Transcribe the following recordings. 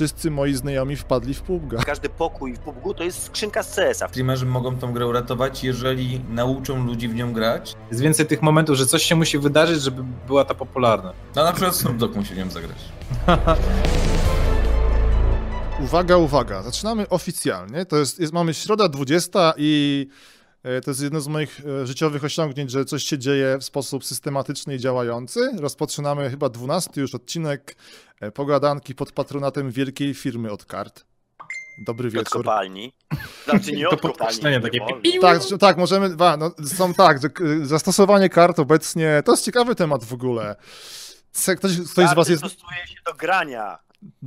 wszyscy moi znajomi wpadli w PUBG'a. Każdy pokój w PUBG to jest skrzynka z CS-a. Streamerzy mogą tą grę uratować, jeżeli nauczą ludzi w nią grać. Jest więcej tych momentów, że coś się musi wydarzyć, żeby była ta popularna. No na przykład Snoop Dogg musi w nią zagrać. Uwaga, uwaga, zaczynamy oficjalnie. To jest, jest mamy środa 20 i to jest jedno z moich e, życiowych osiągnięć, że coś się dzieje w sposób systematyczny i działający. Rozpoczynamy chyba 12 już odcinek e, pogadanki pod patronatem wielkiej firmy od kart. Dobry Od wieczór. kopalni. Znaczy nie To od kopalni. nie takie Tak, tak, możemy. No, są tak, zastosowanie kart obecnie. To jest ciekawy temat w ogóle. Ktoś, ktoś z Karty Was jest. stosuje się do grania,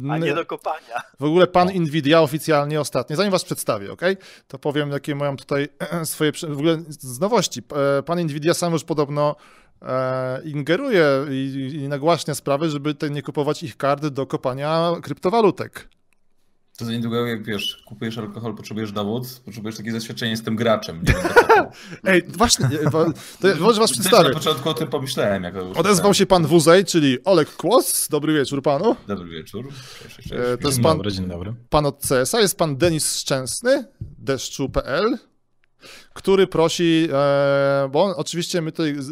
a nie do kopania. W ogóle pan Nvidia oficjalnie ostatnio, zanim was przedstawię, ok? To powiem, jakie mają tutaj swoje. W ogóle z nowości. E, Pan Nvidia sam już podobno e, ingeruje i, i nagłaśnia sprawy, żeby te, nie kupować ich kart do kopania kryptowalutek. To za niedługo, jak wiesz, kupujesz alkohol, potrzebujesz dowód, potrzebujesz takie zaświadczenie, jestem graczem. Nie będę kopał. Ej, właśnie, to ja może was przedstawię. na początku o tym pomyślałem. Jak Odezwał się pan Wuzej, czyli Olek Kłos. Dobry wieczór panu. Dobry wieczór. Cześć, cześć, E, to jest pan, dobry, dzień dobry. pan od CS-a, jest pan Denis Szczęsny, deszczu.pl, który prosi, e, bo on, oczywiście my tutaj, z-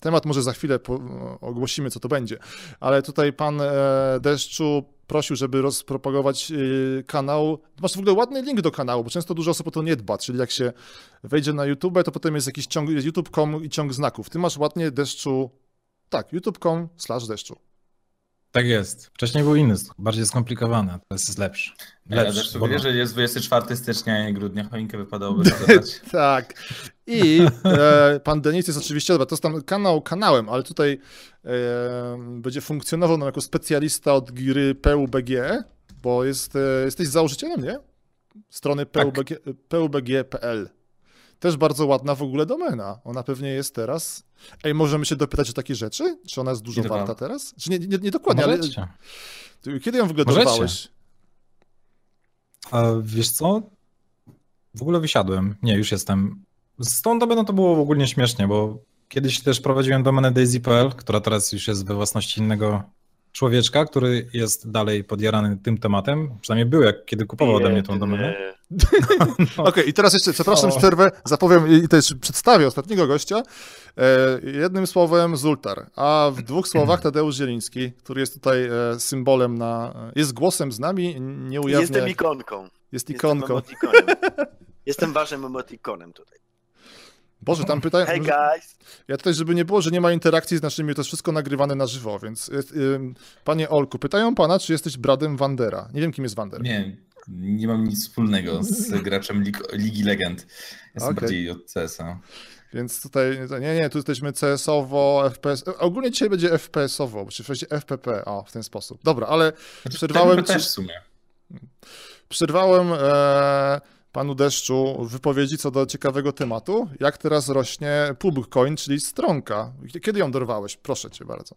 temat może za chwilę po, ogłosimy, co to będzie, ale tutaj pan e, Deszczu prosił, żeby rozpropagować e, kanał. Masz w ogóle ładny link do kanału, bo często dużo osób o to nie dba, czyli jak się wejdzie na YouTube, to potem jest jakiś ciąg, youtube.com i ciąg znaków. Ty masz ładnie Deszczu, tak, youtube.com slash Deszczu. Tak jest. Wcześniej był inny, bardziej skomplikowany, teraz jest lepszy. Ja Lepszy. też bo- że jest 24 stycznia i grudnia, choinkę wypadałoby zadać. Tak. I e, pan Denis jest oczywiście, dobra, to jest tam kanał kanałem, ale tutaj e, będzie funkcjonował nam jako specjalista od gry PUBG, bo jest, e, jesteś założycielem, nie? Strony PUBG, PUBG.pl. Też bardzo ładna w ogóle domena. Ona pewnie jest teraz. Ej, możemy się dopytać o takie rzeczy? Czy ona jest dużo Ile warta wam? teraz? Czy nie, nie, nie dokładnie, ale Możecie. kiedy ją w ogóle Możecie. dorwałeś? A wiesz co? W ogóle wysiadłem. Nie, już jestem. Z tą domeną to było ogólnie śmiesznie, bo kiedyś też prowadziłem domenę daisy.pl, która teraz już jest we własności innego człowieczka, który jest dalej podjarany tym tematem. Przynajmniej był, jak kiedy kupował ode mnie tą domenę. Okej, i teraz jeszcze, przepraszam, O. przerwę, zapowiem i też przedstawię ostatniego gościa. E, jednym słowem Zultar, a w dwóch słowach Tadeusz Zieliński, który jest tutaj e, symbolem na... jest głosem z nami, nie ujawnia... Jestem ikonką. jest Jestem ikonką. emotikonem. Jestem waszym emotikonem tutaj. Boże, tam pytają... Hey guys! Ja tutaj, żeby nie było, że nie ma interakcji z naszymi, to jest wszystko nagrywane na żywo, więc ym, panie Olku, pytają pana, czy jesteś bradem Wandera. Nie wiem, kim jest Wander. Nie, nie mam nic wspólnego z graczem Lig- Ligi Legend. Jestem Okej. bardziej od CS-a. Więc tutaj, nie, nie, tu jesteśmy CS-owo, FPS, ogólnie dzisiaj będzie FPS-owo, czy w FPP, o, w ten sposób. Dobra, ale Znaczy, Przerwałem ci- też w sumie. przerwałem e, panu Deszczu wypowiedzi co do ciekawego tematu. Jak teraz rośnie PubCoin, czyli stronka. Kiedy ją dorwałeś? Proszę cię bardzo.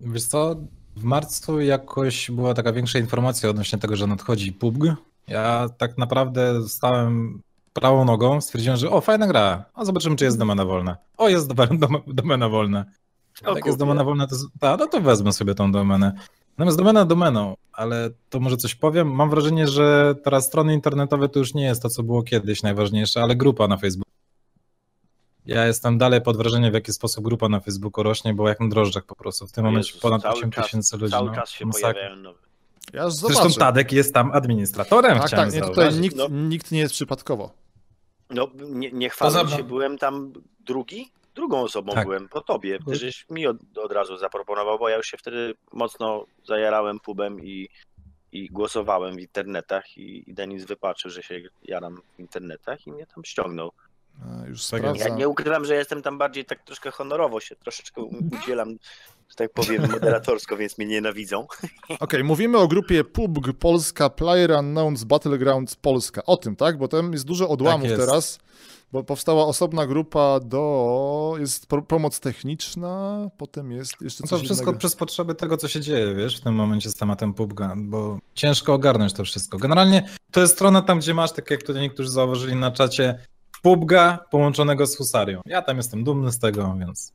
Wiesz co, w marcu jakoś była taka większa informacja odnośnie tego, że nadchodzi PUBG. Ja tak naprawdę stałem prawą nogą, stwierdziłem, że o, fajna gra, a zobaczymy, czy jest domena wolna. O, jest dom- dom- domena wolna. O, Jak jest domena wolna, to, ta, no to wezmę sobie tą domenę. Natomiast domena domeną, ale to może coś powiem. Mam wrażenie, że teraz strony internetowe to już nie jest to, co było kiedyś najważniejsze, ale grupa na Facebooku. Ja jestem dalej pod wrażeniem, w jaki sposób grupa na Facebooku rośnie, bo jak na drożdżach po prostu. W tym momencie Jezus, ponad cały 8 czas- tysięcy ludzi. Cały no, czas się masakra. pojawiają nowe. Ja Zresztą. Tadek jest tam administratorem, Tak, chciałem tak, nie, tutaj nikt, No. nikt nie jest przypadkowo. No, nie, nie chwalę Poza- się, byłem tam drugi, drugą osobą Tak. byłem po tobie. Ty żeś mi od, od razu zaproponował, bo ja już się wtedy mocno zajarałem pubem i, i głosowałem w internetach i, i Denis wypatrzył, że się jaram w internetach i mnie tam ściągnął. E, Już Tak. Ja nie ukrywam, że jestem tam bardziej tak troszkę honorowo się troszeczkę udzielam, że tak powiem, moderatorsko, więc mnie nienawidzą. Okej, mówimy o grupie PUBG Polska, Player Unknowns Battlegrounds Polska. O tym, tak? Bo tam jest dużo odłamów jest. teraz, bo powstała osobna grupa do... jest pomoc techniczna, potem jest jeszcze No coś to wszystko innego. przez potrzeby tego, co się dzieje, wiesz, w tym momencie z tematem PUBG, bo ciężko ogarnąć to wszystko. Generalnie to jest strona tam, gdzie masz, tak jak tutaj niektórzy zauważyli na czacie, PUBG połączonego z Husarią. Ja tam jestem dumny z tego, więc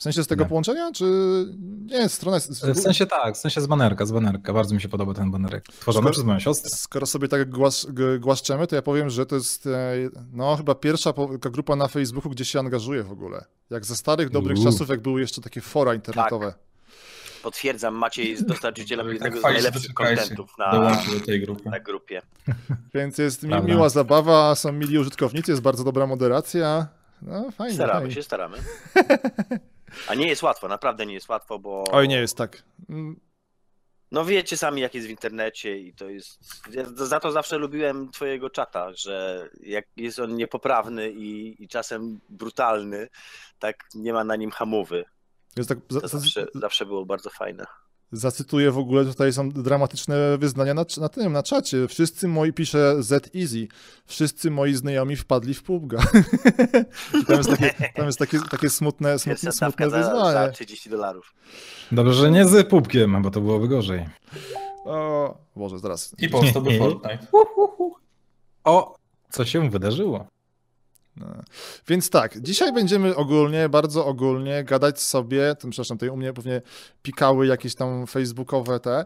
W sensie z tego Nie. połączenia, czy nie, strona jest... W sensie tak, w sensie z banerka, z banerka. Bardzo mi się podoba ten banerek. Tworzony Skoro- przez moją siostrę. Skoro sobie tak głas, głaszczemy, to ja powiem, że to jest e, no chyba pierwsza grupa na Facebooku, gdzie się angażuję w ogóle. Jak ze starych, dobrych Uuu. czasów, jak były jeszcze takie fora internetowe. Potwierdzam, Maciej jest dostarczycielem Tak jednego z najlepszych kontentów na, na grupie. Więc jest Prawda. miła zabawa, są mili użytkownicy, jest bardzo dobra moderacja. No fajnie, Staramy fajnie. się, staramy. A nie jest łatwo, naprawdę nie jest łatwo, bo... Oj, nie jest tak. No wiecie sami, jak jest w internecie i to jest... Ja za to zawsze lubiłem twojego czata, że jak jest on niepoprawny i, i czasem brutalny, tak nie ma na nim hamowy. Jest tak, To za, zawsze, zawsze było bardzo fajne. Zacytuję w ogóle, tutaj są dramatyczne wyznania na, na tym, na czacie. Wszyscy moi, pisze Z Easy, wszyscy moi znajomi wpadli w PUBG'a. Tam jest takie, tam jest takie, takie smutne, smutne, smutne za, za wyzwanie. 30 dolarów. Dobrze, że nie z pupkiem, bo to byłoby gorzej. O, Boże, zaraz. I po to był Fortnite. O, co się wydarzyło? No. Więc tak, dzisiaj będziemy ogólnie, bardzo ogólnie gadać sobie, tym, przepraszam, tutaj u mnie pewnie pikały jakieś tam facebookowe te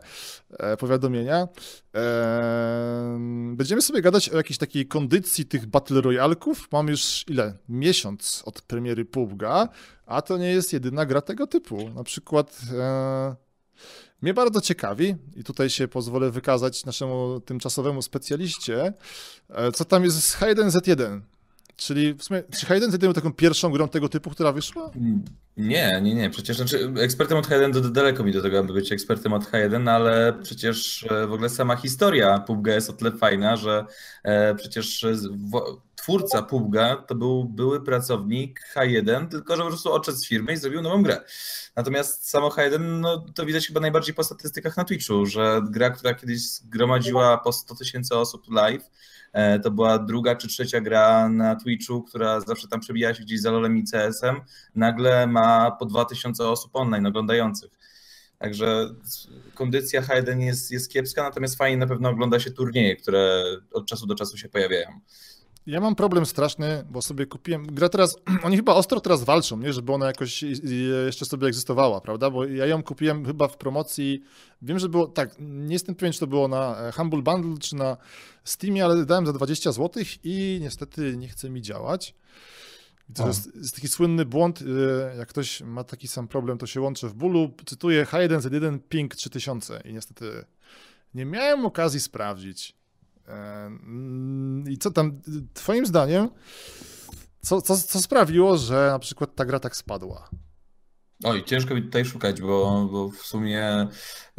e, powiadomienia. E, będziemy sobie gadać o jakiejś takiej kondycji tych Battle Royalków. Mam już ile? Miesiąc od premiery PUBG'a, a to nie jest jedyna gra tego typu. Na przykład e, mnie bardzo ciekawi i tutaj się pozwolę wykazać naszemu tymczasowemu specjaliście, e, co tam jest z H1Z1. Czyli w sumie, czy H1Z1 był taką pierwszą grą tego typu, która wyszła? Nie, nie, nie. Przecież znaczy, ekspertem od H1 do, daleko mi do tego, aby być ekspertem od H1, no ale przecież e, w ogóle sama historia PUBG jest o tyle fajna, że e, przecież wo- twórca PUBG to był były pracownik H1, tylko że po prostu odszedł z firmy i zrobił nową grę. Natomiast samo H1, no to widać chyba najbardziej po statystykach na Twitchu, że gra, która kiedyś zgromadziła po 100 tysięcy osób live, to była druga czy trzecia gra na Twitchu, która zawsze tam przebijała się gdzieś za LoLem i CS-em, nagle ma po 2000 osób online oglądających. Także kondycja H1 jest, jest kiepska, natomiast fajnie na pewno ogląda się turnieje, które od czasu do czasu się pojawiają. Ja mam problem straszny, bo sobie kupiłem. Gra teraz. Oni chyba ostro teraz walczą, nie? Żeby ona jakoś jeszcze sobie egzystowała, prawda? Bo ja ją kupiłem chyba w promocji. Wiem, że było. Tak, nie jestem pewien, czy to było na e, Humble Bundle, czy na Steamie, ale dałem za 20 zł i niestety nie chce mi działać. I To jest, jest taki słynny błąd. y, Jak ktoś ma taki sam problem, to się łączy w bólu. Cytuję H1Z1 ping 3000 i niestety nie miałem okazji sprawdzić. E, I co tam, twoim zdaniem, co, co, co sprawiło, że na przykład ta gra tak spadła? Oj, ciężko mi tutaj szukać, bo, bo w sumie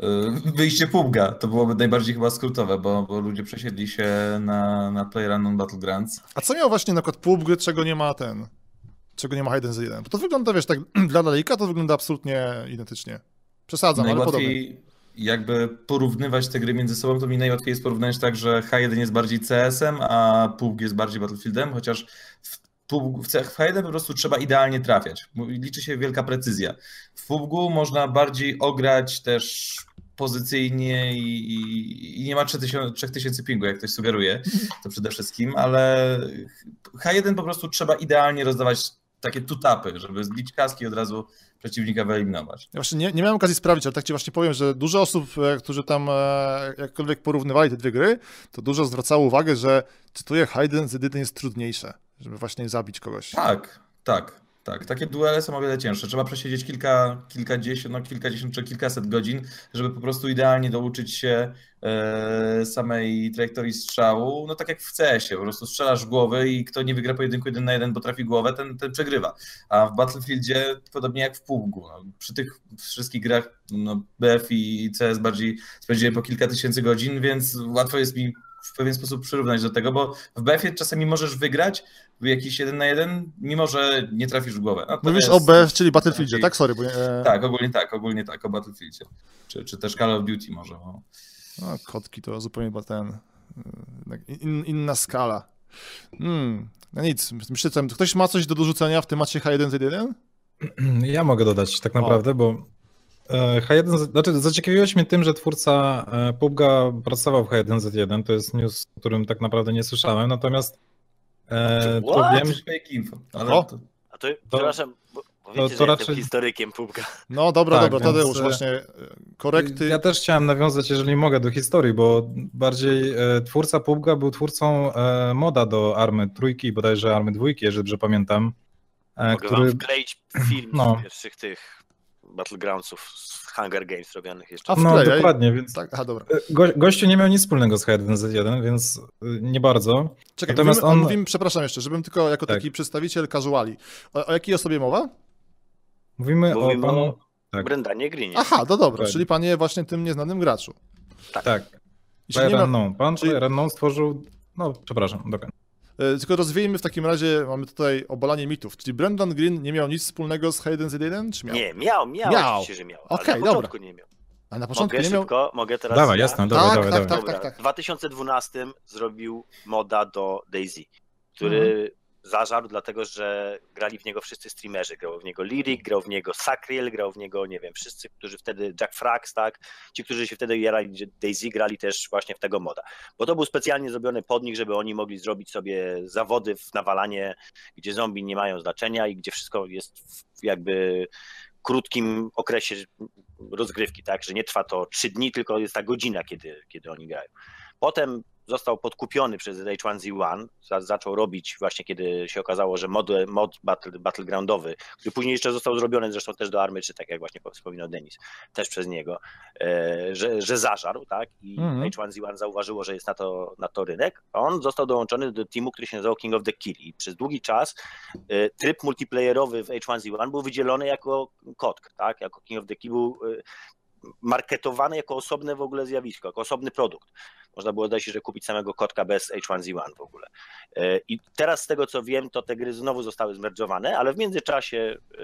y, wyjście PUBG to byłoby najbardziej chyba skrótowe, bo, bo ludzie przesiedli się na, na PlayerUnknown Battlegrounds. A co miał właśnie na przykład PUBG, czego nie ma ten, czego nie ma H1Z1? Bo to wygląda, wiesz, tak dla laika to wygląda absolutnie identycznie. Przesadzam, ale podobnie. Jakby porównywać te gry między sobą, to mi najłatwiej jest porównać tak, że H1 jest bardziej CS-em, a PUBG jest bardziej Battlefieldem, chociaż w, PUBG, w C- w H1 po prostu trzeba idealnie trafiać. Liczy się wielka precyzja. W PUBG można bardziej ograć też pozycyjnie i, i, i nie ma 3000 3000 pingu, jak ktoś sugeruje, to przede wszystkim, ale H1 po prostu trzeba idealnie rozdawać takie tutapy, żeby zbić kaski i od razu przeciwnika wyeliminować. Ja właśnie nie, nie miałem okazji sprawdzić, ale tak ci właśnie powiem, że dużo osób, e, którzy tam e, jakkolwiek porównywali te dwie gry, to dużo zwracało uwagę, że cytuję, H1Z1 jest trudniejsze, żeby właśnie zabić kogoś. Tak, tak, tak. Takie duele są o wiele cięższe. Trzeba przesiedzieć kilka, kilkadziesiąt, no kilkadziesiąt czy kilkaset godzin, żeby po prostu idealnie douczyć się e, samej trajektorii strzału. No tak jak w CS-ie, po prostu strzelasz w głowę i kto nie wygra pojedynku jeden na jeden, bo trafi głowę, ten, ten przegrywa. A w Battlefieldzie podobnie jak w PUBG. No, przy tych wszystkich grach no, BF i CS bardziej spędziłem po kilka tysięcy godzin, więc łatwo jest mi w pewien sposób przyrównać do tego, bo w BF-ie czasami możesz wygrać w jakiś jeden na jeden, mimo że nie trafisz w głowę. No, Mówisz jest- o BF, czyli Battlefieldzie, tak? Sorry, bo... E... Tak, ogólnie tak, ogólnie tak, o Battlefieldzie. Czy, czy też Call of Duty może. No. No, kotki to zupełnie chyba ten. In, inna skala. Hmm. No nic, myślę, że ktoś ma coś do dorzucenia w temacie H1Z1? Ja mogę dodać tak naprawdę, bo e, H1, znaczy zaciekawiłeś mnie tym, że twórca e, PUBG pracował w H1Z1, to jest news, o którym tak naprawdę nie słyszałem, natomiast e, to What? wiem, info, ale Oho. to, A to, przepraszam, bo Powiedzcie, to że raczej- jestem historykiem pubka. No dobra, Tak, dobra, Tadeusz, e, właśnie e, korekty. Ja też chciałem nawiązać, jeżeli mogę, do historii, bo bardziej e, twórca PUBG'a był twórcą e, moda do Army trójki, bodajże Army dwójki, jeżeli dobrze pamiętam, e, Mogę który... wam wkleić film No. z pierwszych tych Battlegroundsów z Hunger Games robionych jeszcze. A No dokładnie, więc Tak, aha, dobra. e, go, gościu nie miał nic wspólnego z H1Z1, więc e, nie bardzo. Czekaj, Natomiast mówimy, on- mówimy, przepraszam jeszcze, żebym tylko jako Tak. taki przedstawiciel casuali. O, o jakiej osobie mowa? Mówimy, Mówimy o panu... tak. Brendanie Greenie. Aha, no dobra, Dokładnie. czyli panie właśnie tym nieznanym graczu. Tak, nie Player ma. Pan czyli- Unknown stworzył... No, przepraszam, dokładnie. E, tylko rozwiejmy w takim razie, mamy tutaj obalanie mitów. Czyli Brendan Green nie miał nic wspólnego z Hayden Z1, czy miał? Nie, miał, miał, Miał. oczywiście, że miał. Ale Okej, na dobra. nie miał. A na początku mogę nie miał... szybko, mogę teraz. Dawaj, ja? jasne, dobra, Tak, dawaj, tak, dawaj. tak. Dobra. tak. W 2012 zrobił moda do Daisy, który zażarł, dlatego że grali w niego wszyscy streamerzy. Grał w niego Lyric, grał w niego Sacriel, grał w niego, nie wiem, wszyscy, którzy wtedy, Jack Frax, tak? Ci, którzy się wtedy jarali Daisy, grali też właśnie w tego moda. Bo to był specjalnie zrobiony pod nich, żeby oni mogli zrobić sobie zawody w nawalanie, gdzie zombie nie mają znaczenia i gdzie wszystko jest jakby krótkim okresie rozgrywki, tak, że nie trwa to trzy dni, tylko jest ta godzina, kiedy, kiedy oni grają. Potem został podkupiony przez H1Z1, za, zaczął robić właśnie kiedy się okazało, że mod, mod battle, battlegroundowy, który później jeszcze został zrobiony zresztą też do Army 3, tak jak właśnie wspominał Denis, też przez niego, e, że, że zażarł, tak, i Mhm. H1Z1 zauważyło, że jest na to, na to rynek, a on został dołączony do teamu, który się nazywał King of the Kill i przez długi czas e, tryb multiplayerowy w H1Z1 był wydzielony jako kotk, tak, jako King of the Kill był e, marketowany jako osobne w ogóle zjawisko, jako osobny produkt. Można było się, że kupić samego kotka bez H1Z1 w ogóle. E, I teraz z tego co wiem, to te gry znowu zostały zmerdżowane, ale w międzyczasie e,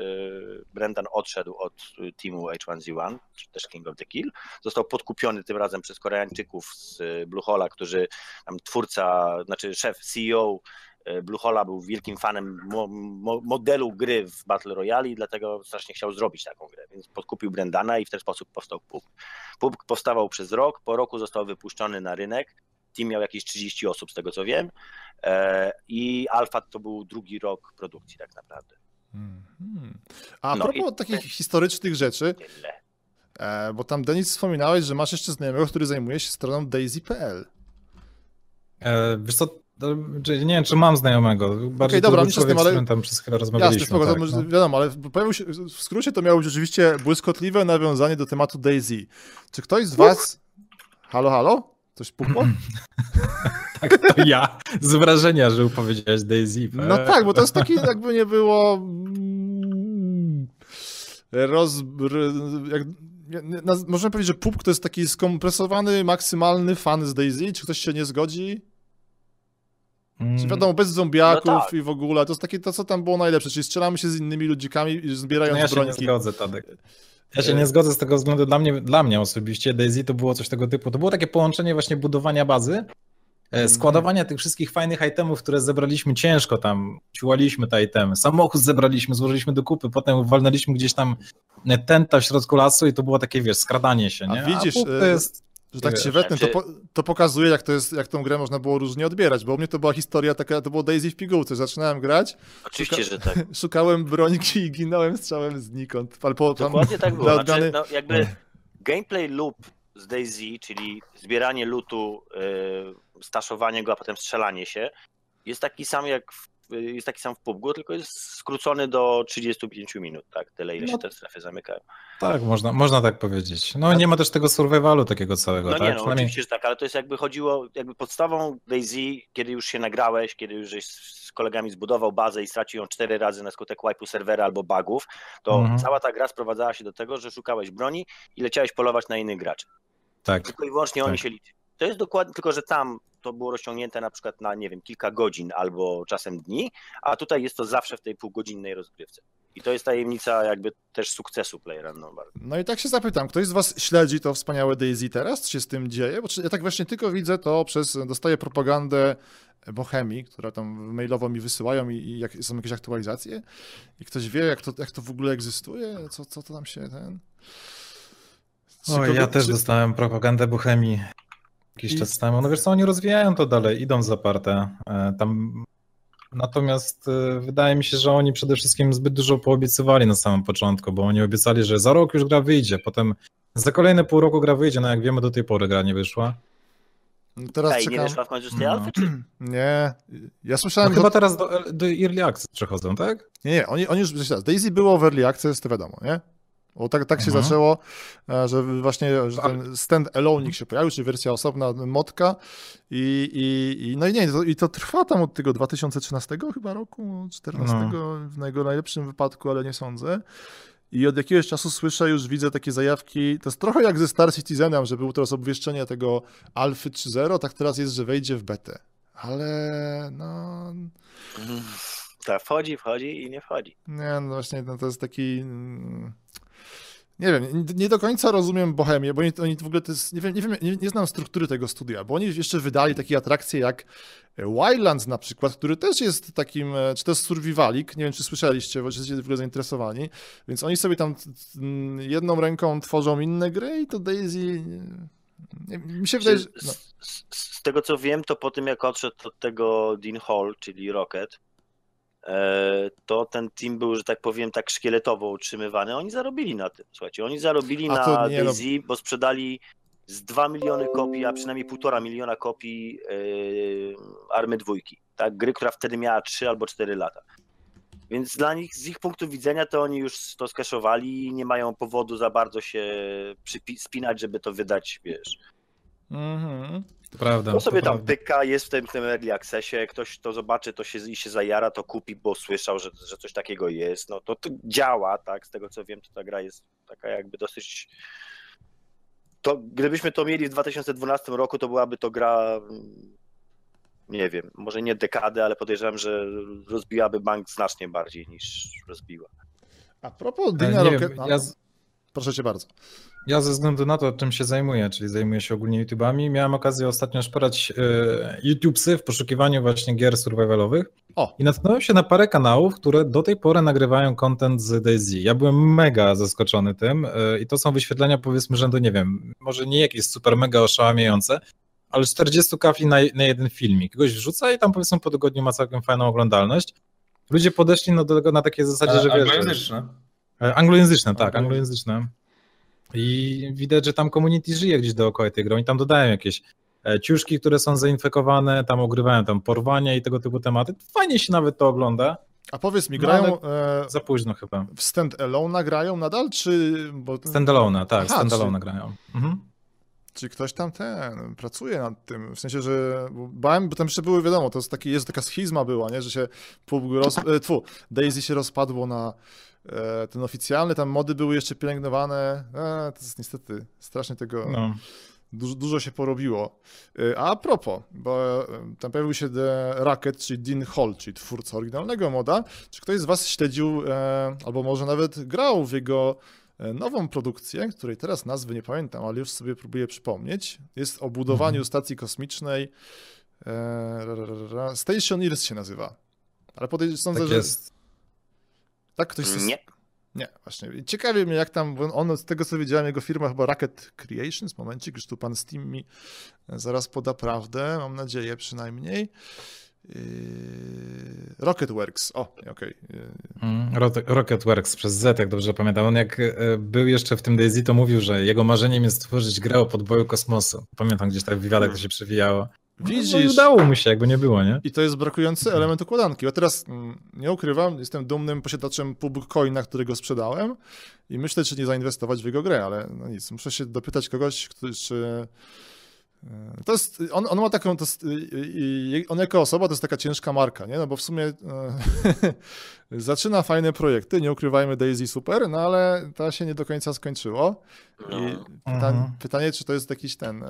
Brendan odszedł od e, teamu H1Z1, czy też King of the Kill. Został podkupiony tym razem przez Koreańczyków z Bluehola, którzy tam twórca, znaczy szef CEO Bluehola był wielkim fanem mo, mo, modelu gry w Battle Royale i dlatego strasznie chciał zrobić taką grę, więc podkupił Brendana i w ten sposób powstał PUBG. PUBG powstawał przez rok, po roku został wypuszczony na rynek, team miał jakieś 30 osób z tego co wiem e, i Alpha to był drugi rok produkcji tak naprawdę. Mhm. A No propos i- takich historycznych rzeczy, Tyle. e, bo tam Denis wspominałeś, że masz jeszcze znajomego, który zajmuje się stroną daisy.pl. E, wiesz co, to- czy- nie wiem, czy mam znajomego. Okej, dobra, to był mniejsza z tym, ale- tam przez chwilę Jasne, rozmawialiśmy. spoko, to tak, no. wiadomo, ale pojawił się, w skrócie to miało być rzeczywiście błyskotliwe nawiązanie do tematu Daisy. Czy ktoś z was... Halo, halo? Coś pukło? Tak, to ja z wrażenia, że powiedziałeś Daisy. No tak, bo to jest taki jakby nie było... Roz... Jak... Możemy powiedzieć, że PUBG to jest taki skompresowany, maksymalny fan z Daisy. Czy ktoś się nie zgodzi? Mm, Czy wiadomo, bez zombiaków No tak. i w ogóle. To jest takie to, co tam było najlepsze. Czyli strzelamy się z innymi ludzikami i zbierając No ja się nie brońki. zgodzę, Tadek. Ja się E, nie zgodzę z tego względu, dla mnie, dla mnie osobiście Daisy to było coś tego typu, to było takie połączenie właśnie budowania bazy, Mhm. e, składowania tych wszystkich fajnych itemów, które zebraliśmy ciężko tam, ciłaliśmy te itemy, samochód zebraliśmy, złożyliśmy do kupy, potem walnęliśmy gdzieś tam e, tenta w środku lasu i to było takie, wiesz, skradanie się, A nie? widzisz, PUBG to jest... Że tak się wetnę, to, znaczy- po, to pokazuje, jak to jest, jak tą grę można było różnie odbierać, bo u mnie to była historia taka, to było Daisy w pigułce. Zaczynałem grać, Oczywiście, że tak. szukałem broniki i ginąłem strzałem znikąd. Ale po, tam Dokładnie tak było. Znaczy, no, jakby gameplay loop z Daisy, czyli zbieranie lutu, y, staszowanie go, a potem strzelanie się, jest taki sam jak w, jest taki sam w PUBG, tylko jest skrócony do 35 minut, tak? Tyle, ile No. się te strefy zamykają. Tak, można, można tak powiedzieć. No nie ma też tego survivalu takiego całego, No tak? nie, no Przynajmniej- oczywiście, że tak, ale to jest jakby chodziło, jakby podstawą Daisy, kiedy już się nagrałeś, kiedy już żeś z kolegami zbudował bazę i stracił ją cztery razy na skutek wipe'u serwera albo bugów, to Mhm. cała ta gra sprowadzała się do tego, że szukałeś broni i leciałeś polować na innych graczy. Tak. Tylko i wyłącznie oni Tak. się liczy. To jest dokładnie, tylko że tam to było rozciągnięte na przykład na, nie wiem, kilka godzin albo czasem dni, a tutaj jest to zawsze w tej półgodzinnej rozgrywce. I to jest tajemnica jakby też sukcesu PlayerUnknown. No i tak się zapytam, ktoś z was śledzi to wspaniałe Daisy teraz? Co się z tym dzieje? Bo ja tak właśnie tylko widzę to przez, dostaję propagandę Bohemii, która tam mailowo mi wysyłają i, i jak, są jakieś aktualizacje i ktoś wie, jak to, jak to w ogóle egzystuje? Co, co to tam się ten... Czy Oj, kogo- ja też dostałem propagandę Bohemii jakiś I- czas temu. No wiesz co, oni rozwijają to dalej, idą zaparte. E, Tam Natomiast y, wydaje mi się, że oni przede wszystkim zbyt dużo poobiecywali na samym początku, bo oni obiecali, że za rok już gra wyjdzie, potem za kolejne pół roku gra wyjdzie, no jak wiemy do tej pory gra nie wyszła. No Teraz Ej, nie czekam. wyszła w końcu z tej No. alfy, czy? Nie, ja No słyszałem. chyba do... teraz do, do Early Access przechodzą, tak? Nie, nie, oni, oni już. Daisy było w Early Access, to wiadomo, nie? Bo tak, tak się Mhm. zaczęło, e, że właśnie że ten stand alone się pojawił, czyli wersja osobna, modka i, i, i no i nie, to, i to trwa tam od tego 2013 chyba roku, 14 No. w jego najlepszym wypadku, ale nie sądzę. I od jakiegoś czasu słyszę, już widzę takie zajawki, to jest trochę jak ze Star Citizenem, że było teraz obwieszczenie tego Alfy 3.0, tak teraz jest, że wejdzie w betę. Ale no. Tak, wchodzi, wchodzi i nie wchodzi. nie, no właśnie, no to jest taki. Nie wiem, nie- do końca rozumiem Bohemię, bo oni, oni w ogóle to jest. Nie wiem, nie, wiem nie, nie znam struktury tego studia, bo oni jeszcze wydali takie atrakcje jak Wildlands na przykład, który też jest takim, e, czy to jest survivalik, nie wiem czy słyszeliście, bo jesteście w ogóle zainteresowani, więc oni sobie tam jedną ręką tworzą inne gry i to Daisy. Mi się wydaje, że. Z, No. z, z tego co wiem, to po tym jak odszedł od tego Dean Hall, czyli Rocket, e, to ten team był, że tak powiem, tak szkieletowo utrzymywany. Oni zarobili na tym. Słuchajcie, oni zarobili A na Daisy, bo sprzedali z 2 miliony kopii, a przynajmniej 1,5 miliona kopii e, Army Dwójki. Tak? Gry, która wtedy miała 3 albo 4 lata. Więc dla nich, z ich punktu widzenia, to oni już to skaszowali i nie mają powodu za bardzo się spinać, żeby to wydać, wiesz, Mhm. To prawda. to sobie to tam prawda. pyka, jest w tym, tym early accessie, ktoś to zobaczy, to się i się zajara, to kupi, bo słyszał, że, że coś takiego jest. No to, to działa, tak? Z tego co wiem, to ta gra jest taka jakby dosyć. To gdybyśmy to mieli w 2012 roku, to byłaby to gra. mm, Nie wiem, może nie dekadę, ale podejrzewam, że rozbiłaby bank znacznie bardziej niż rozbiła. A propos Dina Rocket. wiem, no, ja, z- Proszę cię bardzo. ja ze względu na to, czym się zajmuję, czyli zajmuję się ogólnie YouTubami, miałem okazję ostatnio szperać e, YouTubesy w poszukiwaniu właśnie gier survivalowych O. i natknąłem się na parę kanałów, które do tej pory nagrywają content z DayZ. Ja byłem mega zaskoczony tym e, i to są wyświetlenia powiedzmy rzędu, nie wiem, może nie jakieś super mega oszałamiające, ale 40 kafi na, na jeden filmik. Kogoś wrzuca i tam powiedzmy po tygodniu ma całkiem fajną oglądalność. Ludzie podeszli no, do tego na takiej zasadzie, że wiesz, że- Anglojęzyczne. E, Anglojęzyczne, tak, Anglojęzyczne. I widać, że tam community żyje gdzieś dookoła tej gry. Oni tam dodają jakieś e, ciuszki, które są zainfekowane, tam ogrywają tam porwania i tego typu tematy. Fajnie się nawet to ogląda. A powiedz mi, No, grają e, Za późno chyba. w stand-alone grają nadal, czy... Bo, Standalone, tak, Aha, standalone czy- grają. Mhm. czy ktoś tam ten pracuje nad tym? W sensie, że bałem, bo tam jeszcze były, wiadomo, to jest, taki, jest taka schizma była, nie? że się PUBG roz, tfu, Daisy się rozpadło na ten oficjalny, tam mody były jeszcze pielęgnowane. E, to jest niestety strasznie tego... No. Dużo, dużo się porobiło. Y, A propos, bo tam pojawił się The Racket, czyli Dean Hall, czyli twórca oryginalnego moda. Czy ktoś z Was śledził, e, albo może nawet grał w jego e, nową produkcję, której teraz nazwy nie pamiętam, ale już sobie próbuję przypomnieć. Jest o budowaniu Mhm. stacji kosmicznej. E, Station Earth się nazywa. Ale podejrzewam, sądzę, Tak że... jest. Tak, ktoś z- Nie. nie, właśnie. Ciekawie mnie, jak tam, bo on z tego co wiedziałem, jego firma chyba Rocket Creations, momencik, już tu pan Steam mi zaraz poda prawdę, mam nadzieję przynajmniej. Yy, Rocketworks, o, okej. Yy, Mm, Rot- Rocketworks przez Z, jak dobrze pamiętam. On jak e, był jeszcze w tym DayZ, to mówił, że jego marzeniem jest stworzyć grę o podboju kosmosu. Pamiętam gdzieś tak w wywiadach to się przewijało. No i Widzisz, udało mu się, jakby nie było, nie? i to jest brakujący element układanki. Bo teraz mm, nie ukrywam, jestem dumnym posiadaczem PUBG Coina, którego sprzedałem i myślę, czy nie zainwestować w jego grę, ale no nic, muszę się dopytać kogoś, który, czy... yy, To jest, on, on ma taką, to jest, on jako osoba to jest taka ciężka marka, nie? No bo w sumie e, zaczyna fajne projekty, nie ukrywajmy Daisy super, no ale to się nie do końca skończyło. I No. pyta, Mhm. pytanie, czy to jest jakiś ten, e,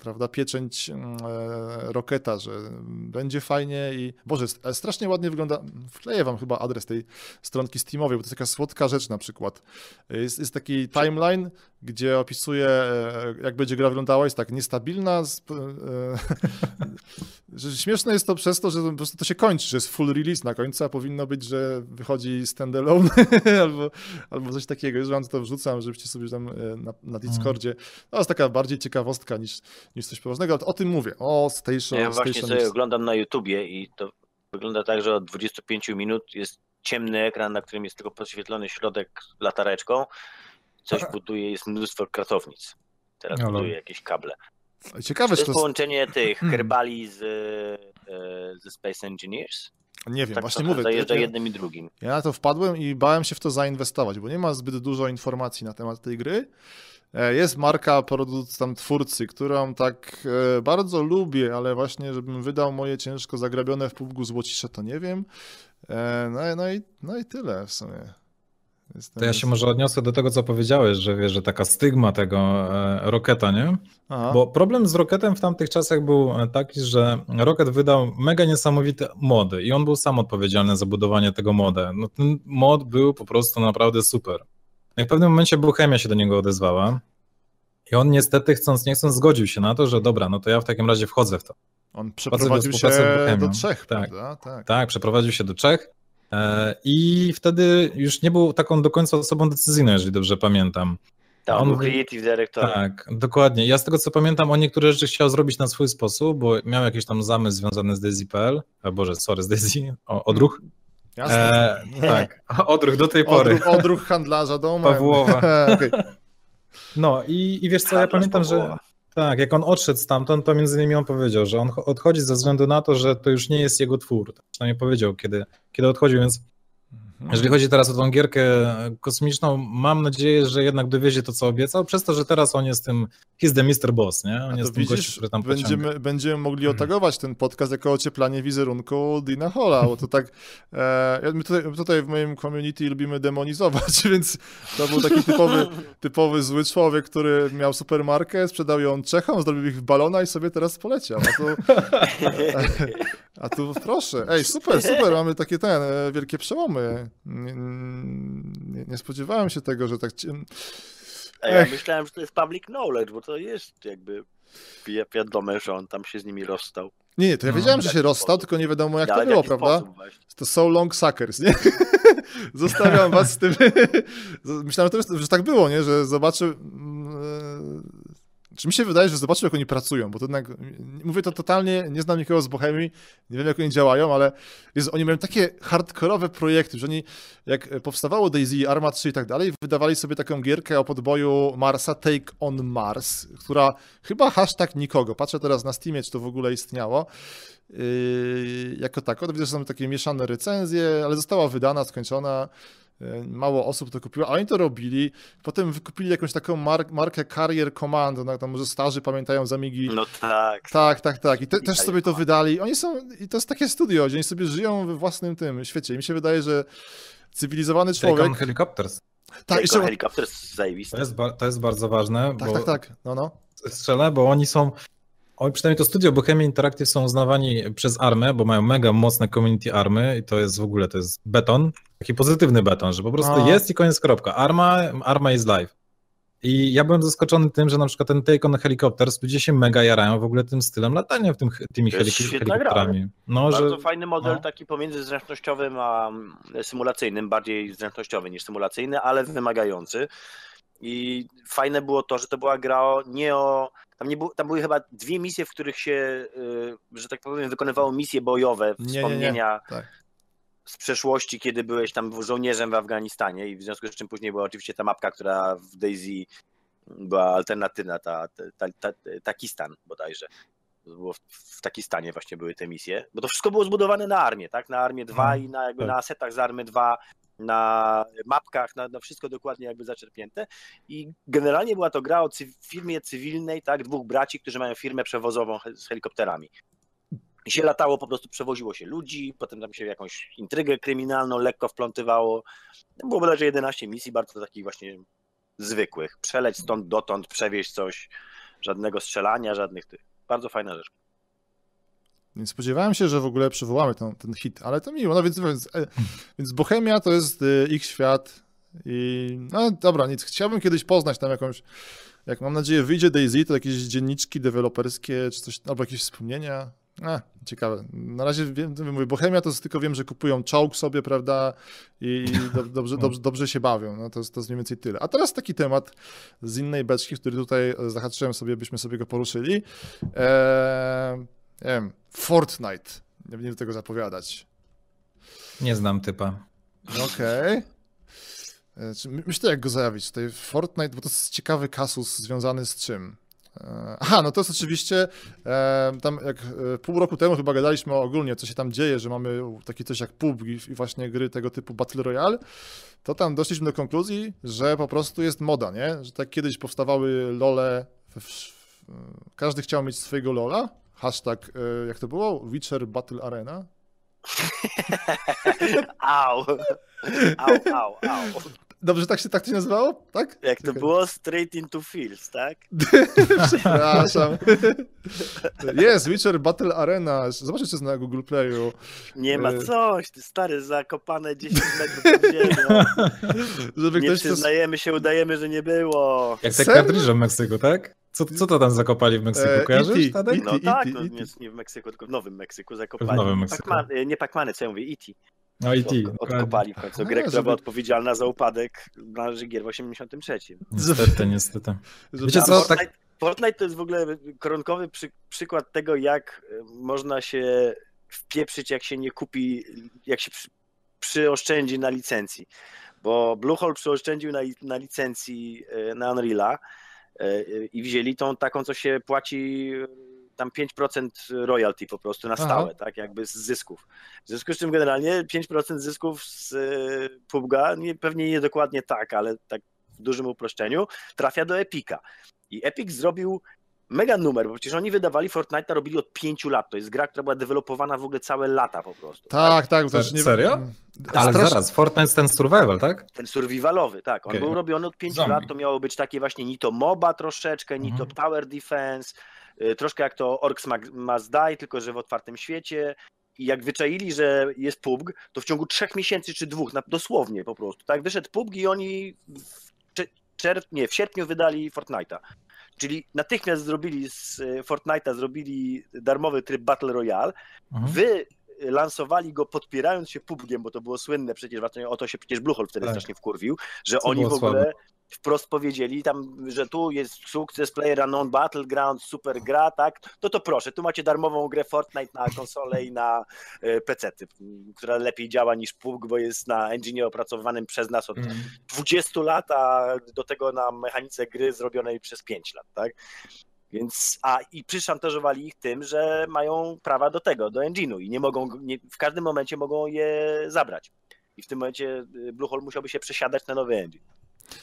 prawda, pieczęć mm, e, Roketa, że będzie fajnie i, Boże, e, strasznie ładnie wygląda, wkleję wam chyba adres tej stronki Steamowej, bo to jest taka słodka rzecz na przykład. Jest, jest taki timeline, gdzie opisuje, e, jak będzie gra wyglądała, jest tak niestabilna, sp- e, że śmieszne jest to przez to, że po prostu to się kończy, że jest full release na końcu, a powinno być, że wychodzi standalone albo, albo coś takiego. Już wam to wrzucam, żebyście sobie tam e, na, na Discordzie. To jest taka bardziej ciekawostka niż, niż coś poważnego, ale o tym mówię. O Station, Ja właśnie Station sobie X. oglądam na YouTubie i to wygląda tak, że od 25 minut jest ciemny ekran, na którym jest tylko podświetlony środek latareczką. Coś buduje, jest mnóstwo kratownic. Teraz Ale- buduje jakieś kable. Ciekawe, To jest to... połączenie tych Hmm. kerbali z, e, ze Space Engineers. Nie wiem, Tak właśnie mówię. zajeżdża ja- jednym i drugim. Ja na to wpadłem i bałem się w to zainwestować, bo nie ma zbyt dużo informacji na temat tej gry. E, Jest marka tam twórcy, którą tak e, bardzo lubię, ale właśnie, żebym wydał moje ciężko zagrabione w PUBG złocisze, to nie wiem. E, No, no, i, no i tyle w sumie. To ja się może odniosę do tego, co powiedziałeś, że wiesz, że taka stygma tego e, Roketa, nie? Aha. Bo problem z Rocketem w tamtych czasach był e, taki, że Rocket wydał mega niesamowite mody i on był sam odpowiedzialny za budowanie tego moda. No ten mod był po prostu naprawdę super. I w pewnym momencie Bohemia się do niego odezwała i on niestety chcąc nie chcąc zgodził się na to, że dobra, no to ja w takim razie wchodzę w to. On przeprowadził się do Czech, Tak. prawda? Tak. Tak, przeprowadził się do Czech i wtedy już nie był taką do końca osobą decyzyjną, jeżeli dobrze pamiętam. Tak, On był creative director. Tak, dokładnie. Ja z tego co pamiętam, on niektóre rzeczy chciał zrobić na swój sposób, bo miał jakiś tam zamysł związany z Daisy.pl. A Boże, sorry, z Daisy, o, odruch. Jasne. E, tak, odruch do tej pory. Odruch, odruch handlarza domem. Pawłowa. Okej. No i, i wiesz co, ja Handlarz pamiętam, że Pawłowa. Tak, jak on odszedł stamtąd, to między innymi on powiedział, że on cho- odchodzi ze względu na to, że to już nie jest jego twór. Tak Przynajmniej powiedział, kiedy, kiedy odchodził, więc Jeżeli chodzi teraz o tą gierkę kosmiczną, mam nadzieję, że jednak dowiezie to, co obiecał, przez to, że teraz on jest tym, he's the Mr. Boss, nie? On jest to tym gościem, widzisz, który tam pociąga. będziemy, będziemy mogli otagować ten podcast jako ocieplanie wizerunku Dina Hola, bo to tak, e, my tutaj, tutaj w moim community lubimy demonizować, więc to był taki typowy, typowy zły człowiek, który miał supermarkę, sprzedał ją Czechom, zrobił ich w balona i sobie teraz poleciał. A tu, a tu proszę, ej, super, super, mamy takie ten, e, wielkie przełomy. Nie, nie, nie spodziewałem się tego, że tak... ci- A ja myślałem, że to jest public knowledge, bo to jest jakby wi- wiadome, że on tam się z nimi rozstał. Nie, nie, to ja No. wiedziałem, że się rozstał, tylko nie wiadomo jak Ale to było, prawda? To so long suckers, nie? Zostawiam was z tym. Myślałem, że to- że tak było, nie? Że zobaczę. Czy mi się wydaje, że zobaczył, jak oni pracują, bo to jednak, mówię to totalnie, nie znam nikogo z Bohemii, nie wiem, jak oni działają, ale jest, oni mają takie hardkorowe projekty, że oni, jak powstawało Daisy, Arma 3 i tak dalej, wydawali sobie taką gierkę o podboju Marsa, Take on Mars, która chyba hashtag nikogo, patrzę teraz na Steamie, czy to w ogóle istniało, Yy, jako tako. Widzę, że są takie mieszane recenzje, ale została wydana, skończona. Yy, Mało osób to kupiło, a oni to robili. Potem wykupili jakąś taką mar- markę Carrier Commando, no, tam może starzy pamiętają z Amigi. No tak. Tak, tak, tak. I te, też sobie to wydali. Oni są, i to jest takie studio, gdzie oni sobie żyją we własnym tym świecie. I mi się wydaje, że cywilizowany Take on człowiek... Helicopters. Tak, Tak, jeszcze... helikopter jest zajebisty. To jest, to jest bardzo ważne, tak, bo tak, tak. No, no. strzelę, bo oni są, oni, przynajmniej to studio Bohemia Interactive są uznawani przez armę, bo mają mega mocne community army i to jest w ogóle, to jest beton, taki pozytywny beton, że po prostu A. jest i koniec kropka. Arma, arma is live. I ja byłem zaskoczony tym, że na przykład ten Take on Helicopters, ludzie się mega jarają w ogóle tym stylem latania w tym, tymi helik- helikopterami. No, Bardzo że fajny model, no. taki pomiędzy zręcznościowym a mm, symulacyjnym, bardziej zręcznościowy niż symulacyjny, ale wymagający. I fajne było to, że to była gra o, nie o. Tam, nie było, tam były chyba dwie misje, w których się, y, że tak powiem, wykonywało misje bojowe, Nie, nie, nie. wspomnienia Tak. z przeszłości, kiedy byłeś tam żołnierzem w Afganistanie i w związku z czym później była oczywiście ta mapka, która w Daisy była alternatywna, ta, ta, ta, ta Takistan bodajże. Było w, w Takistanie właśnie były te misje, bo to wszystko było zbudowane na armię, tak? Na armię 2 i na, jakby tak. na asetach z army 2, na mapkach, na, na wszystko dokładnie jakby zaczerpnięte. I generalnie była to gra o cy- firmie cywilnej, tak? Dwóch braci, którzy mają firmę przewozową he- z helikopterami. I się latało, po prostu przewoziło się ludzi, potem tam się jakąś intrygę kryminalną lekko wplątywało. Było bodajże 11 misji, bardzo takich właśnie zwykłych. Przeleć stąd dotąd, przewieźć coś, żadnego strzelania, żadnych tych. Bardzo fajna rzecz. Nie spodziewałem się, że w ogóle przywołamy ten, ten hit, ale to miło. No więc, więc, e, więc Bohemia to jest e, ich świat i no dobra, nic. Chciałbym kiedyś poznać tam jakąś, jak mam nadzieję wyjdzie Daisy, to jakieś dzienniczki deweloperskie czy coś, albo jakieś wspomnienia. A, ciekawe. Na razie wiem, mówię, Bohemia to tylko wiem, że kupują czołg sobie, prawda, i do, dobrze, dobrze, dobrze się bawią. No to, jest- to jest mniej więcej tyle. A teraz taki temat z innej beczki, który tutaj zahaczyłem sobie, byśmy sobie go poruszyli. Eee, nie wiem, Fortnite. nie będę tego zapowiadać. Nie znam typa. Okej. E, czy my- Myślę, jak go zajawić. Tutaj Fortnite, bo to jest ciekawy kasus związany z czym. E, Aha, no to jest oczywiście, e, tam jak e, pół roku temu chyba gadaliśmy ogólnie, co się tam dzieje, że mamy taki coś jak PUBG i właśnie gry tego typu Battle Royale, to tam doszliśmy do konkluzji, że po prostu jest moda, nie? Że tak kiedyś powstawały lole, każdy chciał mieć swojego lola, hashtag, jak to było? Witcher Battle Arena, Au. Au, au, au. Dobrze, tak się tak się nazywało? Tak? Jak to było? Straight into fields, tak? Przepraszam. Jest, Witcher Battle Arena. Zobaczcie, co jest na Google Playu. Nie ma E. coś, ty stary, zakopane 10 metrów pod ziemią. Żeby Nie ktoś to... przyznajemy się, udajemy, że nie było. Jak te kartridże w Meksyku, tak? Co, co to tam zakopali w Meksyku? E, Kojarzysz, E.T., Tadek? No tak, no, nie, nie w Meksyku, tylko w Nowym Meksyku zakopali. W Nowym Meksyku. Pac-Man, e, nie Pac-Many, co ja mówię, E.T. No i Odkopali w końcu. A, Grę, która żeby- była odpowiedzialna za upadek branży gier w 83. Niestety, niestety. Wiecie co, Fortnite, tak- Fortnite to jest w ogóle koronkowy przy, przykład tego, jak e, można się wpieprzyć, jak się nie kupi, jak się przy, przyoszczędzi na licencji. Bo Bluehole przyoszczędził na, na licencji e, na Unreala e, i wzięli tą taką, co się płaci tam 5% royalty po prostu na Aha. stałe, tak, jakby z zysków. W związku z czym generalnie 5% zysków z e, PUBG'a, nie, pewnie nie dokładnie tak, ale tak w dużym uproszczeniu, trafia do Epika. I Epic zrobił mega numer, bo przecież oni wydawali Fortnite'a, robili od 5 lat. To jest gra, która była dewelopowana w ogóle całe lata po prostu. Tak, tak. Se- też nie... serio? Ale Strasz- zaraz, Fortnite ten survival, tak? Ten survivalowy, tak. On Okej. był robiony od 5 Zombie. lat, to miało być takie właśnie ni to MOBA troszeczkę, ni to Mhm. Tower Defense, y, troszkę jak to Mag- Must Die, tylko że w otwartym świecie. I jak wyczaili, że jest PUBG, to w ciągu trzech miesięcy czy dwóch, dosłownie po prostu, tak, wyszedł PUBG i oni w, cze- czerw- nie, w sierpniu wydali Fortnite'a. Czyli natychmiast zrobili z y, Fortnite'a, zrobili darmowy tryb Battle Royale, Mhm. Wy lansowali go podpierając się PUBGiem, bo to było słynne przecież, o to się przecież Bluehole wtedy Tak. strasznie wkurwił, że Co oni w ogóle słabe. Wprost powiedzieli tam, że tu jest sukces Player Unknown Battleground, super gra, tak, to to proszę, tu macie darmową grę Fortnite na konsolę i na e, m, która lepiej działa niż PUBG, bo jest na engine opracowanym przez nas od Mm. 20 lat, a do tego na mechanice gry zrobionej przez 5 lat, tak? Więc, a i przyszantażowali ich tym, że mają prawa do tego, do engine'u i nie mogą, nie, w każdym momencie mogą je zabrać. I w tym momencie y, Bluehole musiałby się przesiadać na nowy engine.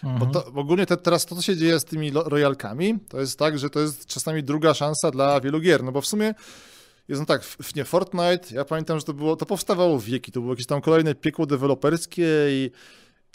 Bo Mhm. to, bo ogólnie te, teraz to, co się dzieje z tymi royalkami, to jest tak, że to jest czasami druga szansa dla wielu gier, no bo w sumie jest no tak, w, w nie Fortnite, ja pamiętam, że to było, to powstawało wieki, to było jakieś tam kolejne piekło deweloperskie i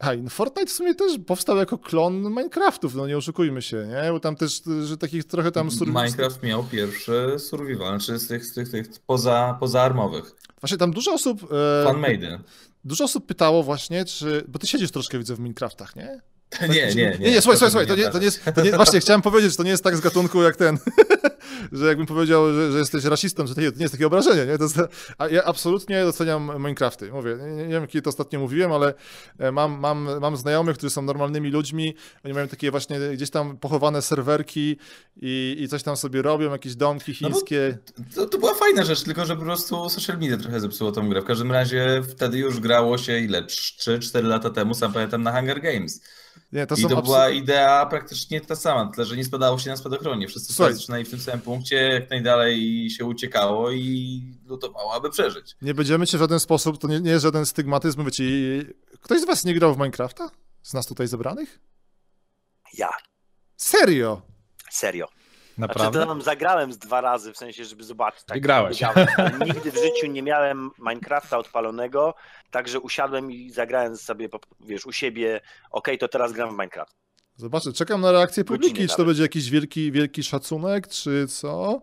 a, i no Fortnite w sumie też powstał jako klon Minecraftów, no nie oszukujmy się, nie? Bo tam też, że takich trochę tam... sur- Minecraft miał pierwszy survival, znaczy z tych, z tych, tych poza, pozaarmowych. Właśnie tam dużo osób... E, Fanmade. dużo osób pytało właśnie, czy... Bo ty siedzisz troszkę, widzę, w Minecraftach, nie? Nie, nie, nie. Nie, nie, słuchaj, słuchaj, słuchaj, to nie, to nie jest, to nie, właśnie chciałem powiedzieć, że to nie jest tak z gatunku jak ten, że jakbym powiedział, że, że jesteś rasistą, że to nie, jest takie obrażenie, nie? To jest, a ja absolutnie doceniam Minecrafty, mówię, nie, nie wiem, kiedy to ostatnio mówiłem, ale e, mam, mam, mam znajomych, którzy są normalnymi ludźmi, oni mają takie właśnie gdzieś tam pochowane serwerki i, i coś tam sobie robią, jakieś domki No chińskie. To, to była fajna rzecz, tylko że po prostu social media trochę zepsuło tą grę. W każdym razie wtedy już grało się ile? 3-4 lata temu, sam pamiętam, na Hunger Games. Nie, to I są to była idea praktycznie ta sama, tyle że nie spadało się na spadochronie. Wszyscy Słuchaj. zaczynali w tym samym punkcie, jak najdalej się uciekało i lutowało, aby przeżyć. Nie będziemy cię w żaden sposób, to nie, nie jest żaden stygmatyzm, mówię ci, ktoś z was nie grał w Minecrafta? Z nas tutaj zebranych? Ja, Serio? serio. Znaczy, Naprawdę? to tam zagrałem z dwa razy, w sensie, żeby zobaczyć. Tak, Wygrałeś. wiedziałem. Nigdy w życiu nie miałem Minecrafta odpalonego, także usiadłem i zagrałem sobie, wiesz, u siebie, okej, to teraz gram w Minecraft. Zobaczę, czekam na reakcję Godziny publiki, czy to nawet. będzie jakiś wielki, wielki szacunek, czy co?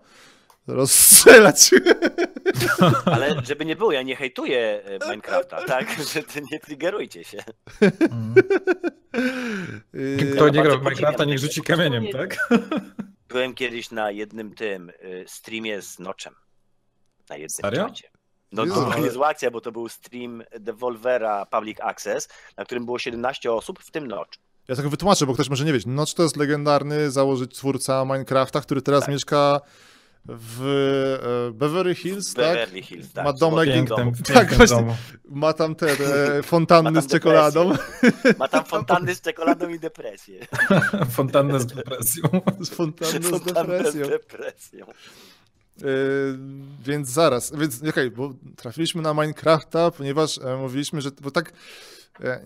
Rozstrzelać. Ale żeby nie było, ja nie hejtuję e, Minecrafta, tak? Że ty nie triggerujcie się. Yy, Kto nie grał w Minecrafta, niech rzuci kamieniem, tak? Byłem kiedyś na jednym tym y, streamie z Noczem. Na jednym Serio? czacie. No Jezu, to była ale- akcja, bo to był stream Devolvera Public Access, na którym było 17 osób, w tym Nocz. Ja tylko wytłumaczę, bo ktoś może nie wiedzieć. Notch to jest legendarny założyć twórca Minecrafta, który teraz Tak. mieszka w e, Beverly Hills, tak? Beverly Hills, tak. Ma domek. Pięknym, Tak, właśnie. Ma tam te e, fontanny z czekoladą. Ma tam fontanny z czekoladą i depresję. Fontannę z depresją. Z fontanny z Fontanny z depresją. depresją. Yy, więc zaraz, więc okej, bo trafiliśmy na Minecrafta, ponieważ e, mówiliśmy, że bo tak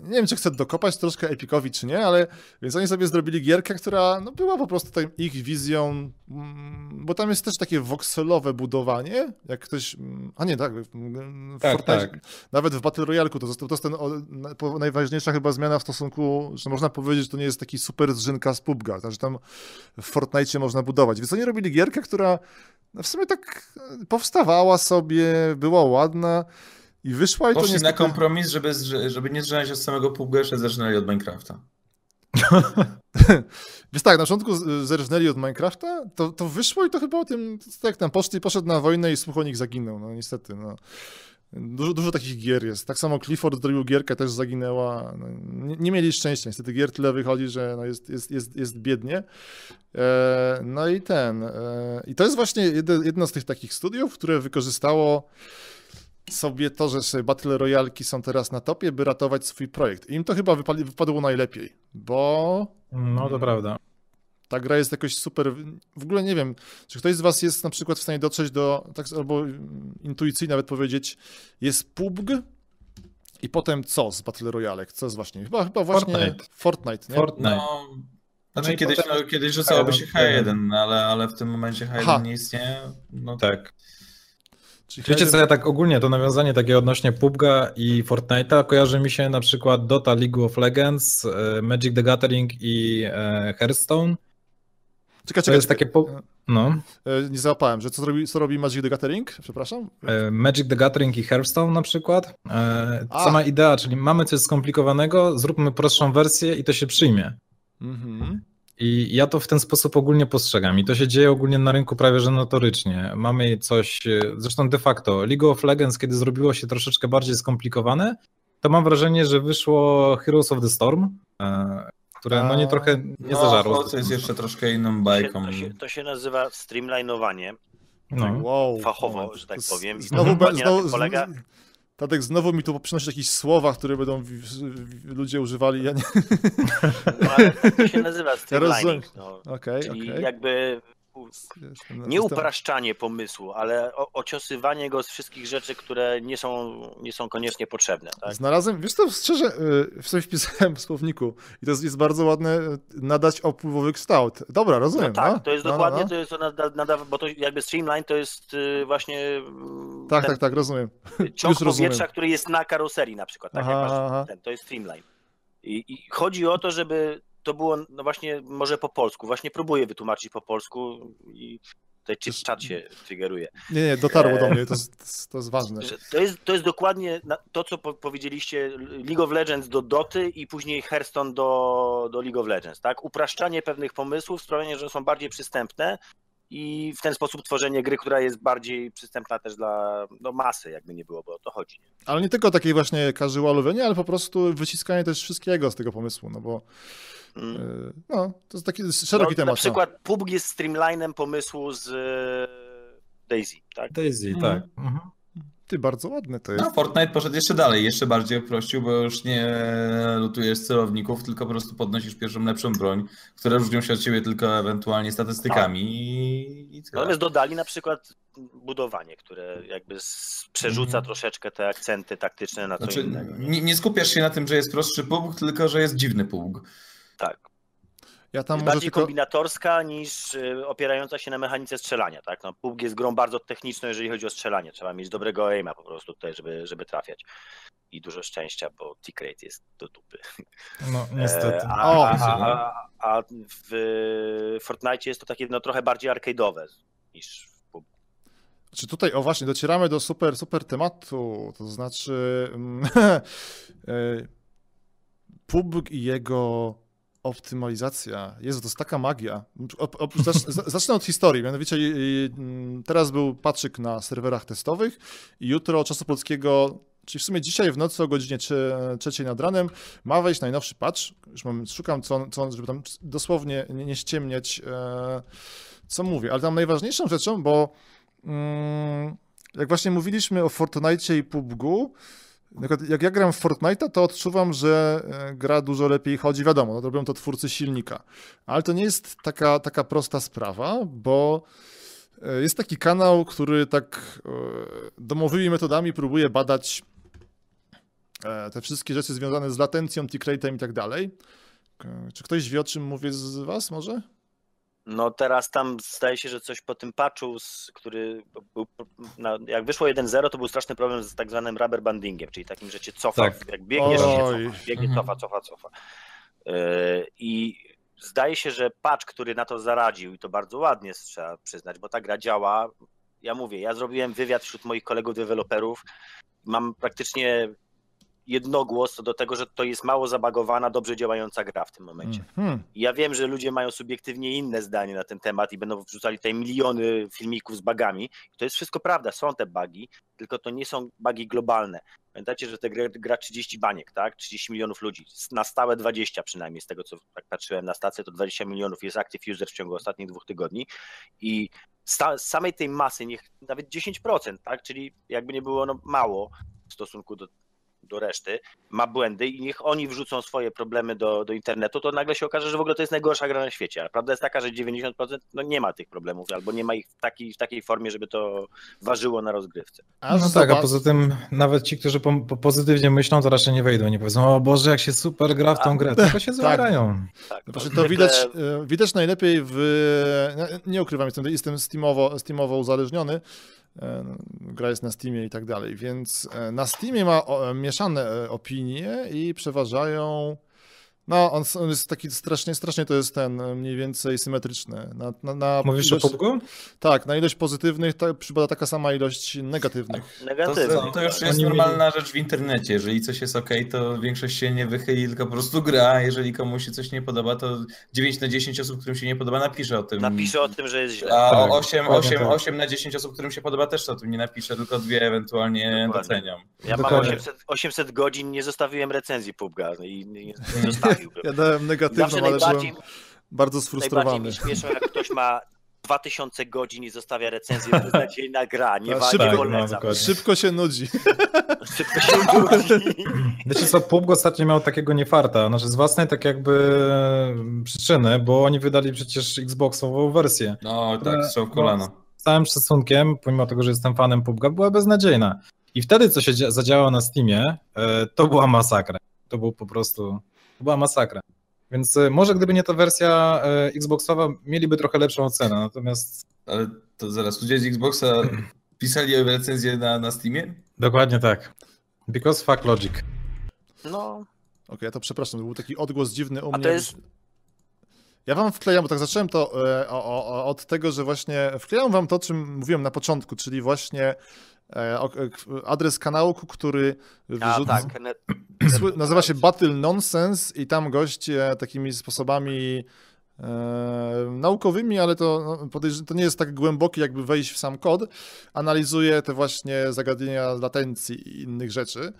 nie wiem, czy chcę dokopać troszkę Epicowi, czy nie, ale więc oni sobie zrobili gierkę, która no, była po prostu tam ich wizją, mm, bo tam jest też takie voxelowe budowanie, jak ktoś, mm, a nie, tak, w, Tak, Fortnite, tak. nawet w Battle Royale'ku to, został- to jest ten o, najważniejsza chyba zmiana w stosunku, że można powiedzieć, że to nie jest taki super zrzynka z PUBG'a, także tam w Fortnite można budować, więc oni robili gierkę, która no w sumie tak e, powstawała sobie, była ładna i wyszła i to Poszli na niestety... kompromis, żeby, żeby nie zrzynać od samego jeszcze zaczynali od Minecrafta. Więc tak, na początku zerżnęli od Minecrafta, to, to wyszło i to chyba o tym, tak tam poszli, poszedł na wojnę i słuch o nich zaginął, no niestety, no. Dużo, dużo takich gier jest. Tak samo Clifford zrobił gierkę, też zaginęła. No, nie, nie mieli szczęścia. Niestety gier tyle wychodzi, że no jest, jest, jest, jest biednie. E, no i ten. E, I to jest właśnie jedno, jedno z tych takich studiów, które wykorzystało sobie to, że Battle Royalki są teraz na topie, by ratować swój projekt. I im to chyba wypali, wypadło najlepiej, bo No to prawda. ta gra jest jakoś super. W ogóle nie wiem, czy ktoś z Was jest na przykład w stanie dotrzeć do, tak, albo mm, intuicyjnie nawet powiedzieć, jest PUBG i potem co z Battle Royale? Co jest właśnie? Chyba, chyba właśnie Fortnite. Fortnite, nie? Fortnite. No, znaczy No kiedyś, potem- no, kiedyś rzucałoby się H1, H1, ale, ale w tym momencie H1 Aha. nie istnieje. No, Tak. Czyli Wiecie H1 co, ja tak ogólnie to nawiązanie takie odnośnie PUBG'a i Fortnite'a kojarzy mi się na przykład Dota, League of Legends, e, Magic the Gathering i e, Hearthstone. Czekaj, To czekaj, takie po... No, E, Nie załapałem, że co robi, co robi Magic the Gathering? Przepraszam? Magic the Gathering i Hearthstone na przykład. E, A. Sama idea, czyli mamy coś skomplikowanego, zróbmy prostszą wersję i to się przyjmie. Mhm. I ja to w ten sposób ogólnie postrzegam. I to się dzieje ogólnie na rynku prawie że notorycznie. Mamy coś, e, zresztą de facto, League of Legends, kiedy zrobiło się troszeczkę bardziej skomplikowane, to mam wrażenie, że wyszło Heroes of the Storm, e, które no nie trochę nie no, zażarło. to jest jeszcze troszkę inną To bajką. się, to, się, to się nazywa streamlinowanie No. Wow. fachowo, że tak to powiem. I Znowu, to znowu, polega. z- Tadek, znowu mi tu przynosi jakieś słowa, które będą ludzie używali. Ja nie... No, ale tak to się nazywa streamlining. rozumiem. No. Okej, Czyli okej. jakby nie upraszczanie pomysłu, ale o, ociosywanie go z wszystkich rzeczy, które nie są, nie są koniecznie potrzebne. Tak? Znalazłem, wiesz co, szczerze, y, w sobie wpisałem w słowniku i to jest, jest bardzo ładne, y, nadać opływowy kształt. Dobra, No rozumiem. tak, no. to jest No, no, dokładnie, no. to jest to nada, bo to jakby streamline to jest y, właśnie mm, Tak, tak, tak, rozumiem. ciąg już rozumiem. powietrza, który jest na karoserii na przykład, tak aha. ten, to jest streamline. I, I chodzi o to, żeby to było, no właśnie, może po polsku, właśnie próbuję wytłumaczyć po polsku i tutaj czy czat się triggeruje. Nie, nie, dotarło do Eee. mnie, to jest, to jest- ważne. To jest, to jest dokładnie to, co po, powiedzieliście, League of Legends do Doty i później Hearthstone do, do League of Legends, tak? Upraszczanie pewnych pomysłów, sprawianie, że są bardziej przystępne i w ten sposób tworzenie gry, która jest bardziej przystępna też dla no, masy, jakby nie było, bo o to chodzi. Nie? Ale nie tylko takie właśnie casualowienie, ale po prostu wyciskanie też wszystkiego z tego pomysłu, no bo no, to jest taki szeroki no, temat. Na no. przykład PUBG jest streamlinem pomysłu z e, Daisy, tak? Daisy, Mhm. tak. Mhm. Ty, bardzo ładne to jest. No, Fortnite poszedł jeszcze dalej, jeszcze bardziej uprościł, bo już nie lutujesz celowników, tylko po prostu podnosisz pierwszą lepszą broń, które różnią się od ciebie tylko ewentualnie statystykami i, i. Natomiast dodali na przykład budowanie, które jakby przerzuca Mhm. troszeczkę te akcenty taktyczne na co Znaczy, innego. Nie? nie, nie skupiasz się na tym, że jest prostszy PUBG, tylko że jest dziwny PUBG. Tak. Ja tam Jest bardziej tylko... kombinatorska niż y, opierająca się na mechanice strzelania, tak? No, PUBG jest grą bardzo techniczną, jeżeli chodzi o strzelanie. Trzeba mieć dobrego aima po prostu tutaj, żeby, żeby trafiać. I dużo szczęścia, bo tick rate jest do dupy. No, niestety. E, A, O, a, a, a, a w Fortnite jest to takie no, trochę bardziej arcade'owe niż w PUBG. Czy tutaj, o właśnie, docieramy do super, super tematu, to znaczy mm, e, PUBG i jego optymalizacja. Jezu, to jest taka magia. Zacznę od historii, mianowicie mm, teraz był patrzyk na serwerach testowych i jutro czasu polskiego, czyli w sumie dzisiaj w nocy o godzinie trze- trzeciej nad ranem ma wejść najnowszy patch. Już mam, szukam, co, co, żeby tam dosłownie nie, nie ściemniać, e, co mówię, ale tam najważniejszą rzeczą, bo mm, jak właśnie mówiliśmy o Fortnite i PUBG, jak ja gram w Fortnite, to odczuwam, że e, gra dużo lepiej chodzi. Wiadomo, no, robią to twórcy silnika. Ale to nie jest taka, taka prosta sprawa, bo e, jest taki kanał, który tak e, domowymi metodami próbuje badać te wszystkie rzeczy związane z latencją, tick i tak dalej. Czy ktoś wie, o czym mówię z was może? No teraz tam zdaje się, że coś po tym patchu, który był, jak wyszło 1.0, to był straszny problem z tak zwanym rubber bandingiem, czyli takim, że cię cofa, tak. jak biegniesz, się cofa, biegnie, mhm. cofa, cofa, cofa. Yy, I zdaje się, że patch, który na to zaradził i to bardzo ładnie trzeba przyznać, bo ta gra działa. Ja mówię, ja zrobiłem wywiad wśród moich kolegów deweloperów, mam praktycznie jednogłos co do tego, że to jest mało zabagowana, dobrze działająca gra w tym momencie. Mm -hmm. Ja wiem, że ludzie mają subiektywnie inne zdanie na ten temat i będą wrzucali tutaj miliony filmików z bugami. To jest wszystko prawda, są te bugi, tylko to nie są bugi globalne. Pamiętacie, że te gra, gra 30 baniek, tak? 30 milionów ludzi. Na stałe 20 przynajmniej, z tego co tak patrzyłem na stację, to 20 milionów jest active user w ciągu ostatnich dwóch tygodni i z samej tej masy, niech nawet 10%, tak? Czyli jakby nie było no mało w stosunku do do reszty, ma błędy i niech oni wrzucą swoje problemy do, do internetu, to nagle się okaże, że w ogóle to jest najgorsza gra na świecie. A prawda jest taka, że 90% no nie ma tych problemów, albo nie ma ich w takiej, w takiej formie, żeby to ważyło na rozgrywce. A no tak, a poza tym nawet ci, którzy po, po pozytywnie myślą, to raczej nie wejdą, nie powiedzą, o Boże, jak się super gra w tą grę, tylko się zarają. Tak, tak. to widać, e, widać najlepiej w... Nie ukrywam, jestem, jestem steamowo, steamowo uzależniony, E, gra jest na Steamie i tak dalej, więc e, na Steamie ma mieszane e, opinie i przeważają no, on, on, jest taki strasznie, strasznie to jest ten mniej więcej symetryczny. Na, na, na Mówisz ilość, o PUBG? Tak, na ilość pozytywnych ta, przypada taka sama ilość negatywnych. Negatywnych. To, to, już jest Oni normalna mieli... rzecz w internecie. Jeżeli coś jest ok, to większość się nie wychyli, tylko po prostu gra. Jeżeli komuś się coś nie podoba, to 9 na 10 osób, którym się nie podoba, napisze o tym. Napisze o tym, że jest źle. A tak, 8, 8, tak. 8 na 10 osób, którym się podoba, też o tym nie napisze, tylko dwie ewentualnie Dokładnie. docenią. Ja Dokładnie. mam 800, 800 godzin, nie zostawiłem recenzji PUBG i nie, nie zostawiłbym. ja dałem negatywną, ale byłem bardzo sfrustrowany. Najbardziej mi śmieszą, jak ktoś ma 2000 godzin i zostawia recenzję beznadziejna gra, nie tak, szybko, polecam. No, szybko się nudzi. Szybko się nudzi. Wiecie co, PUBG ostatnio miał takiego niefarta, znaczy z własnej tak jakby przyczyny, bo oni wydali przecież Xboxową wersję. No tak, strzał w kolano. No, z całym szacunkiem, pomimo tego, że jestem fanem PUBG, była beznadziejna. I wtedy, co się zadziało na Steamie, e, to była masakra. To był po prostu, to była masakra. Więc e, może gdyby nie ta wersja e, Xboxowa, mieliby trochę lepszą ocenę, natomiast... Ale to zaraz, ludzie z Xboxa pisali recenzję na, na Steamie? Dokładnie tak. Because fuck logic. No. Okej, okay, ja to przepraszam, to był taki odgłos dziwny u A mnie. to jest... Ja wam wklejam, bo tak zacząłem to e, o, o, od tego, że właśnie wklejam wam to, o czym mówiłem na początku, czyli właśnie adres kanału, który wyrzuca, tak. nazywa się Battle Nonsense i tam gość takimi sposobami e, naukowymi, ale to, no, to nie jest tak głębokie, jakby wejść w sam kod, analizuje te właśnie zagadnienia latencji i innych rzeczy.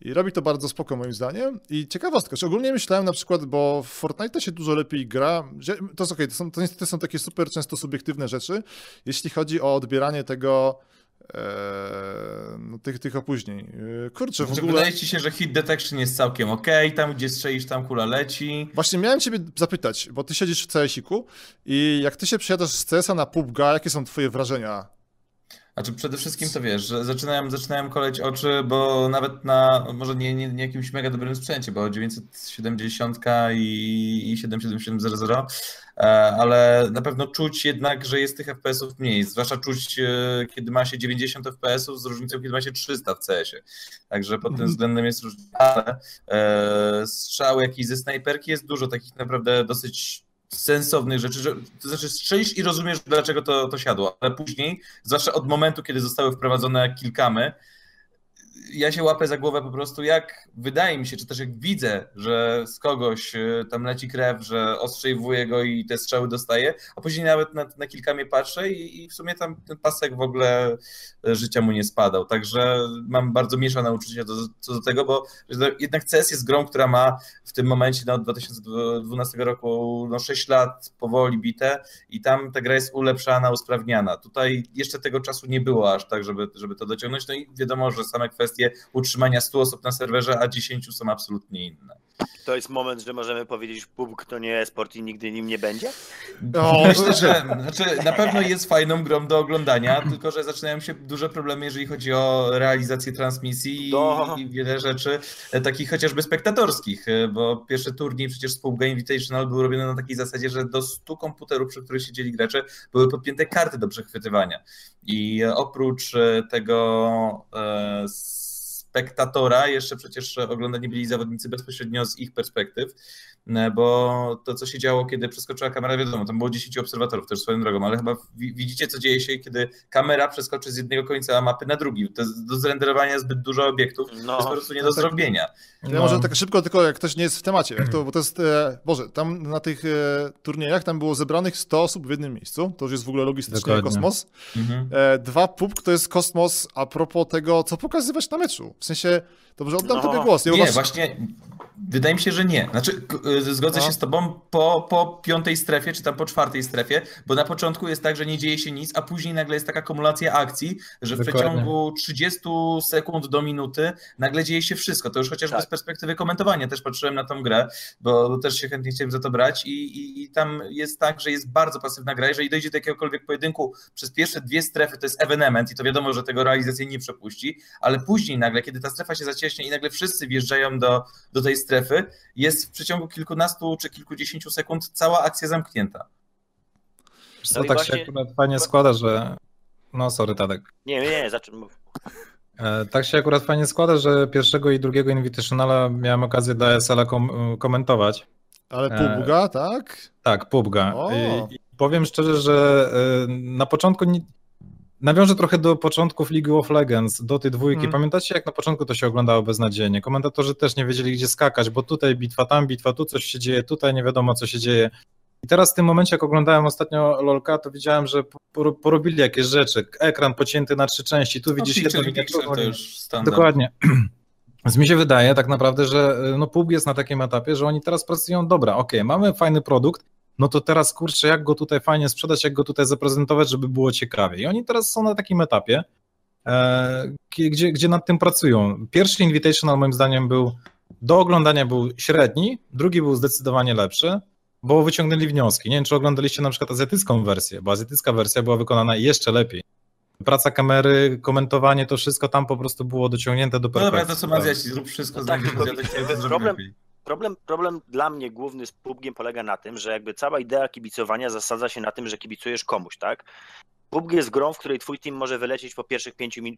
I robi to bardzo spoko moim zdaniem. I ciekawostka, że ogólnie myślałem na przykład, bo w Fortnite się dużo lepiej gra, to jest okej, okay, to, są, to niestety są takie super często subiektywne rzeczy, jeśli chodzi o odbieranie tego no, tych, tych opóźnień. Eee, kurczę, w znaczy, ogóle... Wydaje ci się, że hit detection jest całkiem ok, tam gdzie strzelisz, tam kula leci. Właśnie miałem ciebie zapytać, bo ty siedzisz w CS-iku i jak ty się przejadasz z CS-a na PUBG, jakie są twoje wrażenia? Znaczy przede wszystkim to wiesz, że zaczynałem, zaczynałem koleć oczy, bo nawet na, może nie, nie, nie jakimś mega dobrym sprzęcie, bo 970 i, i 77700, e, ale na pewno czuć jednak, że jest tych FPS-ów mniej, zwłaszcza czuć, e, kiedy ma się 90 FPS-ów z różnicą, kiedy ma się 300 w CS-ie. Także pod tym mhm. względem jest różnica, ale e, strzał jakiś ze snajperki jest dużo takich naprawdę dosyć sensownych rzeczy, że, to znaczy strzelisz i rozumiesz, dlaczego to, to siadło, ale później, zwłaszcza od momentu, kiedy zostały wprowadzone kilkamy, ja się łapę za głowę po prostu, jak wydaje mi się, czy też jak widzę, że z kogoś e, tam leci krew, że ostrzejwuje go i te strzały dostaje, a później nawet na, na kilka mnie patrzę i, i, w sumie tam ten pasek w ogóle e, życia mu nie spadał. Także mam bardzo mieszane uczucie do, co do tego, bo jednak CS jest grą, która ma w tym momencie no, od 2012 roku no, 6 lat powoli bite i tam ta gra jest ulepszana, usprawniana. Tutaj jeszcze tego czasu nie było aż tak, żeby, żeby to dociągnąć. No i wiadomo, że same kwestie utrzymania 100 osób na serwerze, a 10 są absolutnie inne. To jest moment, że możemy powiedzieć, PUBG to nie sport i nigdy nim nie będzie? No, myślę, że znaczy, na pewno jest fajną grą do oglądania, tylko że zaczynają się duże problemy, jeżeli chodzi o realizację transmisji i, i wiele rzeczy e, takich chociażby spektatorskich, e, bo pierwszy turniej przecież z PUBG Invitational był robiony na takiej zasadzie, że do 100 komputerów, przy których siedzieli gracze, były podpięte karty do przechwytywania. I oprócz e, tego e, spektatora, jeszcze przecież oglądani byli zawodnicy bezpośrednio z ich perspektyw, e, bo to, co się działo, kiedy przeskoczyła kamera, wiadomo, tam było 10 obserwatorów też swoją drogą, ale chyba widzicie, co dzieje się, kiedy kamera przeskoczy z jednego końca mapy na drugi. To jest do zrenderowania zbyt dużo obiektów, no, to jest po prostu nie do tak. Ja no. może tak szybko, tylko jak ktoś nie jest w temacie, jak to, bo to jest, e, Boże, tam na tych e, turniejach tam było zebranych 100 osób w jednym miejscu, to już jest w ogóle logistycznie Dokładnie. kosmos. Mhm. E, dwa, PUBG to jest kosmos a propos tego, co pokazywać na meczu. W sensie, to może oddam no. tobie głos. Nie, nie właśnie Wydaje mi się, że nie. Znaczy, y, zgodzę no. się z tobą po, po piątej strefie, czy tam po czwartej strefie, bo na początku jest tak, że nie dzieje się nic, a później nagle jest taka kumulacja akcji, że w przeciągu 30 sekund do minuty nagle dzieje się wszystko. To już chociażby tak. Perspektywy komentowania też patrzyłem na tą grę, bo też się chętnie chciałem za to brać i, i, i tam jest tak, że jest bardzo pasywna gra. Jeżeli dojdzie do jakiegokolwiek pojedynku przez pierwsze dwie strefy, to jest evenement i to wiadomo, że tego realizacja nie przepuści, ale później nagle, kiedy ta strefa się zacieśnie i nagle wszyscy wjeżdżają do, do tej strefy, jest w przeciągu kilkunastu czy kilkudziesięciu sekund cała akcja zamknięta. Co, no tak właśnie... się akurat fajnie składa, że... No sorry, Tadek. Nie, nie, nie, zacznij. E, tak się akurat fajnie składa, że pierwszego i drugiego Invitationala miałem okazję dla ESL-a kom komentować. Ale PUBG'a, e... tak? Tak, PUBG'a. I, I, powiem szczerze, że e, na początku Nawiążę trochę do początków League of Legends, do tej dwójki. Hmm. Pamiętacie, jak na początku to się oglądało beznadziejnie? Komentatorzy też nie wiedzieli, gdzie skakać, bo tutaj bitwa, tam bitwa, tu coś się dzieje, tutaj nie wiadomo, co się dzieje. I teraz w tym momencie, jak oglądałem ostatnio LoLka, to widziałem, że porobili jakieś rzeczy. Ekran pocięty na trzy części, tu no, widzisz jedno to już standard. Dokładnie. Więc mi się wydaje tak naprawdę, że no PUBG jest na takim etapie, że oni teraz pracują, dobra, ok, mamy fajny produkt, no to teraz kurczę, jak go tutaj fajnie sprzedać, jak go tutaj zaprezentować, żeby było ciekawie. I oni teraz są na takim etapie, e, gdzie, gdzie nad tym pracują. Pierwszy Invitational moim zdaniem był, do oglądania był średni, drugi był zdecydowanie lepszy, bo wyciągnęli wnioski. Nie wiem, czy oglądaliście na przykład azjatycką wersję, bo azjatycka wersja była wykonana jeszcze lepiej. Praca kamery, komentowanie, to wszystko tam po prostu było dociągnięte do perfekcji. No dobra, to są Azjaci, zrób wszystko. No tak, problem, Problem, problem dla mnie główny z PUBGiem polega na tym, że jakby cała idea kibicowania zasadza się na tym, że kibicujesz komuś, tak? PUBG jest grą, w której twój team może wylecieć po pierwszych pięciu, min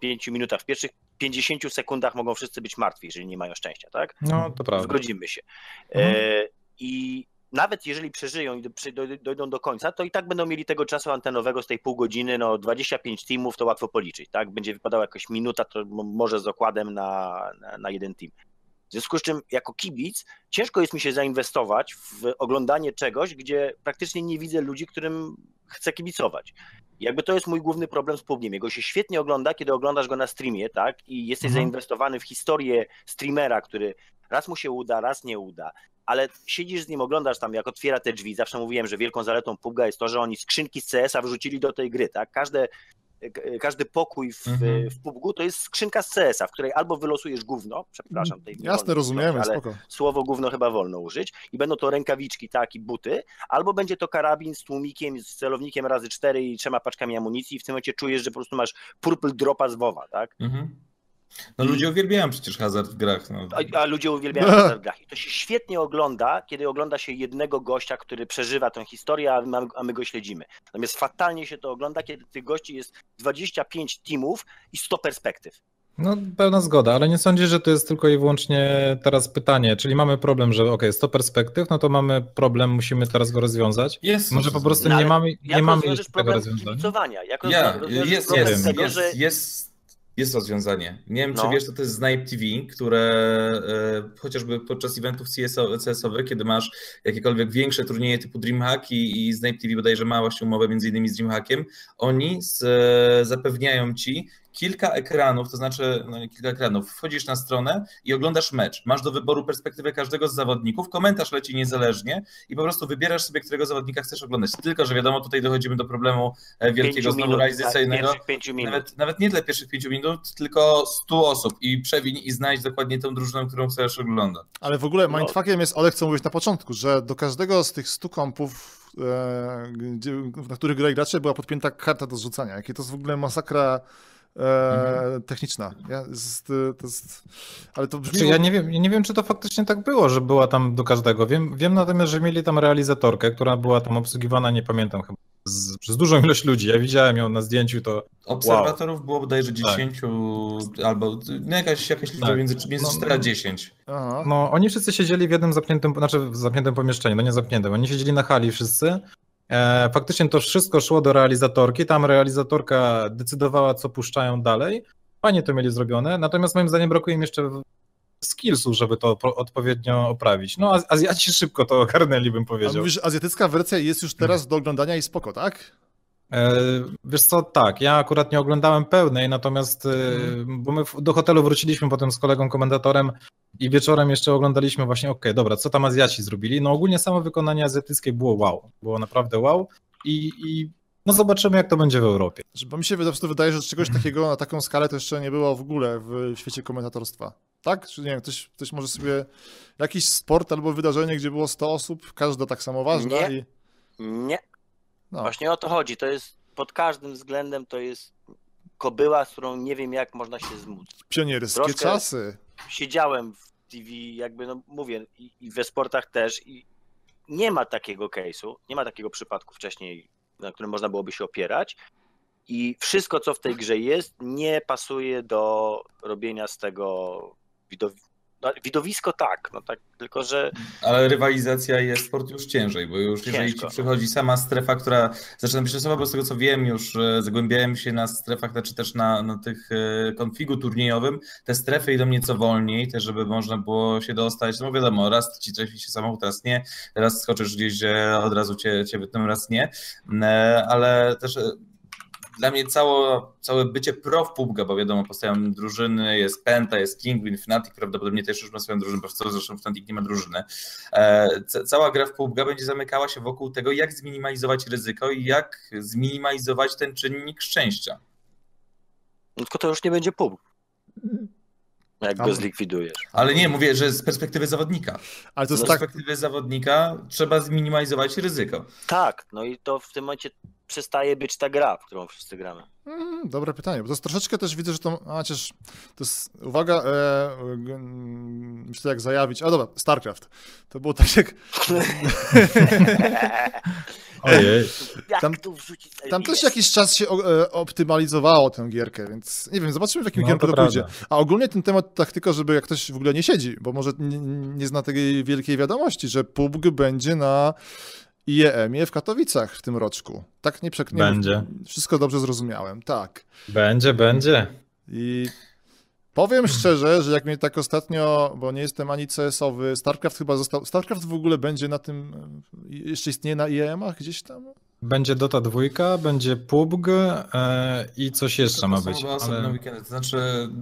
pięciu minutach. W pierwszych 50 sekundach mogą wszyscy być martwi, jeżeli nie mają szczęścia, tak? No, to prawda. Zgodzimy się. Mhm. E, I nawet jeżeli przeżyją i dojdą do końca, to i tak będą mieli tego czasu antenowego z tej pół godziny, no 25 teamów to łatwo policzyć, tak? Będzie wypadała jakaś minuta, to może z okładem na, na, na jeden team. W związku z czym, jako kibic, ciężko jest mi się zainwestować w oglądanie czegoś, gdzie praktycznie nie widzę ludzi, którym chcę kibicować. Jakby to jest mój główny problem z PUBGiem. Jego się świetnie ogląda, kiedy oglądasz go na streamie, tak? I jesteś mhm. zainwestowany w historię streamera, który raz mu się uda, raz nie uda. Ale siedzisz z nim, oglądasz tam, jak otwiera te drzwi. Zawsze mówiłem, że wielką zaletą PUBG'a jest to, że oni skrzynki z CS-a wrzucili do tej gry, tak? Każde każdy pokój w, mhm. w PUBG to jest skrzynka z CS-a, w której albo wylosujesz gówno, przepraszam, tej Jasne, rozumiemy, ale spoko. słowo gówno chyba wolno użyć i będą to rękawiczki, tak, i buty, albo będzie to karabin z tłumikiem, z celownikiem razy cztery i trzema paczkami amunicji i w tym momencie czujesz, że po prostu masz purple dropa z WoWa, tak? Mhm. No ludzie uwielbiają przecież hazard w grach. No. A, a, ludzie uwielbiają hazard w grach. I to się świetnie ogląda, kiedy ogląda się jednego gościa, który przeżywa tę historię, a my, a my go śledzimy. Natomiast fatalnie się to ogląda, kiedy tych gości jest 25 teamów i 100 perspektyw. No, pełna zgoda, ale nie sądzisz, że to jest tylko i wyłącznie teraz pytanie, czyli mamy problem, że ok, 100 perspektyw, no to mamy problem, musimy teraz go rozwiązać. Jest. Może po prostu nie mamy, nie mamy jeszcze tego rozwiązania. Jak ja, jest, jest, jest, jest Jest rozwiązanie. Nie wiem, czy No. wiesz, co to jest Snipe TV, które e, chociażby podczas eventów CSO, CS-owych, kiedy masz jakiekolwiek większe turnieje typu DreamHack i, i Snipe TV bodajże ma właśnie umowę między innymi z DreamHackiem, oni z, e, zapewniają ci kilka ekranów, to znaczy no nie kilka ekranów, wchodzisz na stronę i oglądasz mecz. Masz do wyboru perspektywę każdego z zawodników, komentarz leci niezależnie i po prostu wybierasz sobie, którego zawodnika chcesz oglądać. Tylko, że wiadomo, tutaj dochodzimy do problemu e, wielkiego Pięciu znowu minut, realizacyjnego. tak. Nawet, nawet nie dla pierwszych pięciu minut, tylko 100 osób i przewiń i znajdź dokładnie tą drużynę, którą chcesz oglądać. Ale w ogóle No. mindfuckiem jest, Olek, co mówiłeś na początku, że do każdego z tych 100 kompów, e, na których grali gracze, była podpięta karta do zrzucania. Jakie to jest w ogóle masakra e, techniczna. Ja, jest, to jest, ale to brzmi... Znaczy, ja, nie wiem, nie wiem, czy to faktycznie tak było, że była tam do każdego. Wiem, wiem natomiast, że mieli tam realizatorkę, która była tam obsługiwana, nie pamiętam chyba, z, przez dużą ilość ludzi. Ja widziałem ją na zdjęciu, to Obserwatorów było bodajże 10 albo no jakaś, jakaś liczba Tak. między, między No, 4 a 10. Aha. No, No, oni wszyscy siedzieli w jednym zamkniętym, znaczy w zamkniętym pomieszczeniu, no nie zamkniętym, oni siedzieli na hali wszyscy. E, faktycznie to wszystko szło do realizatorki, tam realizatorka decydowała, co puszczają dalej. Fajnie to mieli zrobione, natomiast moim zdaniem brakuje im jeszcze skillsów, żeby to po- odpowiednio oprawić. No, Az- Azjaci szybko to ogarnęli, bym A powiedział. mówisz, że azjatycka wersja jest już teraz do oglądania i spoko, tak? E, Wiesz co, tak, ja akurat nie oglądałem pełnej, natomiast e, bo my do hotelu wróciliśmy potem z kolegą komentatorem i wieczorem jeszcze oglądaliśmy właśnie, okej, dobra, co tam Azjaci zrobili. No ogólnie samo wykonanie azjatyckie było wow, było naprawdę wow i, i no zobaczymy jak to będzie w Europie. Bo mi się po prostu wydaje, że czegoś takiego na taką skalę to jeszcze nie było w ogóle w świecie komentatorstwa. Tak? Czy nie wiem, ktoś, ktoś może sobie jakiś sport albo wydarzenie, gdzie było 100 osób, każda tak samo ważna Nie. i Nie, no. właśnie o to chodzi. To jest pod każdym względem to jest kobyła, z którą nie wiem jak można się zmóc. pionierskie Troszkę- czasy. Siedziałem w TV, jakby no mówię, i, i we sportach też i nie ma takiego case'u, nie ma takiego przypadku wcześniej, na którym można byłoby się opierać. I wszystko, co w tej grze jest, nie pasuje do robienia z tego widowiska. No, widowisko tak, no tak, tylko że Ale rywalizacja jest sport już ciężej, bo już jeżeli Ciężko. ci przychodzi sama strefa, która zaczyna być losowa, bo z tego co wiem, już e, zagłębiałem się na strefach, czy też na, na tych e, konfigu turniejowym, te strefy idą nieco wolniej, też żeby można było się dostać, no wiadomo, raz ci trafi się samochód, raz nie, raz skoczysz gdzieś, że od razu cię, cię wytną, raz nie, E, ale też dla mnie cało, całe bycie pro w PUBG, bo wiadomo, powstają drużyny, jest Penta, jest Kingwin, Fnatic prawdopodobnie też już ma swoją drużynę, po prostu zresztą Fnatic nie ma drużyny. E, ca- Cała gra w PUBG będzie zamykała się wokół tego, jak zminimalizować ryzyko i jak zminimalizować ten czynnik szczęścia. no, tylko to już nie będzie pub. Jak go zlikwidujesz. Ale nie, mówię, że z perspektywy zawodnika. Ale to Z tak, perspektywy zawodnika trzeba zminimalizować ryzyko. Tak, no i to w tym momencie przestaje być ta gra, w którą wszyscy gramy. Mm, dobre pytanie, bo to jest troszeczkę też widzę, że to, a chociaż to jest, uwaga, e, myślę jak zajawić, a dobra, StarCraft, to było tak jak, Ojej. Jak Tam- tam też jakiś czas się o, e, optymalizowało tę gierkę, więc nie wiem, zobaczymy w jakim No, kierunku to to pójdzie. A ogólnie ten temat tak tylko, żeby jak ktoś w ogóle nie siedzi, bo może nie, nie zna tej wielkiej wiadomości, że PUBG będzie na IEM-ie w Katowicach w tym roczku. Tak nie przeknie. Będzie. Wszystko dobrze zrozumiałem, tak. Będzie, będzie. I powiem szczerze, że jak mnie tak ostatnio, bo nie jestem ani CS-owy, StarCraft chyba został. StarCraft w ogóle będzie na tym. Jeszcze istnieje na IEM-ach gdzieś tam? Będzie Dota 2, będzie PUBG e, i coś jeszcze ma To są być. chyba osobne Ale weekendy. To znaczy,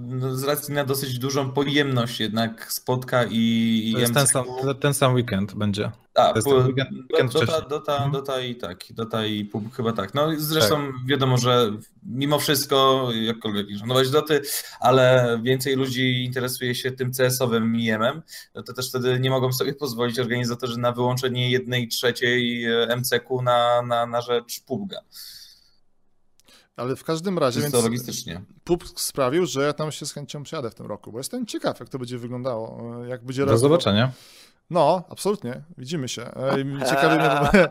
no, z racji na dosyć dużą pojemność jednak spotka i, to jest ten sam, ten sam weekend będzie. A, To jest ten weekend- weekend Dota, wcześniej. Dota, Mhm. Dota i tak, Dota i PUBG chyba tak. No i zresztą wiadomo, że mimo wszystko, jakkolwiek nie szanować Doty, ale więcej ludzi interesuje się tym CS-owym IEM-em, no to też wtedy nie mogą sobie pozwolić organizatorzy na wyłączenie jednej trzeciej e, MCQ na, na, na rzecz PUBG. Ale w każdym razie, więc logistycznie. PUBG sprawił, że ja tam się z chęcią przyjadę w tym roku, bo jestem ciekaw, jak to będzie wyglądało. e, Jak będzie Do raz- zobaczenia. No, absolutnie. Widzimy się. E, i Ciekawi mnie.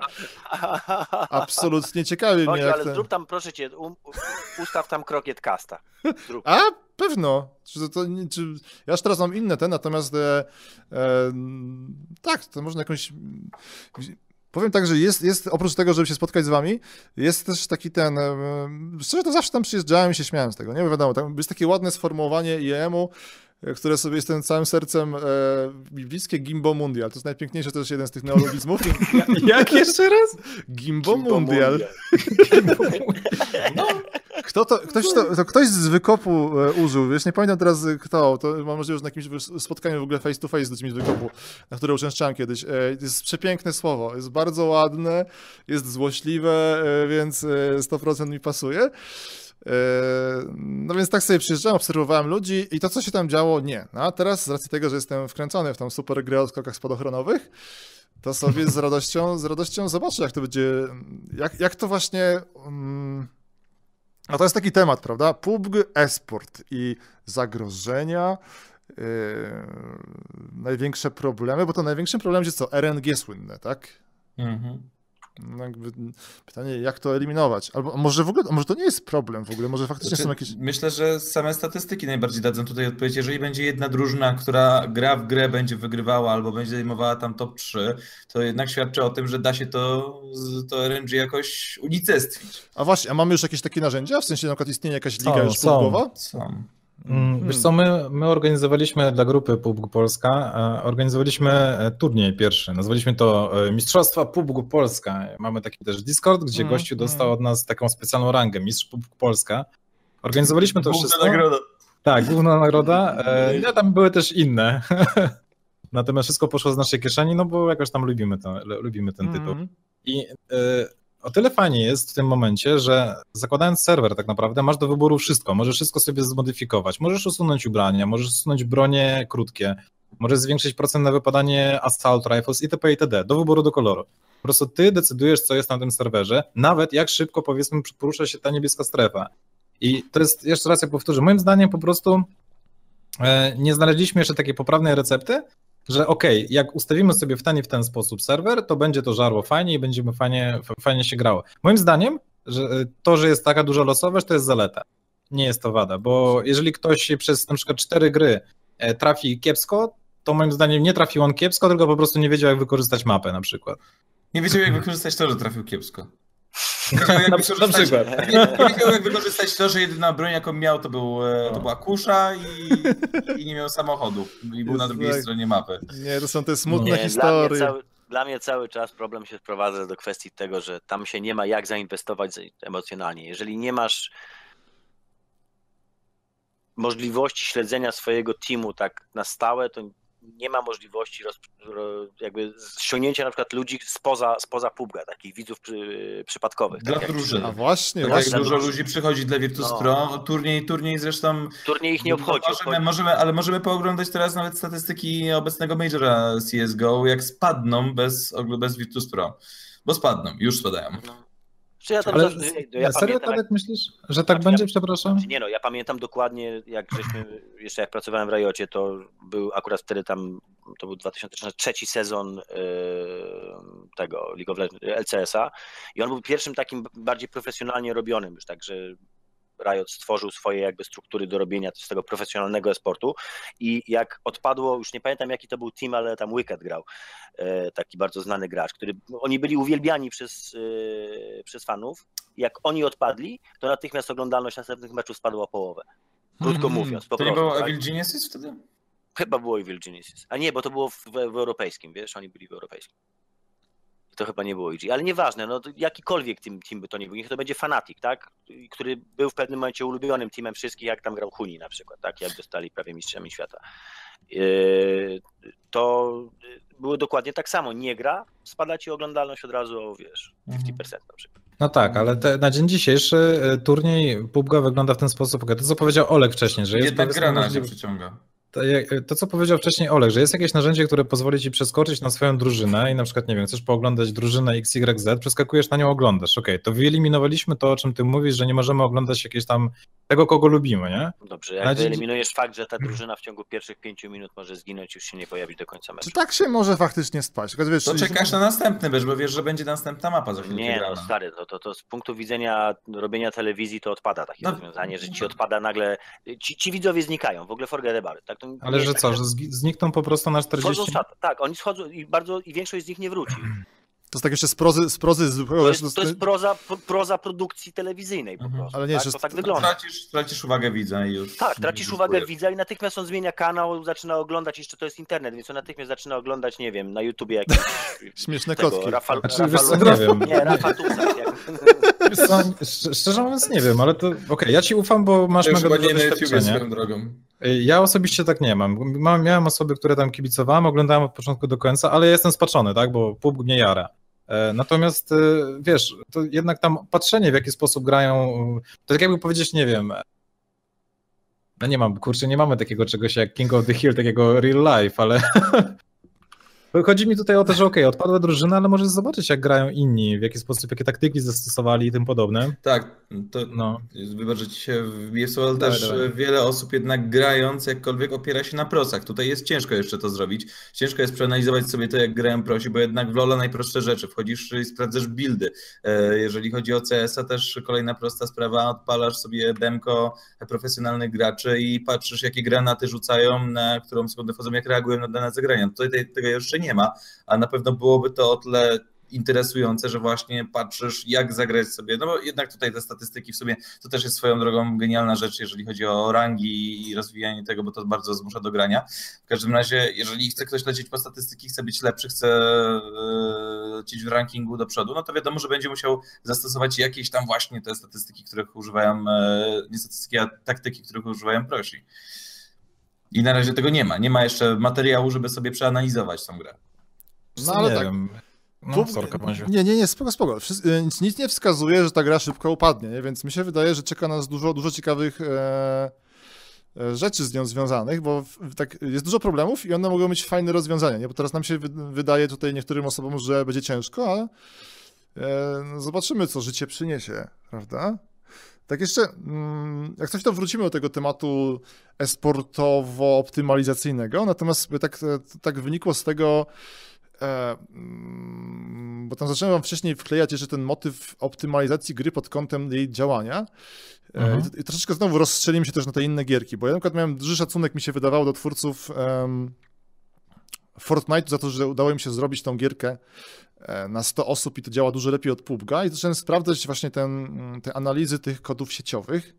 Absolutnie ciekawi Chodź, mnie, ale ten... zrób tam, proszę cię, um, ustaw tam krokiet casta. Zrób. A, pewno. Czy to, czy, ja już teraz mam inne te, natomiast e, e, tak, to można jakąś... Powiem tak, że jest, jest oprócz tego, żeby się spotkać z wami, jest też taki ten, e, szczerze to zawsze tam przyjeżdżałem i się śmiałem z tego, nie? Wiadomo, tam jest takie ładne sformułowanie IEM-u, które sobie jestem całym sercem e, bliskie Gimbo Mundial. To jest najpiękniejsze, to jest jeden z tych neologizmów. Jak jeszcze raz? Gimbo Mundial. No, kto to, ktoś, to, to ktoś z wykopu e, użył, wiesz, nie pamiętam teraz kto, to mam możliwość na jakimś spotkaniu w ogóle face to face z ludźmi z wykopu, na które uczęszczałem kiedyś. E, to jest przepiękne słowo, jest bardzo ładne, jest złośliwe, e, więc e, 100% mi pasuje. E, No więc tak sobie przyjeżdżałem, obserwowałem ludzi i to, co się tam działo, nie. No, a teraz z racji tego, że jestem wkręcony w tą super grę o skokach spadochronowych, to sobie z radością, z radością zobaczę, jak to będzie, jak, jak to właśnie... mm, a to jest taki temat, prawda? PUBG Esport i zagrożenia, yy, największe problemy, bo to największym problemem jest co? RNG słynne, tak? Mhm. No jakby pytanie, jak to eliminować? Albo może w ogóle, może to nie jest problem w ogóle, może faktycznie Znaczy, są jakieś... Myślę, że same statystyki najbardziej dadzą tutaj odpowiedź. Jeżeli będzie jedna drużyna, która gra w grę, będzie wygrywała albo będzie zajmowała tam top 3, to jednak świadczy o tym, że da się to, to RNG jakoś unicestwić. A właśnie, a mamy już jakieś takie narzędzia? W sensie na przykład istnieje jakaś liga Są, już są. Są. Mm, Wiesz co, my, my organizowaliśmy dla grupy PUBG Polska, e, organizowaliśmy e, turniej pierwszy, nazwaliśmy to e, Mistrzostwa PUBG Polska. Mamy taki też Discord, gdzie Mm, gościu mm. dostał od nas taką specjalną rangę, Mistrz PUBG Polska. Organizowaliśmy to Główna wszystko. nagroda. Tak, główna nagroda. E, Nie, tam były też inne. Natomiast wszystko poszło z naszej kieszeni, no bo jakoś tam lubimy, to, lubimy ten tytuł. Mhm. I o tyle fajnie jest w tym momencie, że zakładając serwer tak naprawdę masz do wyboru wszystko. Możesz wszystko sobie zmodyfikować. Możesz usunąć ubrania, możesz usunąć bronie krótkie, możesz zwiększyć procent na wypadanie assault rifles itp. itd. Do wyboru do koloru. Po prostu ty decydujesz, co jest na tym serwerze, nawet jak szybko powiedzmy porusza się ta niebieska strefa. I to jest, jeszcze raz ja powtórzę, moim zdaniem po prostu e, nie znaleźliśmy jeszcze takiej poprawnej recepty, że okej, jak ustawimy sobie w ten i w ten sposób serwer, to będzie to żarło fajnie i będziemy fajnie, fajnie się grało. Moim zdaniem, że y, to, że jest taka duża losowość, to jest zaleta. Nie jest to wada, bo jeżeli ktoś przez na przykład cztery gry e, trafi kiepsko, to moim zdaniem nie trafił on kiepsko, tylko po prostu nie wiedział, jak wykorzystać mapę na przykład. Nie wiedział, jak wykorzystać to, że trafił kiepsko. Na- wykorzystać, na przykład. Nie, nie wiedział, jak wykorzystać to, że jedyna broń, jaką miał, to, był, e, to była kusza i, i nie miał samochodu. I był na Jest drugiej tak. stronie mapy. Nie, to są te smutne Nie, dla, mnie historie. cały, dla mnie cały czas problem się sprowadza do kwestii tego, że tam się nie ma jak zainwestować emocjonalnie. Jeżeli nie masz możliwości śledzenia swojego teamu tak na stałe, to nie ma możliwości roz, ro, jakby ściągnięcia na przykład ludzi spoza, spoza PUBG'a, takich widzów przy, przypadkowych. Dla tak jak- drużyny. A właśnie, Tak właśnie. jak dużo ludzi przychodzi dla Virtus No. Pro, turniej, turniej zresztą Turniej ich nie obchodzi. Możemy, obchodzi- możemy, ale możemy pooglądać teraz nawet statystyki obecnego Majora CSGO, jak spadną bez, bez Virtus Pro. Bo spadną, już spadają. No. Czy ja tam Ale zawsze- ja serio pamiętam, tak jak- myślisz, że tak Znaczy, będzie, ja- przepraszam? Znaczy, Nie no, ja pamiętam dokładnie, jak żeśmy, jeszcze jak pracowałem w Rajocie, to był akurat wtedy tam, to był 2003 sezon yy, tego League of Legends, LCS-a i on był pierwszym takim bardziej profesjonalnie robionym już, że Riot stworzył swoje jakby struktury do robienia z tego profesjonalnego esportu i jak odpadło, już nie pamiętam jaki to był team, ale tam Wicked grał, e, taki bardzo znany gracz, który, oni byli uwielbiani przez, e, przez fanów, jak oni odpadli, to natychmiast oglądalność następnych meczów spadła o połowę. Krótko Mhm. mówiąc, po To nie prostu. było tak? Evil Geniuses wtedy? Chyba było Evil Genesis. A nie, bo to było w, w europejskim, wiesz, oni byli w europejskim. To chyba nie było EG, ale nieważne, no to jakikolwiek team, team by to nie był, niech to będzie Fanatic, tak? Który był w pewnym momencie ulubionym teamem wszystkich, jak tam grał Huni na przykład, tak? Jak dostali prawie mistrzami świata. Yy, To było dokładnie tak samo. Nie gra, spada ci oglądalność od razu o, wiesz, 50% na przykład. No tak, ale te, na dzień dzisiejszy e, turniej PUBG wygląda w ten sposób, to co powiedział Olek wcześniej, że jest powiedzmy gra na razie przyciąga. To, co powiedział wcześniej Olek, że jest jakieś narzędzie, które pozwoli ci przeskoczyć na swoją drużynę i na przykład, nie wiem, chcesz pooglądać drużynę XYZ, przeskakujesz na nią, oglądasz. Okej, to wyeliminowaliśmy to, o czym ty mówisz, że nie możemy oglądać jakieś tam tego, kogo lubimy, nie? Dobrze, Na jak dzień- wyeliminujesz fakt, że ta drużyna w ciągu pierwszych pięciu minut może zginąć, już się nie pojawić do końca meczu. Czy tak się może faktycznie spać? Tylko, wiesz, To czekasz na następny wiesz, bo wiesz, że będzie następna mapa za chwilę Nie, no stary, to, to, to z punktu widzenia robienia telewizji to odpada takie No. rozwiązanie, że ci odpada nagle, ci, ci widzowie znikają, w ogóle forget about it, tak? To Ale że tak, co, że znikną po prostu na 40 Schodzą z czatu, tak, oni schodzą i bardzo, i większość z nich nie wróci. To jest tak jeszcze z prozy, z prozy zwykłego... To jest, to jest proza, proza produkcji telewizyjnej po Mhm. prostu. Ale nie, tak? że- To tak wygląda. Tracisz, tracisz uwagę widza i już. Tak, tracisz już uwagę widza i natychmiast on zmienia kanał, zaczyna oglądać, jeszcze to jest internet, więc on natychmiast zaczyna oglądać, nie wiem, na YouTubie jakieś Śmieszne tego, kotki. Rafał, Znaczy, wiesz co, Rafał, nie nie, Rafa Tusak. Jak... Szcz- szczerze mówiąc nie wiem, ale to okej, ja ci ufam, bo masz mega swoją drogą. Ja osobiście tak nie mam. mam. Miałem osoby, które tam kibicowałem, oglądałem od początku do końca, ale ja jestem spaczony, tak, bo PUBG mnie jara. E, Natomiast e, wiesz, to jednak tam patrzenie, w jaki sposób grają, to tak jakby powiedzieć, nie wiem. No nie mam, kurczę, nie mamy takiego czegoś jak King of the Hill, takiego real life, ale chodzi mi tutaj o to, że okej, odpadła drużyna, ale możesz zobaczyć, jak grają inni, w jaki sposób, jakie taktyki zastosowali i tym podobne. Tak, to No. wybacz, że ci się wbije w słowo, ale Dawaj, też wiele osób jednak grając jakkolwiek opiera się na prosach. Tutaj jest ciężko jeszcze to zrobić. Ciężko jest przeanalizować sobie to, jak grają prosi, bo jednak w LoL'a najprostsze rzeczy. Wchodzisz i sprawdzasz buildy. E, Jeżeli chodzi o CS-a, też kolejna prosta sprawa, odpalasz sobie demko profesjonalnych graczy i patrzysz, jakie granaty rzucają, na którą sekundę wchodzą, jak reagują na dane zagrania. Tutaj tego jeszcze nie ma, a na pewno byłoby to o tyle interesujące, że właśnie patrzysz, jak zagrać sobie, no bo jednak tutaj te statystyki w sumie, to też jest swoją drogą genialna rzecz, jeżeli chodzi o rangi i rozwijanie tego, bo to bardzo zmusza do grania. W każdym razie, jeżeli chce ktoś lecieć po statystyki, chce być lepszy, chce lecieć w rankingu do przodu, no to wiadomo, że będzie musiał zastosować jakieś tam właśnie te statystyki, których używają, e, nie statystyki, a taktyki, których używają prosi. I na razie tego nie ma. Nie ma jeszcze materiału, żeby sobie przeanalizować tą grę. No ale nie tak. wiem. No, Tu- sorka. Nie, nie, nie, spoko, spoko. E, Nic, nic nie wskazuje, że ta gra szybko upadnie, nie? więc mi się wydaje, że czeka nas dużo, dużo ciekawych e, e, rzeczy z nią związanych, bo w, tak, jest dużo problemów i one mogą mieć fajne rozwiązania, nie? bo teraz nam się wy, wydaje tutaj niektórym osobom, że będzie ciężko, ale e, no zobaczymy, co życie przyniesie, prawda? Tak jeszcze, mm, jak coś to wrócimy do tego tematu esportowo-optymalizacyjnego, natomiast tak, e, tak wynikło z tego, E, mm, bo tam zacząłem wam wcześniej wklejać jeszcze ten motyw optymalizacji gry pod kątem jej działania. E, Mhm. I, troszeczkę znowu rozstrzeliłem się też na te inne gierki, bo ja na przykład miałem duży szacunek, mi się wydawało, do twórców em, Fortnite za to, że udało im się zrobić tą gierkę e, na 100 osób i to działa dużo lepiej od PUBG'a. I zacząłem sprawdzać właśnie ten, te analizy tych kodów sieciowych,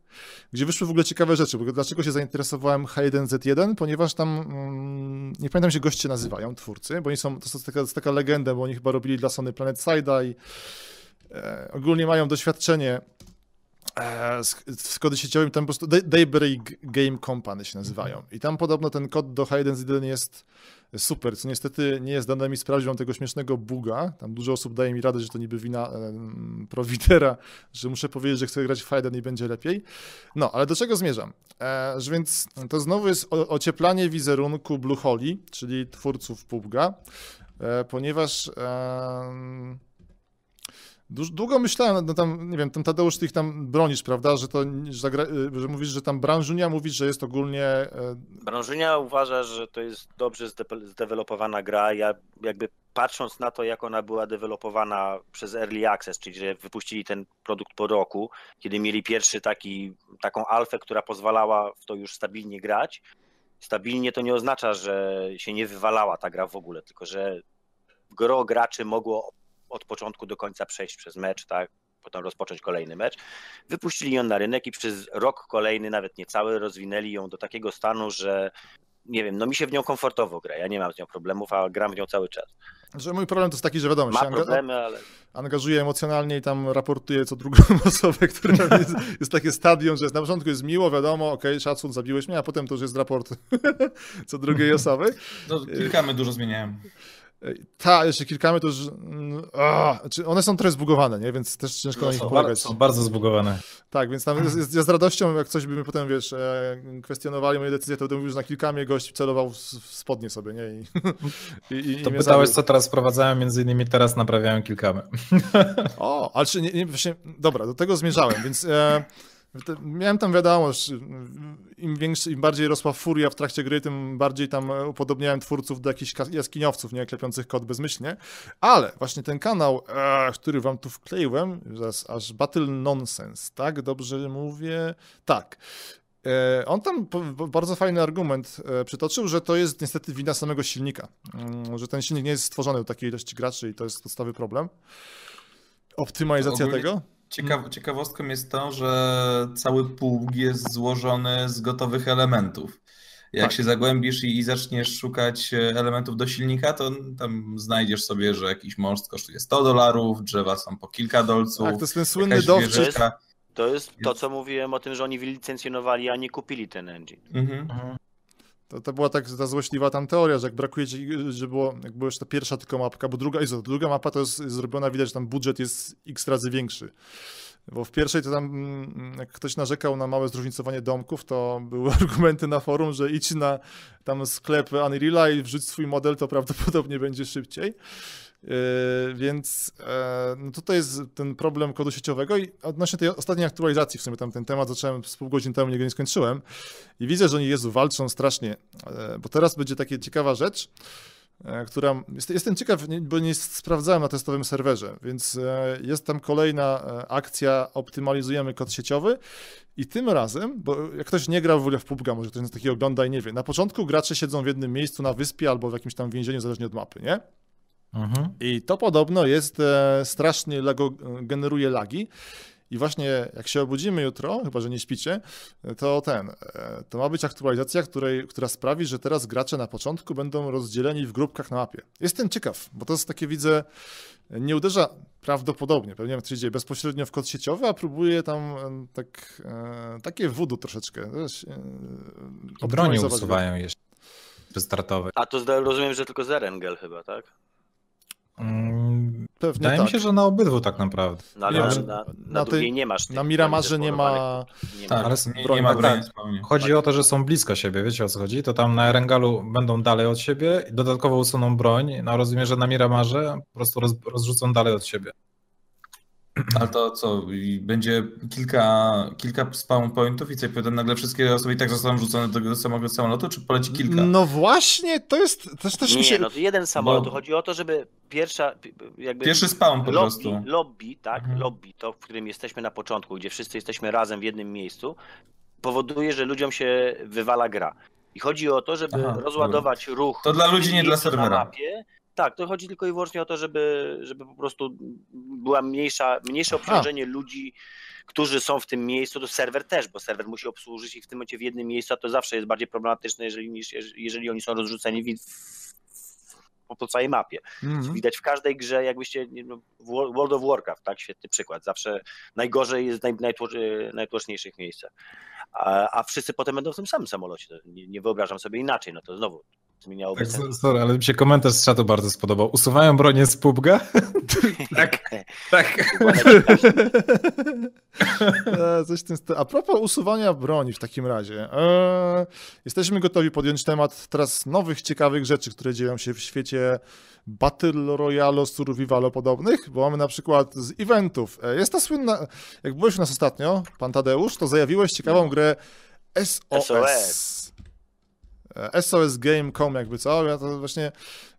gdzie wyszły w ogóle ciekawe rzeczy, dlaczego się zainteresowałem H1Z1, ponieważ tam, mm, nie pamiętam się goście nazywają, twórcy, bo oni są, to jest taka, to jest taka legenda, bo oni chyba robili dla Sony Planet Side'a i e, ogólnie mają doświadczenie z, z kody sieciowym, tam po prostu Day- Daybreak Game Company się nazywają i tam podobno ten kod do H1Z1 jest super, co niestety nie jest dane mi sprawdzić, mam tego śmiesznego buga, tam dużo osób daje mi radę, że to niby wina em, prowidera, że muszę powiedzieć, że chcę grać w H1 i będzie lepiej. No, ale do czego zmierzam? E, że więc to znowu jest o, ocieplanie wizerunku Blue Holi, czyli twórców PUBG'a, e, ponieważ Duż, długo myślałem, no tam, nie wiem, ten Tadeusz, ty ich tam bronisz, prawda, że to, że, y, że mówisz, że tam branżunia mówisz, że jest ogólnie, e, Branżynia uważa, że to jest dobrze zde- zdevelopowana gra. Ja jakby patrząc na to, jak ona była developowana przez Early Access, czyli że wypuścili ten produkt po roku, kiedy mieli pierwszy taki, taką alfę, która pozwalała w to już stabilnie grać. Stabilnie to nie oznacza, że się nie wywalała ta gra w ogóle, tylko że gro graczy mogło od początku do końca przejść przez mecz, tak? Potem rozpocząć kolejny mecz. Wypuścili ją na rynek i przez rok kolejny, nawet nie cały, rozwinęli ją do takiego stanu, że nie wiem, no mi się w nią komfortowo gra. Ja nie mam z nią problemów, a gram w nią cały czas. że mój problem to jest taki, że wiadomo, Ma się anga- problemy, ale angażuję emocjonalnie i tam raportuję co drugą osobę, która jest, jest takie stadium, że jest, na początku jest miło, wiadomo, okej, szacun, zabiłeś mnie, a potem to już jest raport co drugiej osoby. No, kilkamy dużo zmieniałem. Ta, jeszcze kilkamy to już, mm, a, znaczy one są trochę zbugowane, nie, więc też ciężko No na nich są polegać. Są bardzo zbugowane. Tak, więc tam jest, jest, ja z radością, jak coś by mi potem, wiesz, e, kwestionowali moje decyzje, to bym że na kilkamie gość celował w, spodnie sobie, nie? I, i, i, To pytałeś, zabił. co teraz wprowadzałem, między innymi teraz naprawiałem kilkamy. O, ale czy nie, nie, właśnie, dobra, do tego zmierzałem, więc e, miałem tam wiadomość, im, większy, im bardziej rosła furia w trakcie gry, tym bardziej tam upodobniałem twórców do jakichś jaskiniowców, nie, klepiących kod bezmyślnie, ale właśnie ten kanał, e, który wam tu wkleiłem, zaraz aż Battle Nonsense, tak, dobrze mówię? Tak. E, on tam bardzo fajny argument e, przytoczył, że to jest niestety wina samego silnika, mm, że ten silnik nie jest stworzony do takiej ilości graczy i to jest podstawowy problem. Optymalizacja Ogólnie tego. Ciekaw, ciekawostką jest to, że cały pług jest złożony z gotowych elementów. Jak Tak. się zagłębisz i, i zaczniesz szukać e, elementów do silnika, to tam znajdziesz sobie, że jakiś most kosztuje 100 dolarów, drzewa są po kilka dolców. Tak, to jest ten słynny dowcip. wieżyczka. To jest to, co mówiłem o tym, że oni wylicencjonowali, a nie kupili ten engine. Mhm. To, to była tak ta złośliwa tam teoria, że jak brakuje ci, że było, jak była ta pierwsza tylko mapka, bo druga, Jezu, druga mapa to jest zrobiona, widać, że tam budżet jest x razy większy. Bo w pierwszej to tam, mm, jak ktoś narzekał na małe zróżnicowanie domków, to były argumenty na forum, że idź na tam sklep Unreal'a i wrzuć swój model, to prawdopodobnie będzie szybciej. Yy, więc e, no tutaj jest ten problem kodu sieciowego i odnośnie tej ostatniej aktualizacji, w sumie tam ten temat zacząłem z pół godziny temu, niego nie skończyłem i widzę, że oni, Jezu, walczą strasznie, e, bo teraz będzie taka ciekawa rzecz, e, która, jest, jestem ciekaw, bo nie sprawdzałem na testowym serwerze, więc jest tam kolejna akcja, optymalizujemy kod sieciowy i tym razem, bo jak ktoś nie grał w ogóle w PUBG, może ktoś nas takiego ogląda i nie wie, na początku gracze siedzą w jednym miejscu na wyspie albo w jakimś tam więzieniu, zależnie od mapy, nie? Mhm. I to podobno jest e, strasznie lago, generuje lagi. I właśnie jak się obudzimy jutro, chyba że nie śpicie, to ten, e, to ma być aktualizacja, której, która sprawi, że teraz gracze na początku będą rozdzieleni w grupkach na mapie. Jestem ciekaw, bo to jest takie, widzę, nie uderza prawdopodobnie, pewnie jak to się dzieje bezpośrednio w kod sieciowy, a próbuje tam e, tak, takie voodoo troszeczkę. E, I broni go. usuwają jeszcze przy startowej. A to rozumiem, że tylko z Erengel chyba, tak? Mm, Pewnie Wydaje tak. mi się, że na obydwu tak naprawdę. No ale Nie, na, na, na, drugiej nie masz. Na Miramarze nie ma... Nie Tak. Ale nie, broń nie ma tak, broni tak. Chodzi o to, że są blisko siebie, wiecie o co chodzi? To tam na Erengalu będą dalej od siebie, i dodatkowo usuną broń, no rozumiem, że na Miramarze po prostu roz, rozrzucą dalej od siebie. Ale to co, będzie kilka, kilka spawn pointów i co, i potem nagle wszystkie osoby i tak zostaną rzucone do tego samego samolotu, czy poleci kilka? No właśnie, to jest też, też Nie, się... no to jeden samolot. Bo- Chodzi o to, żeby pierwsza, jakby Pierwszy spawn po lobby, prostu. lobby, tak, Mhm. lobby, to w którym jesteśmy na początku, gdzie wszyscy jesteśmy razem w jednym miejscu, powoduje, że ludziom się wywala gra. I chodzi o to, żeby Aha, rozładować ruch. To dla ludzi, nie dla miejscu na serwera. Mapie. Tak, to chodzi tylko i wyłącznie o to, żeby, żeby po prostu była mniejsza, mniejsze obciążenie ludzi, którzy są w tym miejscu, to serwer też, bo serwer musi obsłużyć ich w tym momencie w jednym miejscu, a to zawsze jest bardziej problematyczne, jeżeli, niż, jeżeli oni są rozrzuceni w, po, po całej mapie. Mhm. Widać w każdej grze, jakbyście, no, World of Warcraft, tak, świetny przykład, zawsze najgorzej jest w naj, e, najtłoczniejszych miejscach, a, a wszyscy potem będą w tym samym samolocie, nie, nie wyobrażam sobie inaczej, no to znowu zmieniałoby Tak, sens. sorry, ale mi się komentarz z czatu bardzo spodobał. Usuwają bronię z PUBG? tak, tak. E, Coś tym. A propos usuwania broni w takim razie. E, jesteśmy gotowi podjąć temat teraz nowych, ciekawych rzeczy, które dzieją się w świecie Battle Royale, Survivalo podobnych, bo mamy na przykład z eventów. E, jest ta słynna, jak byłeś u nas ostatnio, pan Tadeusz, to zajawiłeś ciekawą grę SOS. SOS. E, SOS Game.com jakby co, ja to właśnie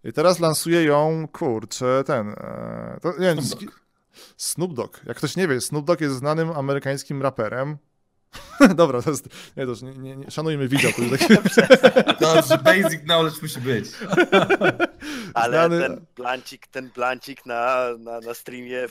i teraz lansuję ją, kurczę, ten, e, to, nie wiem, Snoop Dogg. Snoop Dogg. Jak ktoś nie wie, Snoop Dogg jest znanym amerykańskim raperem. Dobra, to jest, nie, to już nie, nie, nie, szanujmy widza. To jest taki, To, że basic knowledge musi być. Ale znany- ten plancik, ten plancik na, na, na streamie.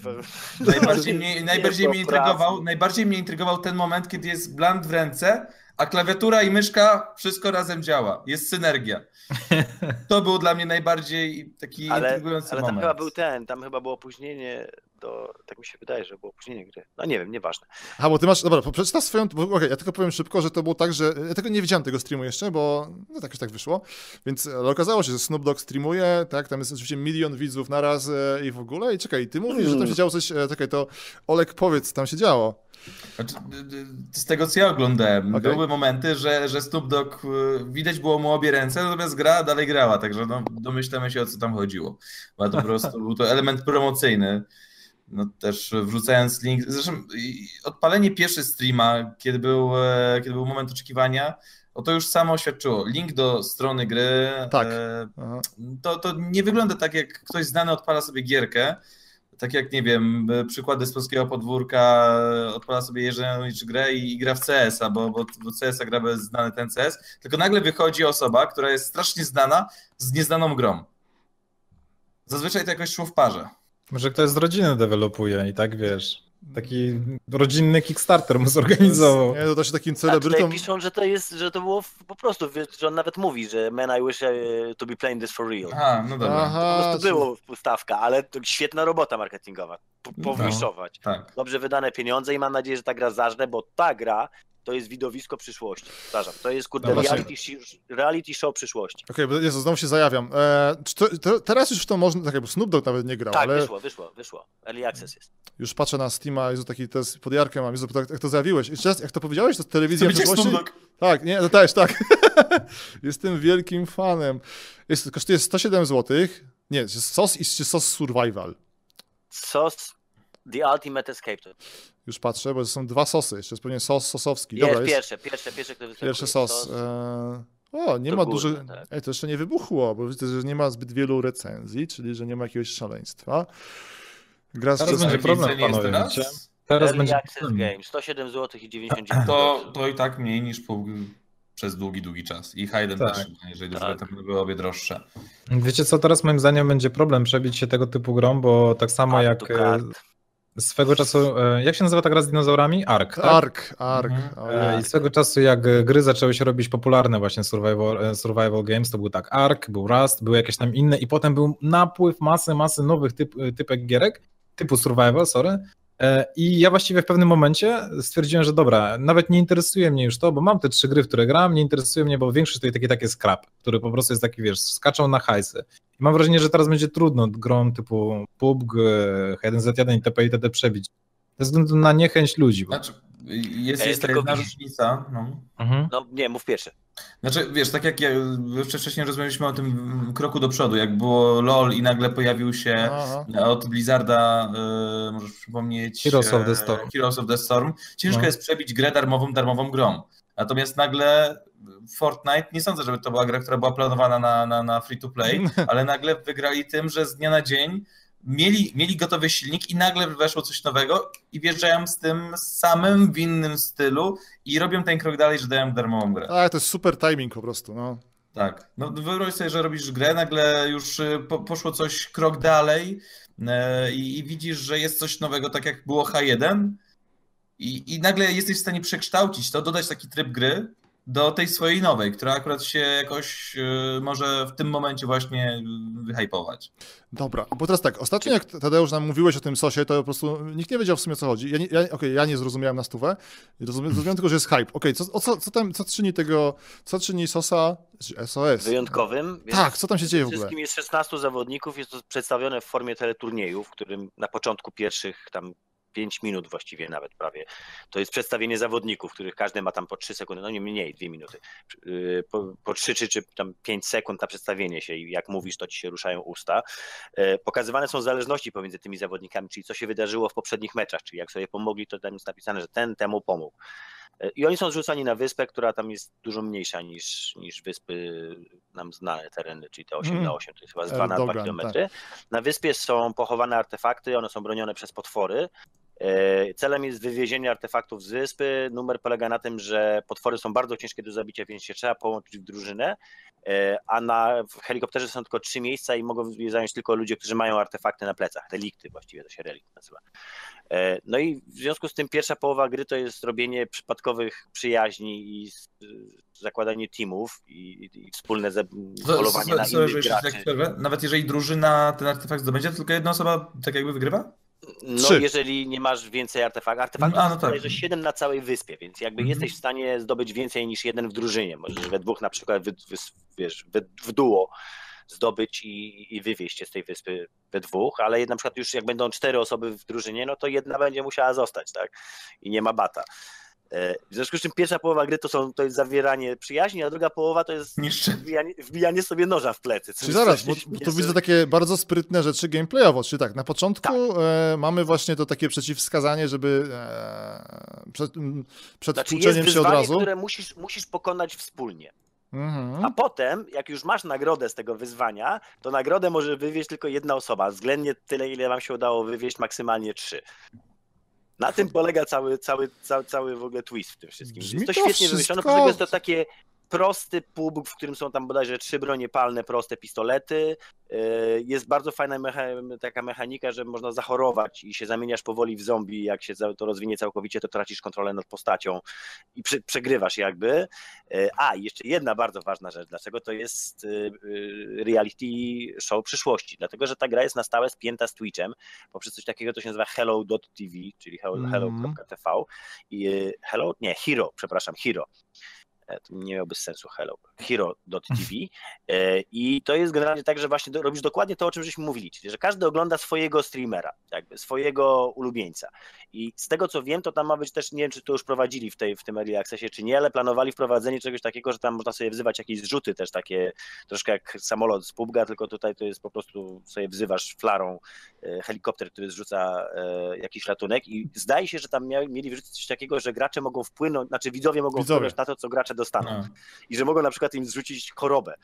Najbardziej mnie, najbardziej mnie intrygował, najbardziej mnie intrygował ten moment, kiedy jest blunt w ręce, a klawiatura i myszka wszystko razem działa. Jest synergia. To był dla mnie najbardziej taki Ale, intrygujący ale tam moment. chyba był ten, tam chyba było opóźnienie do, tak mi się wydaje, że było opóźnienie gry. No nie wiem, nieważne. A, bo ty masz, dobra, przeczytaj swoją, bo, okej, ja tylko powiem szybko, że to było tak, że, ja tego nie widziałem tego streamu jeszcze, bo no tak już tak wyszło, więc ale okazało się, że Snoop Dogg streamuje, tak, tam jest oczywiście milion widzów naraz e, i w ogóle i czekaj, ty mówisz, że tam się działo coś, e, czekaj, to Olek powiedz, co tam się działo. Znaczy, z tego co ja oglądałem, Okej. były momenty, że, że Snoop Dogg, y, widać było mu obie ręce, natomiast gra dalej grała, także no, domyślamy się o co tam chodziło. Bo to po prostu był to element promocyjny. No też wrzucając link, zresztą odpalenie pierwszy streama, kiedy był, e, kiedy był moment oczekiwania, o to już samo świadczyło. Link do strony gry, Tak. e, Aha. to, to nie wygląda tak, jak ktoś znany odpala sobie gierkę, tak jak, nie wiem, przykłady z polskiego podwórka, e, odpala sobie czy grę i, i gra w CS-a, bo, bo, bo CS-a gra bez znany ten CS, tylko nagle wychodzi osoba, która jest strasznie znana z nieznaną grą. Zazwyczaj to jakoś szło w parze. Może ktoś z rodziny dewelopuje i tak wiesz. Taki rodzinny Kickstarter mu zorganizował. Nie, to da się takim A tutaj celebrytom. piszą, że to jest, że to było po prostu, że on nawet mówi, że man I wish uh, to be playing this for real. A, no dobra, Po Aha, prostu czyli- było ustawka, ale to świetna robota marketingowa. Po- Powniszować. tak. Dobrze wydane pieniądze i mam nadzieję, że ta gra zażne, bo ta gra to jest widowisko przyszłości. Powtarzam, to jest kurde No reality, reality show przyszłości. Okej, bo Jezu, znowu się zajawiam. E, czy to, to, teraz już w to można, tak jakby Snoop Dogg nawet nie grał, Tak, ale wyszło, wyszło, wyszło. Early access jest. już patrzę na Steama, Jezu, taki to jest pod Jarkiem mam, Jezu, jak, jak to zajawiłeś. Jeszcze raz, jak to powiedziałeś, to telewizja jak przyszłości? Snoop Dogg. Tak, nie, to też, tak. Jestem wielkim fanem. Jest, kosztuje 107 zł. Nie, jest sos i czy sos survival. Sos The Ultimate Escape. To Już patrzę, bo są dwa sosy. Jeszcze jest pewnie sos sosowski. jest Dobra, jest pierwsze, pierwsze, pierwsze, kto występuje. pierwszy sos. E, o, nie To ma dużych... tak. Ej, to jeszcze nie wybuchło, bo widzę, że nie ma zbyt wielu recenzji, czyli że nie ma jakiegoś szaleństwa. Gra z Teraz będzie problem, jest panowie, teraz? Teraz Early będzie Access problem. Game, 107 zł i 99 To, to i tak mniej niż pół przez długi, długi czas. I Hayden Tak. też, jeżeli Tak. to były obie droższe. Wiecie co, teraz moim zdaniem będzie problem przebić się tego typu grą, bo tak samo Add jak. Swego czasu, e, jak się nazywa ta gra z dinozaurami? Ark, tak? Ark, Ark. Mhm. E, I swego czasu jak gry zaczęły się robić popularne właśnie survival, e, survival games, to był tak Ark, był Rust, były jakieś tam inne i potem był napływ masy, masy nowych typ, typek gierek, typu survival, sorry. E, I ja właściwie w pewnym momencie stwierdziłem, że dobra, nawet nie interesuje mnie już to, bo mam te trzy gry, w które gram, nie interesuje mnie, bo większość to taki, taki scrap, który po prostu jest taki, wiesz, skaczą na hajsy. I mam wrażenie, że teraz będzie trudno grom typu PUBG, e, H1Z1 itp. itd. przebić. Ze względu na niechęć ludzi. Znaczy, jest, jest ta tylko jedna różnica. No. Mhm. No nie, mów pierwszy. Znaczy, wiesz, tak jak ja, jeszcze wcześniej rozmawialiśmy o tym kroku do przodu, jak było LOL i nagle pojawił się Aha. od Blizzarda, y, możesz przypomnieć... Heroes of the e, Storm. Heroes of the Storm. Ciężko No. jest przebić grę darmową, darmową grą. Natomiast nagle Fortnite, nie sądzę, żeby to była gra, która była planowana na, na, na free to play, ale nagle wygrali tym, że z dnia na dzień mieli, mieli gotowy silnik i nagle weszło coś nowego i wjeżdżają z tym samym w innym stylu i robią ten krok dalej, że dają darmową grę. Tak, to jest super timing po prostu, no. Tak. No wyobraź sobie, że robisz grę, nagle już y, po, poszło coś krok dalej i, i widzisz, że jest coś nowego, tak jak było H1 i, i nagle jesteś w stanie przekształcić to, dodać taki tryb gry do tej swojej nowej, która akurat się jakoś y, może w tym momencie właśnie wyhypować. Dobra, bo teraz tak, ostatnio jak Tadeusz nam mówiłeś o tym sosie, to po prostu nikt nie wiedział w sumie o co chodzi. Ja, nie- ja, okej, ja nie zrozumiałem na stówę, rozumiem, zrozumiałem tylko, że jest hype. Okej, co, o co, co tam, co czyni tego, co czyni sosa, czy SOS? Wyjątkowym. Tak, co tam się dzieje w ogóle? Wszystkim jest 16 zawodników, jest to przedstawione w formie teleturnieju, w którym na początku pierwszych tam 5 minut właściwie nawet prawie, to jest przedstawienie zawodników, których każdy ma tam po 3 sekundy, no nie mniej, 2 minuty, Yy, po, po 3 czy, czy tam 5 sekund na przedstawienie się i jak mówisz, to ci się ruszają usta. Yy, Pokazywane są zależności pomiędzy tymi zawodnikami, czyli co się wydarzyło w poprzednich meczach, czyli jak sobie pomogli, to tam jest napisane, że ten temu pomógł. Yy, I oni są zrzucani na wyspę, która tam jest dużo mniejsza niż, niż wyspy nam znane tereny, czyli te 8 Mm. na 8, to jest chyba z 2 na 2 Erdogan, kilometry. Na wyspie są pochowane artefakty, one są bronione przez potwory. E, Celem jest wywiezienie artefaktów z wyspy. Numer polega na tym, że potwory są bardzo ciężkie do zabicia, więc się trzeba połączyć w drużynę. E, A na w helikopterze są tylko trzy miejsca i mogą je zająć tylko ludzie, którzy mają artefakty na plecach. Relikty właściwie to się relikt nazywa. E, No i w związku z tym pierwsza połowa gry to jest robienie przypadkowych przyjaźni i zakładanie teamów i, i wspólne polowanie na innych graczy. tak przerwę. Nawet jeżeli drużyna ten artefakt zdobędzie, to tylko jedna osoba tak jakby wygrywa? No, Trzy. jeżeli nie masz więcej artefaktów. Artefaktów no jest tak. bodajże 7 na całej wyspie, więc jakby Mhm. jesteś w stanie zdobyć więcej niż jeden w drużynie. Możesz we dwóch na przykład wy, wiesz, we, w duo zdobyć i, i wywieźć się z tej wyspy we dwóch, ale na przykład już jak będą cztery osoby w drużynie, no to jedna będzie musiała zostać, tak? I nie ma bata. E, W związku z czym pierwsza połowa gry to, są, to jest zawieranie przyjaźni, a druga połowa to jest wbijanie, wbijanie sobie noża w plecy. Czyli zaraz, bo, tu widzę takie bardzo sprytne rzeczy gameplayowo, czyli tak, na początku e, mamy właśnie to takie przeciwwskazanie, żeby e, przed, przed Znaczy się od razu. które musisz, musisz pokonać wspólnie. Mhm. A potem, jak już masz nagrodę z tego wyzwania, to nagrodę może wywieźć tylko jedna osoba. Względnie tyle, ile wam się udało wywieźć, maksymalnie trzy. Na tym polega cały, cały, cały, cały w ogóle twist w tym wszystkim. Brzmi jest to to świetnie wymyślone, wszystko- poza tym jest to takie prosty pub, w którym są tam bodajże trzy bronie palne, proste pistolety. Yy, Jest bardzo fajna mecha- taka mechanika, że można zachorować i się zamieniasz powoli w zombie. Jak się to rozwinie całkowicie, to tracisz kontrolę nad postacią i prze- przegrywasz jakby. Yy, A, jeszcze jedna bardzo ważna rzecz. Dlaczego to jest yy, reality show przyszłości? Dlatego, że ta gra jest na stałe spięta z Twitchem poprzez coś takiego, co się nazywa hello.tv, czyli hello- Mhm. hello.tv. I hello, nie, hero, przepraszam, hero. E, to nie miałby sensu hello, hero.tv E, i to jest generalnie tak, że właśnie robisz dokładnie to, o czym żeśmy mówili, czyli że każdy ogląda swojego streamera, jakby swojego ulubieńca. I z tego co wiem, to tam ma być też, nie wiem czy to już prowadzili w, tej, w tym Early Accessie czy nie, ale planowali wprowadzenie czegoś takiego, że tam można sobie wzywać jakieś zrzuty też takie, troszkę jak samolot z PUBG'a, tylko tutaj to jest po prostu sobie wzywasz flarą e, helikopter, który zrzuca jakiś ratunek i zdaje się, że tam mieli wrzucić coś takiego, że gracze mogą wpłynąć, znaczy widzowie mogą Widzowie. wpłynąć na to, co gracze dostaną No. i że mogą na przykład im zrzucić chorobę.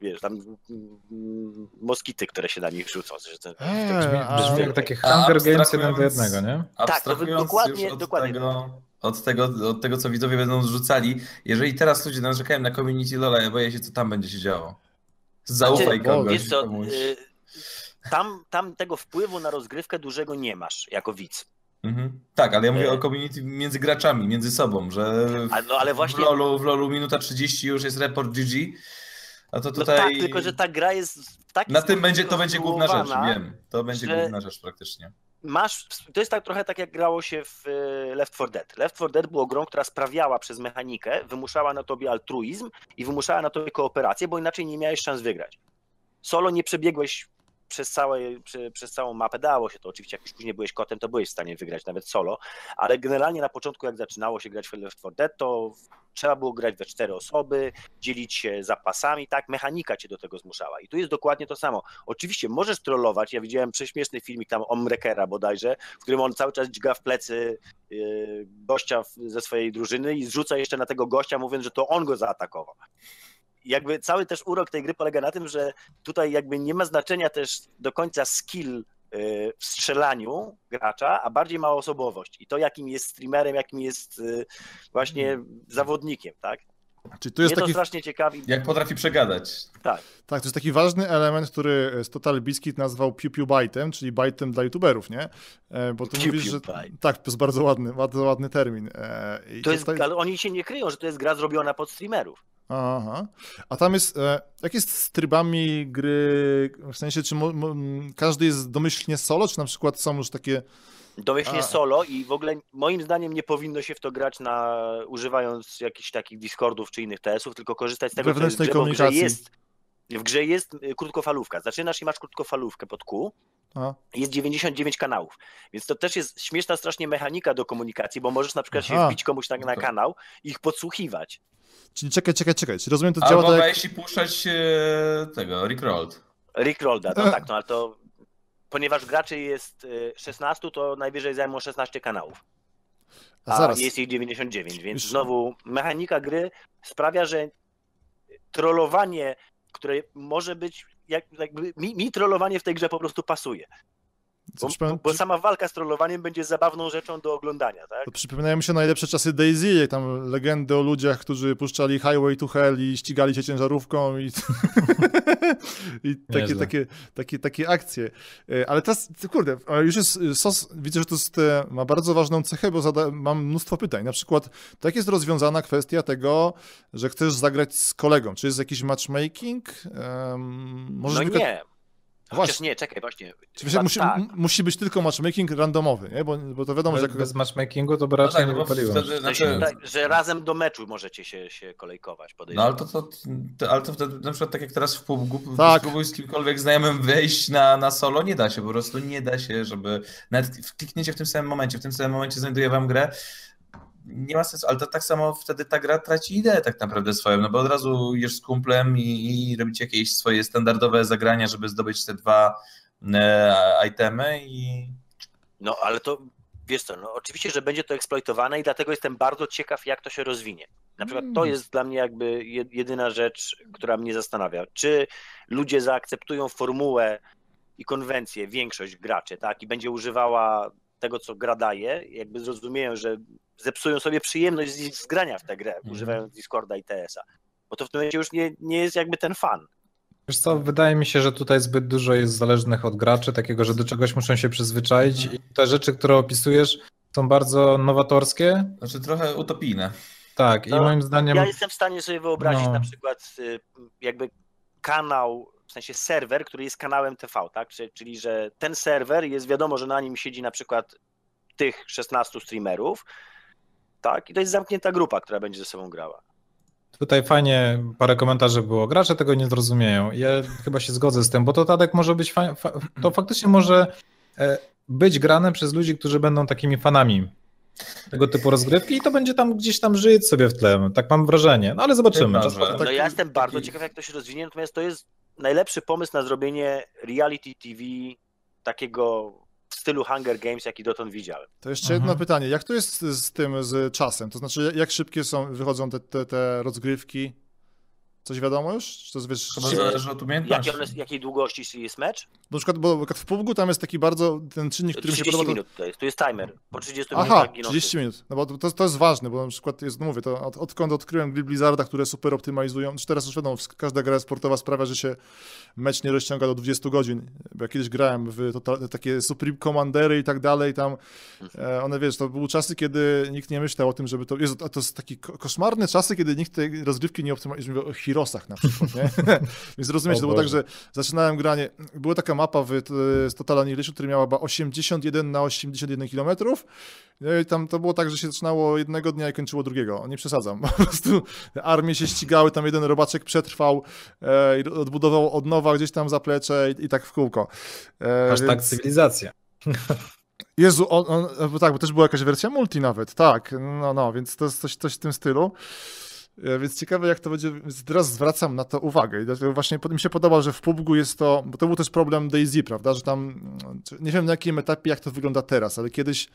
Wiesz, tam mm, moskity, które się na nich rzucą. Że to, Eee, Brzmi, a- brzmi jak takie Hunger Games abstrahując- 1 do 1, nie? Tak, to dokładnie- od, dokładnie Tego, od, tego, od tego, co widzowie będą zrzucali, jeżeli teraz ludzie narzekają na community Lola, ja boję się, co tam będzie się działo. Zaufaj Znaczy, kogoś. Wiesz co, komuś. y, tam, tam tego wpływu na rozgrywkę dużego nie masz jako widz. Mhm. Tak, ale ja mówię E. o community między graczami, między sobą, że A, no, ale w, właśnie- LoLu, w LoLu minuta 30 już jest report GG, a to No tutaj tak, tylko że ta gra jest w na tym będzie, to będzie główna rzecz, wiem. To będzie że- główna rzecz praktycznie. masz, to jest tak trochę tak jak grało się w e, Left 4 Dead. Left 4 Dead było grą, która sprawiała przez mechanikę, wymuszała na tobie altruizm i wymuszała na tobie kooperację, bo inaczej nie miałeś szans wygrać. Solo nie przebiegłeś przez, całe, prze, przez całą mapę, dało się to oczywiście, jak już później byłeś kotem, to byłeś w stanie wygrać nawet solo, ale generalnie na początku jak zaczynało się grać w Left 4 Dead, to trzeba było grać we cztery osoby, dzielić się zapasami, tak, mechanika cię do tego zmuszała i tu jest dokładnie to samo. Oczywiście możesz trollować, ja widziałem prześmieszny filmik tam Omrekera bodajże, w którym on cały czas dźga w plecy yy, gościa ze swojej drużyny i zrzuca jeszcze na tego gościa, mówiąc, że to on go zaatakował. Jakby cały też urok tej gry polega na tym, że tutaj jakby nie ma znaczenia też do końca skill yy, w strzelaniu gracza, a bardziej ma osobowość i to jakim jest streamerem, jakim jest yy, właśnie zawodnikiem, tak? Czyli tu jest Mnie to taki, strasznie ciekawi. Jak potrafi przegadać. Tak, tak, to jest taki ważny element, który z Total Biscuit nazwał Piu Piu Byte'em, czyli bajtem dla youtuberów, nie? E, Bo tu Piu mówisz, Piu że... Byte. Tak, to jest bardzo ładny, bardzo ładny termin. E, i to jest, tutaj- ale oni się nie kryją, że to jest gra zrobiona pod streamerów. Aha. A tam jest, e, jak jest z trybami gry, w sensie, czy mo, mo, każdy jest domyślnie solo, czy na przykład są już takie... Domyślnie A. solo i w ogóle moim zdaniem nie powinno się w to grać na używając jakichś takich Discordów czy innych TS-ów, tylko korzystać z tego, co jest w Wewnętrznej grze, jest, w grze jest krótkofalówka. Zaczynasz i masz krótkofalówkę pod kół. A, Jest 99 kanałów, więc to też jest śmieszna strasznie mechanika do komunikacji, bo możesz na przykład się Aha. wbić komuś na, na No to- kanał i ich podsłuchiwać. Czyli czekaj, czekaj, czekaj, czy rozumiem, to działa Albo tak jak... wejść i puszczać e, tego, Rickrolled. Rickrolda, no E. tak, no ale to ponieważ graczy jest y, 16, to najwyżej zajmą 16 kanałów. A a zaraz, jest ich 99, więc Już- znowu mechanika gry sprawia, że trollowanie, które może być, jak, jakby mi, mi trollowanie w tej grze po prostu pasuje, co, bo, bo sama walka z trollowaniem będzie zabawną rzeczą do oglądania, tak? to przypominają mi się najlepsze czasy Daisy, jak tam legendy o ludziach, którzy puszczali Highway to Hell i ścigali cię ciężarówką i, i takie, takie, takie, takie akcje. E, Ale teraz, kurde, ale już jest e, sos, widzę, że to jest, e, ma bardzo ważną cechę, bo zada, mam mnóstwo pytań. Na przykład, to jak jest rozwiązana kwestia tego, że chcesz zagrać z kolegą? Czy jest jakiś matchmaking? Um, No wyka- nie. Chociaż Właśnie. nie, czekaj, właśnie. Musi, tak. m- musi być tylko matchmaking randomowy, nie? Bo, bo to wiadomo, że... Bez, jak- bez matchmakingu to by No raczej tak, nie no wypaliło. wtedy, sensie, znaczy, tak, że razem do meczu możecie się, się kolejkować, No podejrzewam. ale to, to, to, ale to wtedy, na przykład tak jak teraz w PUBG, Tak. spróbuj z kimkolwiek znajomym wejść na, na solo, nie da się, po prostu nie da się, żeby nawet klikniecie w tym samym momencie, w tym samym momencie znajduje wam grę, nie ma sensu, ale to tak samo wtedy ta gra traci ideę tak naprawdę swoją, no bo od razu jesz z kumplem i, i robicie jakieś swoje standardowe zagrania, żeby zdobyć te dwa e, itemy i No ale to Wiesz co, no oczywiście, że będzie to eksploitowane i dlatego jestem bardzo ciekaw, jak to się rozwinie. Na przykład to Mm. jest dla mnie jakby je- jedyna rzecz, która mnie zastanawia. Czy ludzie zaakceptują formułę i konwencję, większość graczy, tak, i będzie używała tego, co gra daje, jakby zrozumieją, że zepsują sobie przyjemność z, z grania w tę grę, Mhm. używając Discorda i TS-a. Bo to w tym momencie już nie, nie jest jakby ten fan. Wiesz co, wydaje mi się, że tutaj zbyt dużo jest zależnych od graczy, takiego, że do czegoś muszą się przyzwyczaić i te rzeczy, które opisujesz są bardzo nowatorskie. Znaczy trochę utopijne. Tak, i No, moim zdaniem... Ja jestem w stanie sobie wyobrazić No. na przykład y, jakby kanał, sensie serwer, który jest kanałem TV, tak? Czy- Czyli, że ten serwer jest wiadomo, że na nim siedzi na przykład tych 16 streamerów, tak? I to jest zamknięta grupa, która będzie ze sobą grała. Tutaj fajnie parę komentarzy było. Gracze tego nie zrozumieją. Ja chyba się zgodzę z tym, bo to Tadek może być. Fa- fa- to faktycznie może e, być grane przez ludzi, którzy będą takimi fanami tego typu rozgrywki i to będzie tam gdzieś tam żyć sobie w tle. Tak mam wrażenie. No ale zobaczymy. Czas. No Taki- ja jestem bardzo taki- ciekaw, jak to się rozwinie, natomiast to jest najlepszy pomysł na zrobienie reality TV takiego w stylu Hunger Games, jaki dotąd widziałem. To jeszcze Mhm. jedno pytanie. Jak to jest z tym, z czasem? To znaczy, jak szybkie są, wychodzą te, te, te rozgrywki? Coś wiadomo już? Czy to jest, wiesz, Chyba czy- zależy od umiejętności. Jakie one, jakiej długości jest mecz? na przykład, bo na przykład w PUBG tam jest taki bardzo, ten czynnik, który mi się 30 podoba. To... minut to jest, tu jest timer. Po 30 Aha, minutach giną 30 minut. No bo to, to jest ważne, bo na przykład jest, no mówię, to od, odkąd odkryłem gry Blizzarda, które super optymalizują, czy teraz już wiadomo, każda gra sportowa sprawia, że się mecz nie rozciąga do 20 godzin. Bo ja kiedyś grałem w total, takie Supreme Commandery i tak dalej, tam e, one, wiesz, to były czasy, kiedy nikt nie myślał o tym, żeby to, Jezu, to, to jest takie ko- koszmarne czasy, kiedy nikt tej rozgrywki nie optymalizuje, Hirosach na przykład, nie? Więc rozumiecie, O to było tak, że zaczynałem granie, była taka mapa w, z Total Annihilation, która miała chyba 81 na 81 kilometrów, no i tam to było tak, że się zaczynało jednego dnia i kończyło drugiego. Nie przesadzam. Po prostu armie się ścigały, tam jeden robaczek przetrwał e, i odbudował od nowa gdzieś tam zaplecze i, i tak w kółko. E, Hashtag więc- cywilizacja. Jezu, on, on, bo tak, bo też była jakaś wersja multi nawet, tak, no, no, więc to jest coś, coś w tym stylu. E, Więc ciekawe, jak to będzie. Więc teraz zwracam na to uwagę. I dlatego właśnie mi się podoba, że w PUBG jest to. Bo to był też problem Daisy, prawda? Że tam. Nie wiem na jakim etapie, jak to wygląda teraz, ale kiedyś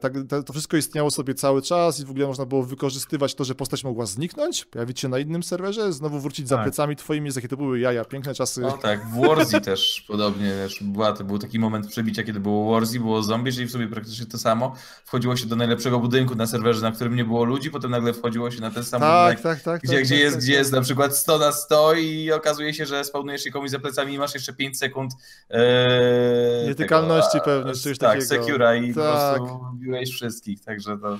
tak, to, wszystko istniało sobie cały czas i w ogóle można było wykorzystywać to, że postać mogła zniknąć, pojawić się na innym serwerze, znowu wrócić za Tak. plecami twoimi. Jakie to były jaja, piękne czasy. No tak, w Warzy też podobnie też była, to był taki moment przebicia, kiedy było Warzy, było zombie, czyli w sobie praktycznie to samo. Wchodziło się do najlepszego budynku na serwerze, na którym nie było ludzi, potem nagle wchodziło się na ten sam tak, budynek, tak, tak. gdzie, tak, gdzie, tak, jest, tak, gdzie tak. jest na przykład 100 na 100 i okazuje się, że spełnujesz się komuś za plecami i masz jeszcze 5 sekund e, Nietykalności tego, pewnie, czy coś Tak, takiego. secura i Tak. po prostu biłeś wszystkich, także to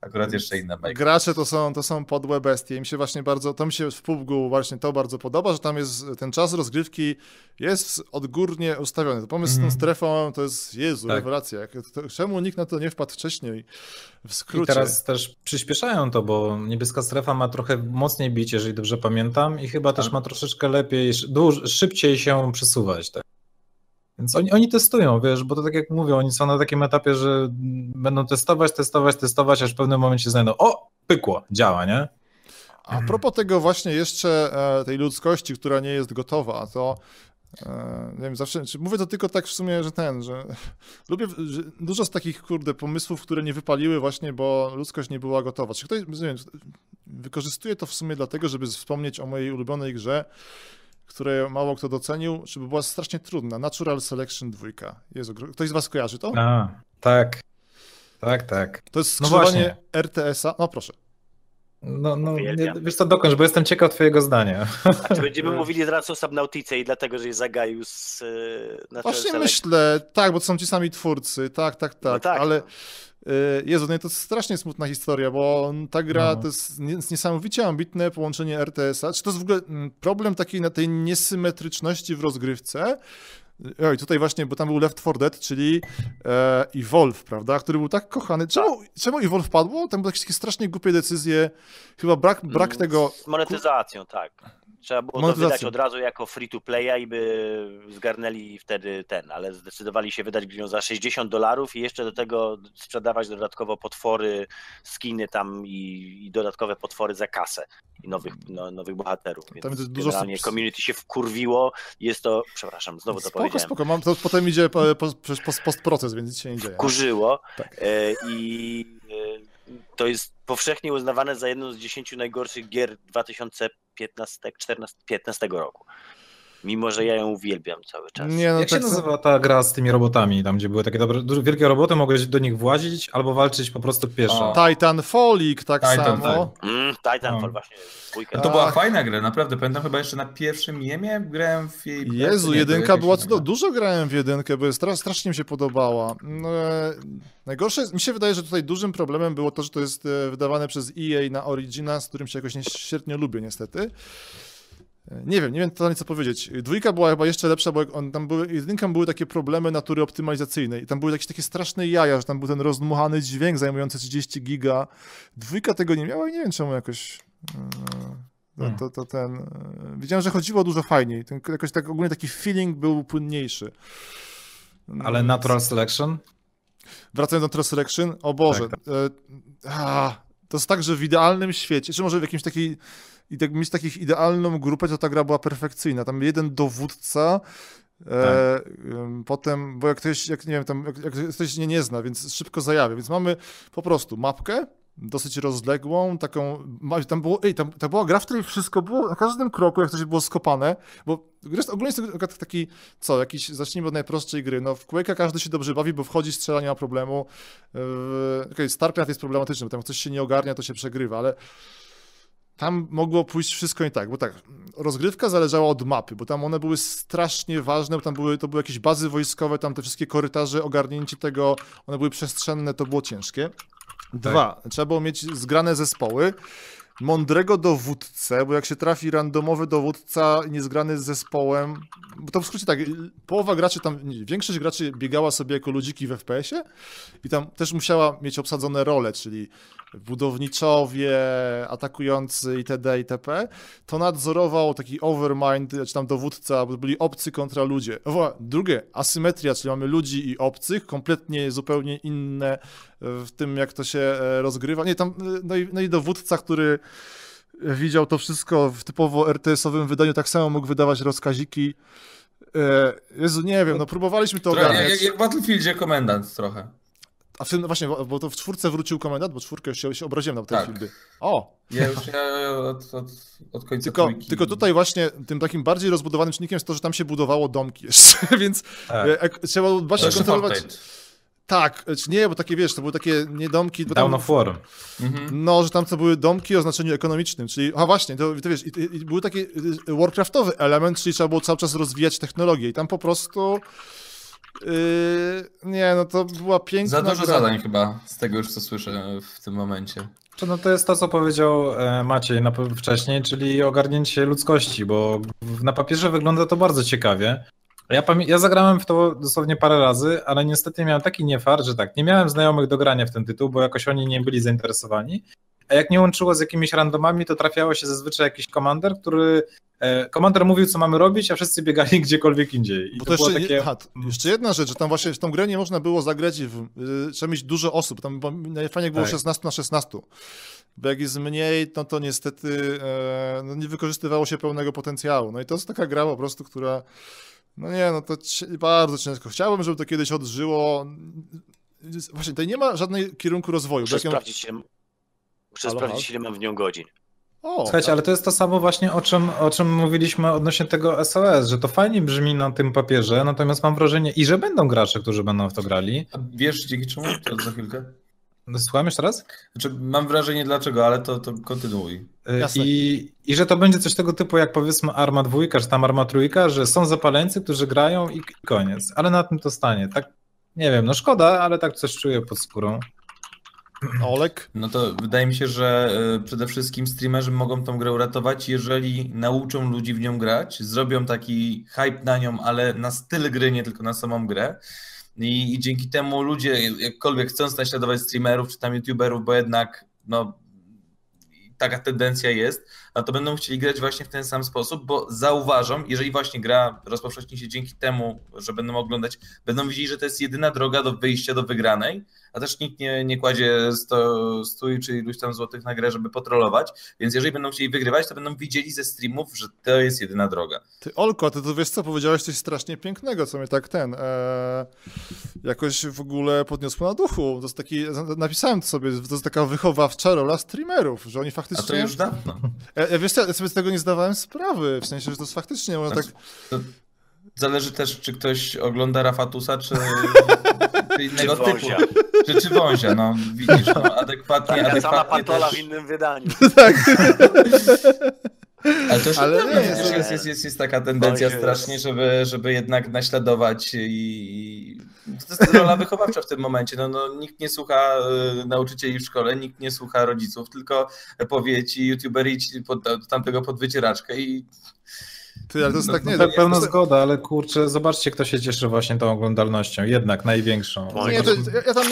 akurat jeszcze inna bajka. Gracze to są, to są podłe bestie. Mi się właśnie bardzo, to mi się w PUBG właśnie to bardzo podoba, że tam jest ten czas rozgrywki jest odgórnie ustawiony. To pomysł z tą Mhm. strefą to jest, Jezu, Tak. rewelacja. Czemu nikt na to nie wpadł wcześniej? W I skrócie. teraz też przyspieszają to, bo niebieska strefa ma trochę mocniej bić, jeżeli dobrze pamiętam, i chyba też Tak. ma troszeczkę lepiej, duż, szybciej się przesuwać. Tak. Więc oni, oni testują, wiesz, bo to tak jak mówią, oni są na takim etapie, że będą testować, testować, testować, aż w pewnym momencie znajdą, o, pykło, działa, nie? A propos tego właśnie jeszcze e, tej ludzkości, która nie jest gotowa, to e, nie wiem, zawsze, mówię to tylko tak w sumie, że ten, że lubię, że dużo z takich, kurde, pomysłów, które nie wypaliły właśnie, bo ludzkość nie była gotowa. Czy ktoś, nie wiem, wykorzystuje to w sumie dlatego, żeby wspomnieć o mojej ulubionej grze, której mało kto docenił, żeby była strasznie trudna. Natural Selection 2. Jezu, ktoś z was kojarzy to? A, tak, tak, tak. To jest No skrzyżowanie RTS-a. No proszę. No, no Uwielbiam. nie, wiesz co, dokończ, bo jestem ciekaw twojego zdania. A czy będziemy mówili teraz o Subnautice i dlatego, że jest zagaił z y, na Właśnie myślę, tak, bo to są ci sami twórcy, tak, tak, tak, No tak, ale no. Y, Jezu, no to jest strasznie smutna historia, bo ta gra No. to jest niesamowicie ambitne połączenie RTS-a. Czy to jest w ogóle mm, problem takiej na tej niesymetryczności w rozgrywce? Oj, tutaj właśnie, bo tam był Left 4 Dead, czyli e, Evolve, prawda, który był tak kochany. Czemu, czemu Evolve padło? Tam były jakieś takie strasznie głupie decyzje, chyba brak, brak tego... Z monetyzacją, tak. Trzeba było to wydać od razu jako free to playa i by zgarnęli wtedy ten, ale zdecydowali się wydać ją za 60 dolarów i jeszcze do tego sprzedawać dodatkowo potwory, skiny tam i, i dodatkowe potwory za kasę. i nowych, no, nowych bohaterów. Więc Tam jest dużo generalnie subs- community się wkurwiło. Jest to, przepraszam, znowu to Spoko, powiedziałem. spoko, mam, to potem idzie po, po, post, postproces, więc nic się nie dzieje. Wkurzyło Tak. e, i e, to jest powszechnie uznawane za jedną z 10 najgorszych gier 2015-2015 roku. Mimo, że ja ją uwielbiam cały czas. Nie, no Jak się tak, nazywa ta gra z tymi robotami, tam gdzie były takie dobre, duże, wielkie roboty, mogłeś do nich włazić albo walczyć po prostu pieszo. Tak Titan, samo. Mm, Titanfall No. właśnie, dwójkę. To była Ach. fajna gra, naprawdę. Pamiętam chyba jeszcze na pierwszym jemie grałem w jej... Jezu, nie, jedynka była inna cudo... gra. Dużo grałem w jedynkę, bo stra... strasznie mi się podobała. No, e, najgorsze, jest- mi się wydaje, że tutaj dużym problemem było to, że to jest e, wydawane przez EA na Origina, z którym się jakoś nie, średnio lubię niestety. E, Nie wiem, nie wiem totalnie co powiedzieć. Dwójka była chyba jeszcze lepsza, bo on, tam były, jedynką były takie problemy natury optymalizacyjnej i tam były jakieś takie straszne jaja, że tam był ten rozdmuchany dźwięk zajmujący 30 giga. Dwójka tego nie miała i nie wiem czemu jakoś... e, To, Hmm. to, to ten. e, Widziałem, że chodziło dużo fajniej. Ten, jakoś tak ogólnie taki feeling był płynniejszy. Ale Mm, Natural Selection? Wracając do Natural Selection, o Boże. Tak, E, a, to jest tak, że w idealnym świecie, czy może w jakimś takiej. I tak mieć takich idealną grupę, to ta gra była perfekcyjna. Tam jeden dowódca, e, Tak. potem, bo jak ktoś, jak nie wiem, tam, jak, jak ktoś nie, nie zna, więc szybko zajawia. Więc mamy po prostu mapkę, dosyć rozległą, taką, tam było, ej, tam, tam była gra, w której wszystko było, na każdym kroku, jak coś było skopane, bo jest, ogólnie jest to taki, co, jakiś, zacznijmy od najprostszej gry, no w Quake'a każdy się dobrze bawi, bo wchodzi, strzela, nie ma problemu, yy, okay, StarCraft jest problematyczny, bo tam jak coś się nie ogarnia, to się przegrywa, ale tam mogło pójść wszystko i tak, bo tak, rozgrywka zależała od mapy, bo tam one były strasznie ważne, bo tam były, to były jakieś bazy wojskowe, tam te wszystkie korytarze, ogarnięcie tego, one były przestrzenne, to było ciężkie. Dwa, trzeba było mieć zgrane zespoły, mądrego dowódcę, bo jak się trafi randomowy dowódca niezgrany z zespołem, bo to w skrócie tak, połowa graczy tam, nie, większość graczy biegała sobie jako ludziki w FPS-ie i tam też musiała mieć obsadzone role, czyli budowniczowie, atakujący itd. itp. To nadzorował taki overmind, czy tam dowódca, bo byli obcy kontra ludzie. O, wa- Drugie, asymetria, czyli mamy ludzi i obcych, kompletnie zupełnie inne w tym, jak to się e, rozgrywa. Nie, tam, e, no i, no i dowódca, który widział to wszystko w typowo RTS-owym wydaniu, tak samo mógł wydawać rozkaziki. E, Jezu, nie wiem, no próbowaliśmy to Trochę, ogarniać. jak, jak w Battlefieldzie komendant trochę. A w tym, no właśnie, bo bo to w czwórce wrócił komendant, bo czwórkę już się, się obraziłem na Tak. Battlefieldy. O, Ja już ja od, od, od końca tylko, trójki. tylko tutaj właśnie tym takim bardziej rozbudowanym czynnikiem jest to, że tam się budowało domki jeszcze, więc Tak. e, trzeba było To właśnie jeszcze kontrolować. Fortnite. Tak, e, czy nie, bo takie wiesz, to były takie nie domki, bo Down tam, of War. Mhm. no, że tam to były domki o znaczeniu ekonomicznym, czyli, a właśnie, to, to wiesz, i, i, i był taki y, warcraftowy element, czyli trzeba było cały czas rozwijać technologię i tam po prostu yy, nie, no to była piękna Za dużo gra. zadań chyba, z tego już co słyszę w tym momencie. No to jest to, co powiedział e, Maciej na, wcześniej, czyli ogarnięcie ludzkości, bo na papierze wygląda to bardzo ciekawie. Ja, ja zagrałem w to dosłownie parę razy, ale niestety miałem taki niefar, że tak, nie miałem znajomych do grania w ten tytuł, bo jakoś oni nie byli zainteresowani. A jak nie łączyło z jakimiś randomami, to trafiało się zazwyczaj jakiś komander, który. E, komander mówił, co mamy robić, a wszyscy biegali gdziekolwiek indziej. I Bo to, to było jeszcze, takie. jeszcze jedna rzecz, że tam właśnie w tą grę nie można było zagrać, w, y, trzeba mieć dużo osób, tam najfajniej było Tak. 16 na 16. Bo jak jest mniej, no to niestety e, no nie wykorzystywało się pełnego potencjału. No i to jest taka gra po prostu, która, no nie, no to ci- bardzo ciężko. Chciałbym, żeby to kiedyś odżyło. Właśnie, tutaj nie ma żadnego kierunku rozwoju. Muszę jak ją- sprawdzić, muszę Halo, sprawdzić, halo? ile mam w nią godzin. O, Słuchajcie, ale to jest to samo właśnie, o czym, o czym mówiliśmy odnośnie tego SOS, że to fajnie brzmi na tym papierze, natomiast mam wrażenie, i że będą gracze, którzy będą w to grali. A wiesz dzięki czemu? To za chwilkę. Słucham jeszcze raz? Znaczy, mam wrażenie dlaczego, ale to, to kontynuuj. Y, Jasne. I, I że to będzie coś tego typu jak powiedzmy Arma dwójka, czy tam Arma trójka, że są zapaleńcy, którzy grają i, i koniec. Ale na tym to stanie. Tak, nie wiem, no szkoda, ale tak coś czuję pod skórą. Olek. No to wydaje mi się, że y, przede wszystkim streamerzy mogą tą grę uratować, jeżeli nauczą ludzi w nią grać, zrobią taki hype na nią, ale na styl gry, nie tylko na samą grę. I, i dzięki temu ludzie, jakkolwiek chcąc naśladować streamerów czy tam youtuberów, bo jednak no, taka tendencja jest, a to będą chcieli grać właśnie w ten sam sposób, bo zauważą, jeżeli właśnie gra rozpowszechni się dzięki temu, że będą oglądać, będą widzieli, że to jest jedyna droga do wyjścia do wygranej, a też nikt nie, nie kładzie 100, 100 czy iluś tam złotych na grę, żeby potrolować, więc jeżeli będą chcieli wygrywać, to będą widzieli ze streamów, że to jest jedyna droga. Ty, Olko, ty to wiesz co, powiedziałeś coś strasznie pięknego, co mnie tak ten, e, jakoś w ogóle podniosło na duchu. To jest taki, napisałem to sobie, to jest taka wychowawcza rola streamerów, że oni faktycznie... A to już dawno. Ja, ja wiesz co, ja sobie z tego nie zdawałem sprawy, w sensie, że to jest faktycznie, ono tak... Zależy też, czy ktoś ogląda Rafatusa, czy innego Czy typu. wąsia. Czy, czy wąsia, no widzisz, no, adekwatnie, Taka sama adekwatnie patola też. w innym wydaniu. tak. Ale to już Ale nie, jest, jest, jest, jest, jest taka tendencja strasznie, żeby, żeby jednak naśladować i, i to jest rola wychowawcza w tym momencie. No, no, nikt nie słucha y, nauczycieli w szkole, nikt nie słucha rodziców, tylko powie ci youtuber idź pod, tamtego pod wycieraczkę i Ty, ale to jest No, tak, nie... No, pełna to- zgoda, ale kurczę, zobaczcie, kto się cieszy właśnie tą oglądalnością. Jednak największą. Nie, to, ja, tam,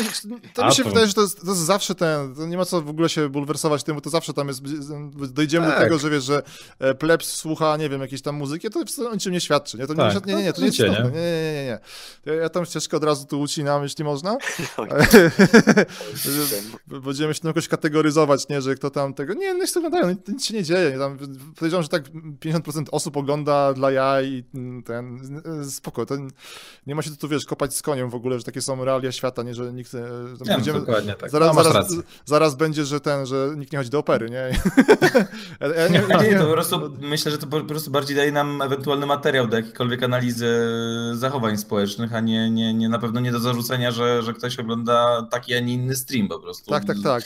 to mi się wydaje, że to jest, to jest zawsze ten, to nie ma co w ogóle się bulwersować tym, bo to zawsze tam jest, dojdziemy do Tak. tego, że wiesz, że e, plebs słucha, nie wiem, jakiejś tam muzyki, to o niczym nie świadczy, nie? To nie, Tak. nie, nie, nie, to No, nie nie? nie, nie, nie, nie, nie. Ja, tam ścieżkę od razu tu ucinam, jeśli można. Będziemy się tam jakoś kategoryzować, nie, że kto tam tego, nie, no nic oglądają, nic, nic się nie dzieje, nie, tam, podejrzewam, że tak 50% osób ogląda dla jaj i ten, spoko, to nie ma się tu, wiesz, kopać z koniem w ogóle, że takie są realia świata, nie, że nikt, e, Nie, no, będziemy, dokładnie tak. zaraz, no, zaraz, zaraz będzie, że ten, że nikt nie chodzi do opery, nie, ja nie, Nie, nie, to po prostu myślę, że to po prostu bardziej daje nam ewentualny materiał do jakiejkolwiek analizy zachowań społecznych, a nie, nie, nie na pewno nie do zarzucenia, że, że ktoś ogląda taki, a nie inny stream po prostu. tak, tak, tak,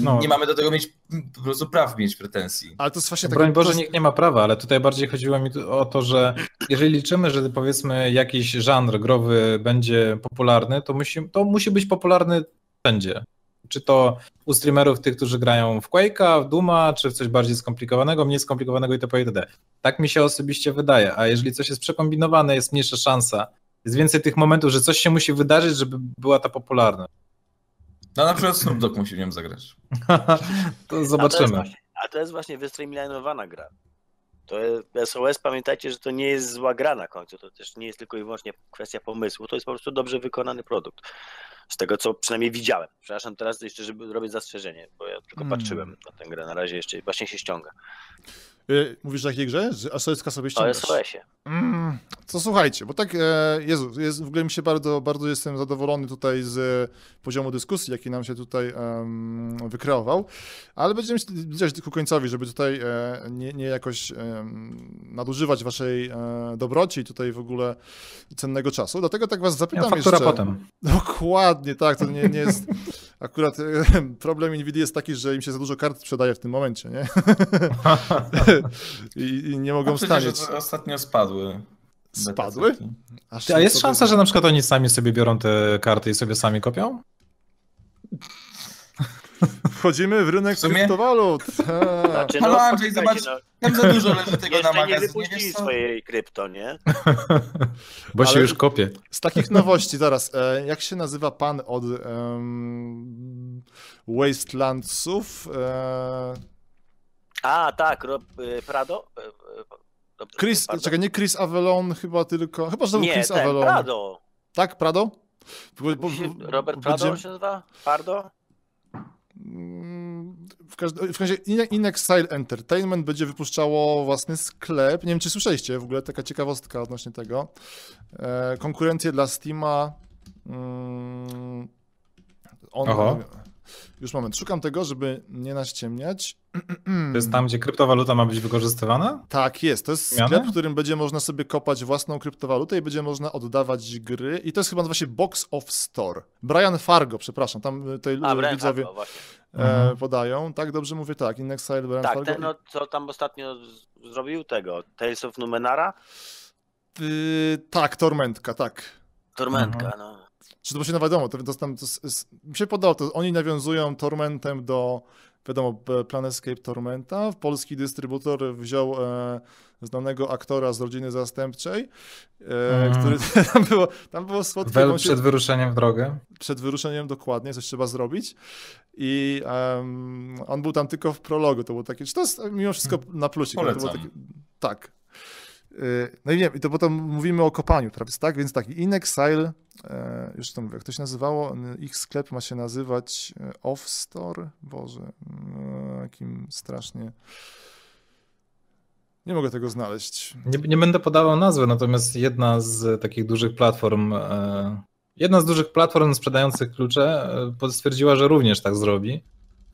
No. Nie mamy do tego mieć po prostu praw mieć pretensji. ale to jest właśnie Broń Boże, nikt nie ma prawa, ale tutaj bardziej chodziło mi o to, że jeżeli liczymy, że powiedzmy jakiś żanr growy będzie popularny, to musi, to musi być popularny wszędzie. Czy to u streamerów tych, którzy grają w Quake'a, w Duma, czy w coś bardziej skomplikowanego, mniej skomplikowanego itp. itd. Tak mi się osobiście wydaje, a jeżeli coś jest przekombinowane, jest mniejsza szansa, jest więcej tych momentów, że coś się musi wydarzyć, żeby była ta popularna. No na przykład Snoop Dogg musi w nią zagrać. to A to, jest zobaczymy. właśnie, a to jest właśnie wystreamlinowana gra. To jest, SOS, pamiętajcie, że to nie jest zła gra na końcu. To też nie jest tylko i wyłącznie kwestia pomysłu. To jest po prostu dobrze wykonany produkt. Z tego, co przynajmniej widziałem. Przepraszam teraz jeszcze, żeby robić zastrzeżenie, bo ja tylko Mm. patrzyłem na tę grę. Na razie jeszcze właśnie się ściąga. Y, Mówisz o jakiej grze? Że SOS-ka sobie O ściągasz? SOS-ie. Mm, to słuchajcie, bo tak, e, Jezu, jest, w ogóle mi się bardzo, bardzo jestem zadowolony tutaj z poziomu dyskusji, jaki nam się tutaj em, wykreował, ale będziemy zbliżać ku końcowi, żeby tutaj e, nie, nie jakoś em, nadużywać waszej e, dobroci, tutaj w ogóle cennego czasu. Dlatego tak was Ja, zapytam faktura jeszcze. potem. Dokładnie, tak, to nie, nie jest... Akurat e, problem Nvidia jest taki, że im się za dużo kart sprzedaje w tym momencie, nie? I, i nie mogą No stanieć. ostatnio spadły. Spadły? Ty, A jest szansa, że na przykład oni sami sobie biorą te karty i sobie sami kopią? Wchodzimy w rynek W sumie- kryptowalut. Znaczy, Halo, Andrzej, zobacz, Tam za dużo leży tego na nie magazynie, wypuścili wiesz co? swojej krypto, nie? Bo się Ale- już kopie. Z takich nowości zaraz, e, jak się nazywa pan od em, Wastelandsów? E, A, tak, Rob y, Prado? Dobrze Chris, Prado? czekaj, nie Chris Avalon chyba tylko, chyba że to był Nie, Chris ten, Avalon. Prado. Tak, Prado? Bo- bo- Robert Prado będziemy- się nazywa? Pardo? Mm, W każdym w razie In- Inex Style Entertainment będzie wypuszczało własny sklep. Nie wiem, czy słyszeliście w ogóle, taka ciekawostka odnośnie tego. E, konkurencję dla Steama. Mm, on, Oho. Już moment, szukam tego, żeby nie naściemniać. To jest tam, gdzie kryptowaluta ma być wykorzystywana? Tak, jest. To jest sklep, w którym będzie można sobie kopać własną kryptowalutę i będzie można oddawać gry. I to jest chyba nazywa się Box of Store. Brian Fargo, przepraszam, tam y, tutaj A, Brian widzowie Fargo, e, Mhm. podają. Tak, dobrze mówię, tak. Index Style, Brian Tak, Fargo. ten, no, co tam ostatnio z- zrobił tego, Tales of Numenara? Y, tak, Tormentka, tak. Tormentka, Mhm. no. Czy to właśnie no wiadomo, to, to, tam, to, mi się podobało, to oni nawiązują Tormentem do wiadomo, Planescape Tormenta. Polski dystrybutor wziął e, znanego aktora z rodziny zastępczej, e, Mm. który tam było, tam było słodkie. Wel się- przed wyruszeniem w drogę. przed wyruszeniem dokładnie, coś trzeba zrobić. I em, on był tam tylko w prologu. To było takie, czy to jest mimo wszystko na plusik. ale To było Polecam. takie, tak. Y, No i nie wiem, to potem mówimy o kopaniu, prawda? Tak, więc tak, In Exile, e, już to mówię, jak to się nazywało, ich sklep ma się nazywać e, Off Store, Boże, e, jakim strasznie... Nie mogę tego znaleźć. Nie, nie będę podawał nazwy, natomiast jedna z takich dużych platform, e, jedna z dużych platform sprzedających klucze e, stwierdziła, że również tak zrobi.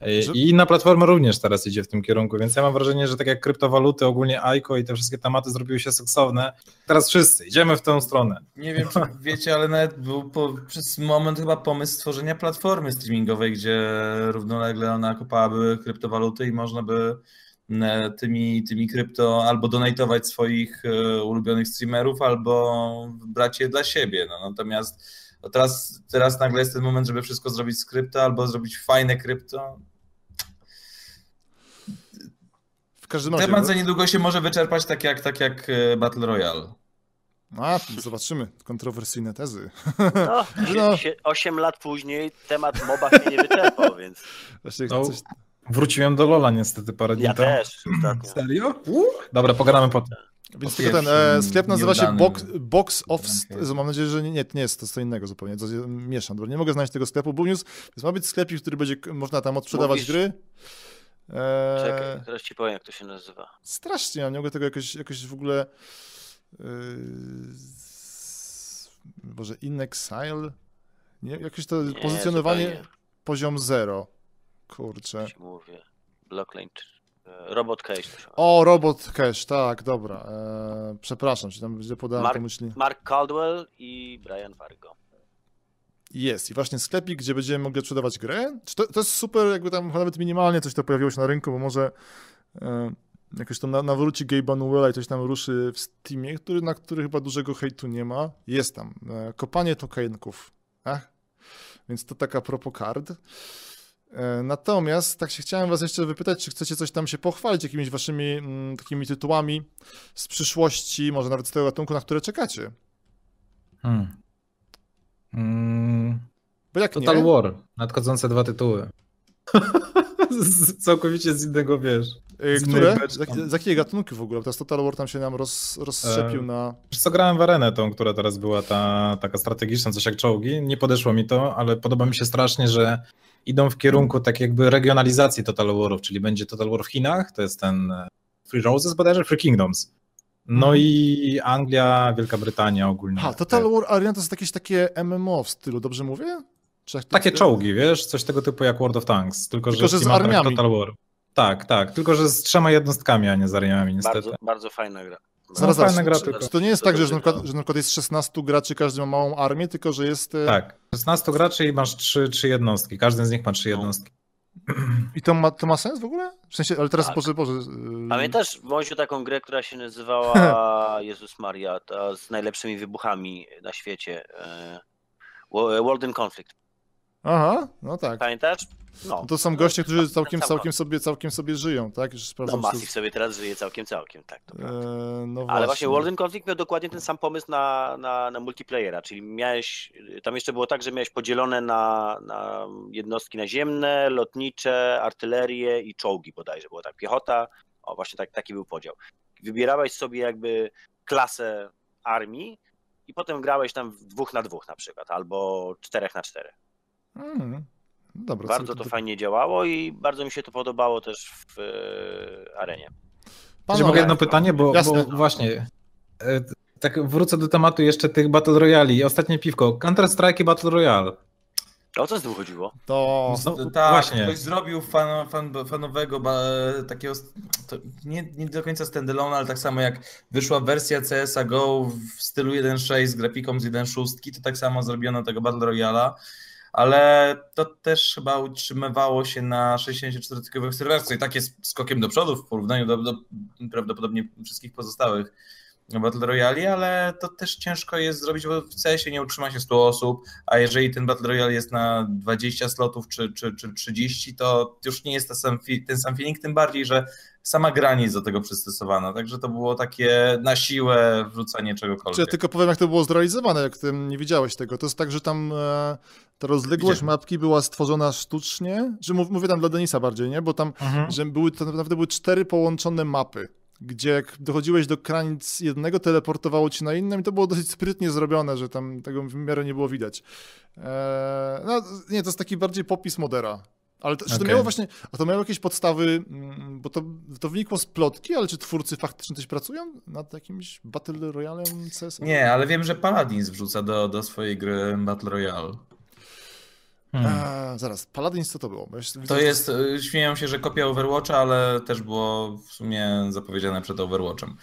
Że- I inna platforma również teraz idzie w tym kierunku, więc ja mam wrażenie, że tak jak kryptowaluty, ogólnie AIKO i te wszystkie tematy zrobiły się seksowne, teraz wszyscy idziemy w tę stronę. Nie wiem, czy wiecie, ale nawet był po, przez moment chyba pomysł stworzenia platformy streamingowej, gdzie równolegle ona kopałaby kryptowaluty i można by e, tymi, tymi krypto albo donatować swoich e, ulubionych streamerów, albo brać je dla siebie. No, natomiast no teraz, teraz nagle jest ten moment, żeby wszystko zrobić z krypto, albo zrobić fajne krypto. W każdym razie... Temat za niedługo się może wyczerpać tak jak, tak jak e, Battle Royale. A, zobaczymy. Kontrowersyjne tezy. No, No. sie- 8 lat później temat MOBA się nie wyczerpał, więc Właśnie No, coś... Wróciłem do Lola niestety parę dni ja temu. też ostatnio. Serio? Dobra, pogadamy potem. Więc Po tylko ten e, sklep nazywa się Box, box of. Mam nadzieję, że nie, nie, to nie jest to co innego zupełnie. To mieszam, bo nie mogę znaleźć tego sklepu. News. Więc ma być sklepik, który będzie można tam odprzedawać Mówisz- gry. E, Czekaj, teraz ci powiem, jak to się nazywa. strasznie, ja nie mogę tego jakoś, jakoś w ogóle. Yy, Boże, In Exile? Nie, jakieś to Nie, pozycjonowanie zupełnie. poziom zero. Kurczę. Ci mówię. Blockline. e, Robot to nazywa. O, Robot Cash, tak, dobra. E, przepraszam, czy tam źle podałem Mark- te myśli. Mark Caldwell i Brian Fargo. Jest i właśnie sklepik, gdzie będziemy mogli sprzedawać grę. To, to jest super, jakby tam nawet minimalnie coś to pojawiło się na rynku, bo może e, jakoś tam na, nawróci Gabe'a Newella i coś tam ruszy w Steamie, który, na który chyba dużego hejtu nie ma. Jest tam. E, kopanie tokenków. Ach. Więc to taka propos card. E, Natomiast tak się chciałem was jeszcze wypytać, czy chcecie coś tam się pochwalić jakimiś waszymi mm, takimi tytułami z przyszłości, może nawet z tego gatunku, na które czekacie. Hmm. Mm, jak Total nie, War, nadchodzące dwa tytuły. Z- Całkowicie z innego, wiesz. Z Które? Z, z jakiej gatunki w ogóle? Teraz Total War tam się nam roz, rozszczepił E, na... Wiesz co, grałem w arenę tą, która teraz była ta taka strategiczna, coś jak czołgi. Nie podeszło mi to, ale podoba mi się strasznie, że idą w kierunku tak jakby regionalizacji Total Warów, czyli będzie Total War w Chinach, to jest ten e, Free Roses bodajże, Free Kingdoms. No Mhm. i Anglia, Wielka Brytania ogólnie. Ha, Total War Arena to jest jakieś takie MMO w stylu, dobrze mówię? To- Takie czołgi, wiesz, coś tego typu jak World of Tanks, tylko, Tylko, że, że z armiami. Total War. Tak, tak, tylko że z trzema jednostkami, a nie z armiami niestety. Bardzo, bardzo fajna gra. Zaraz, No, zaraz. fajna gra czy, tylko. czy to nie jest To tak, że, dobrze na przykład, że na przykład jest 16 graczy, każdy ma małą armię, tylko że jest... e, Tak, 16 graczy i masz trzy, trzy jednostki, każdy z nich ma trzy No. jednostki. I to ma, to ma sens w ogóle? W sensie, ale teraz, Tak. Boże, Boże... yy, Pamiętasz, Wąsiu, taką grę, która się nazywała Jezus Maria, ta z najlepszymi wybuchami na świecie. Wo- World in Conflict. Aha, no tak. Pamiętasz? No. To są goście, którzy całkiem, całkiem, sobie, całkiem sobie żyją, tak? Już No sprawdzam, czy- Massive sobie teraz żyje całkiem, całkiem, tak. To prawda. E, no Ale właśnie World in Conflict miał dokładnie ten sam pomysł na, na, na multiplayera, czyli miałeś, tam jeszcze było tak, że miałeś podzielone na, na jednostki naziemne, lotnicze, artylerię i czołgi bodajże, było tak, piechota, o właśnie tak, taki był podział. Wybierałeś sobie jakby klasę armii i potem grałeś tam w dwóch na dwóch na przykład, albo czterech na czterech. Mm, dobra, Bardzo to fajnie działało i bardzo mi się to podobało też w e, arenie. Panowie, mogę jedno pytanie, bo, Jasne. bo właśnie e, tak wrócę do tematu jeszcze tych Battle Royali. Ostatnie piwko. Counter-Strike i Battle Royale. O co z tym chodziło? To... No, tak, właśnie. ktoś zrobił fan, fan, fanowego ba, takiego, to nie, nie do końca standalone, ale tak samo jak wyszła wersja CSA GO w stylu 1.6 z grafiką z 1.6, to tak samo zrobiono tego Battle Royala, ale to też chyba utrzymywało się na 64-tykowych serwerach, co i tak jest skokiem do przodu w porównaniu do, do prawdopodobnie wszystkich pozostałych Battle Royale, ale to też ciężko jest zrobić, bo w CS-ie nie utrzyma się 100 osób, a jeżeli ten Battle Royale jest na 20 slotów czy, czy, czy 30, to już nie jest ten sam, ten sam feeling, tym bardziej, że sama gra nie jest do tego przystosowana, także to było takie na siłę wrzucanie Czy czegokolwiek. ja tylko powiem, jak to było zrealizowane, jak ty nie widziałeś tego. To jest tak, że tam e, ta rozległość Widziałem. mapki była stworzona sztucznie, że mów, mówię tam dla Denisa bardziej, nie? Bo tam, Mhm. że były, to naprawdę były cztery połączone mapy, gdzie jak dochodziłeś do granic jednego, teleportowało ci na innym i to było dosyć sprytnie zrobione, że tam tego w miarę nie było widać. E, no, nie, to jest taki bardziej popis modera. Ale to, czy to miało właśnie, a to miało jakieś podstawy, mm, bo to, to wynikło z plotki, ale czy twórcy faktycznie coś pracują nad jakimś Battle Royalem CS? Nie, ale wiem, że Paladins wrzuca do, do swojej gry Battle Royale. Hmm. A, zaraz, Paladins co to było? To jest, y, śmieją się, że kopia Overwatcha, ale też było w sumie zapowiedziane przed Overwatchem.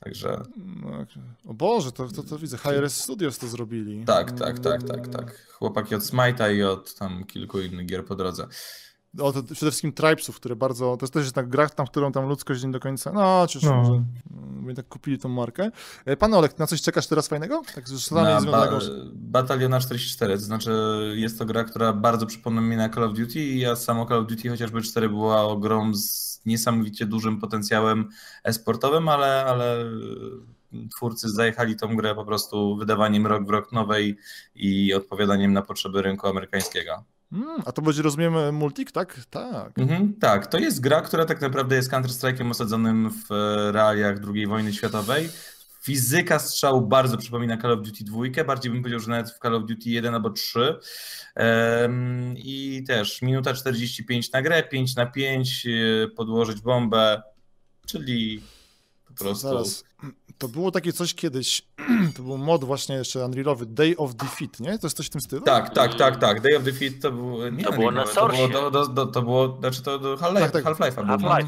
Także No, O Boże, to, to, to widzę. HRS Studios to zrobili. tak, tak, tak, tak, tak. Chłopaki od Smite'a i od tam kilku innych gier po drodze. O, to przede wszystkim Tribesów, które bardzo. To jest też tak gra, tam, którą tam ludzkość nie do końca. No, czyż No. może. mm, tak kupili tą markę. E, Pan Olek, na coś czekasz teraz fajnego? Tak, totalnie Na ba Bataliona 44, to znaczy jest to gra, która bardzo przypomina mi na Call of Duty i ja samo Call of Duty chociażby 4 była grą z niesamowicie dużym potencjałem esportowym, ale, ale twórcy zajechali tą grę po prostu wydawaniem rok w rok nowej i odpowiadaniem na potrzeby rynku amerykańskiego. Mm, a to będzie, rozumiem, multik, tak? Tak. Mhm, tak, to jest gra, która tak naprawdę jest Counter-Strike'em osadzonym w e, realiach II wojny światowej. Fizyka strzału bardzo przypomina Call of Duty 2, bardziej bym powiedział, że nawet w Call of Duty 1 albo 3. Em, I też minuta 45 na grę, 5 na 5, e, podłożyć bombę, czyli po prostu... Zaraz. To było takie coś kiedyś. To był mod właśnie jeszcze Unrealowy, Day of Defeat, nie? To jest coś w tym stylu? Tak, tak, tak, tak. Day of Defeat to był. Nie To było na to było, do, do, do, to było, znaczy to do Half-Life, Tak, tak. Half-Life'a no. No.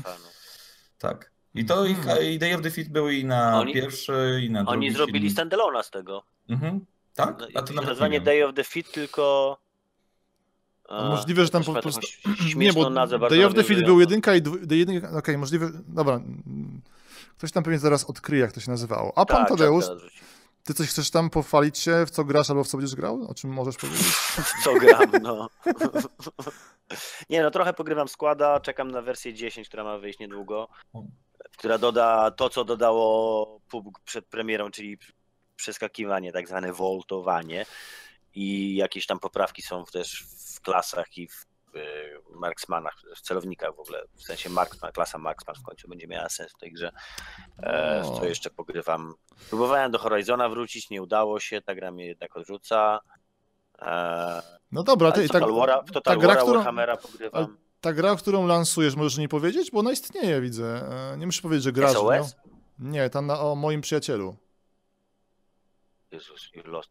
Tak. I to i, i Day of Defeat był i na Oni- pierwszy, i na drugi. Oni zrobili film. standalone'a z tego. Mhm. Tak? No, A to nazwanie. Day of the Fit, tylko. A możliwe, że tam też po prostu. Nie, śmieszną bo nazwę, bardzo Day of the Field nawiązującą. był jedynka i jedynka. Okej, możliwe. Dobra. Ktoś tam pewnie zaraz odkryje, jak to się nazywało. A pan Tak, Tadeusz, tak, wróci. ty coś chcesz tam pochwalić się, w co grasz albo w co będziesz grał? O czym możesz powiedzieć? W co gram, no. Nie no, trochę pogrywam składa, czekam na wersję 10, która ma wyjść niedługo, która doda to, co dodało PUBG przed premierą, czyli przeskakiwanie, tak zwane voltowanie i jakieś tam poprawki są też w klasach i w marksmanach, w celownikach w ogóle, w sensie marksman, klasa marksman w końcu będzie miała sens w tej grze. E, w O. co jeszcze pogrywam? Próbowałem do Horizona wrócić, nie udało się, ta gra mnie jednak odrzuca. E, No dobra, ty, tak, Total War'a, w Total ta gra, War'a którą- Warhammera pogrywam. ta gra, którą lansujesz, możesz nie powiedzieć? Bo ona istnieje, widzę. E, Nie musisz powiedzieć, że grasz. SOS? Nie, ta na, o moim przyjacielu. Jezus, you lost.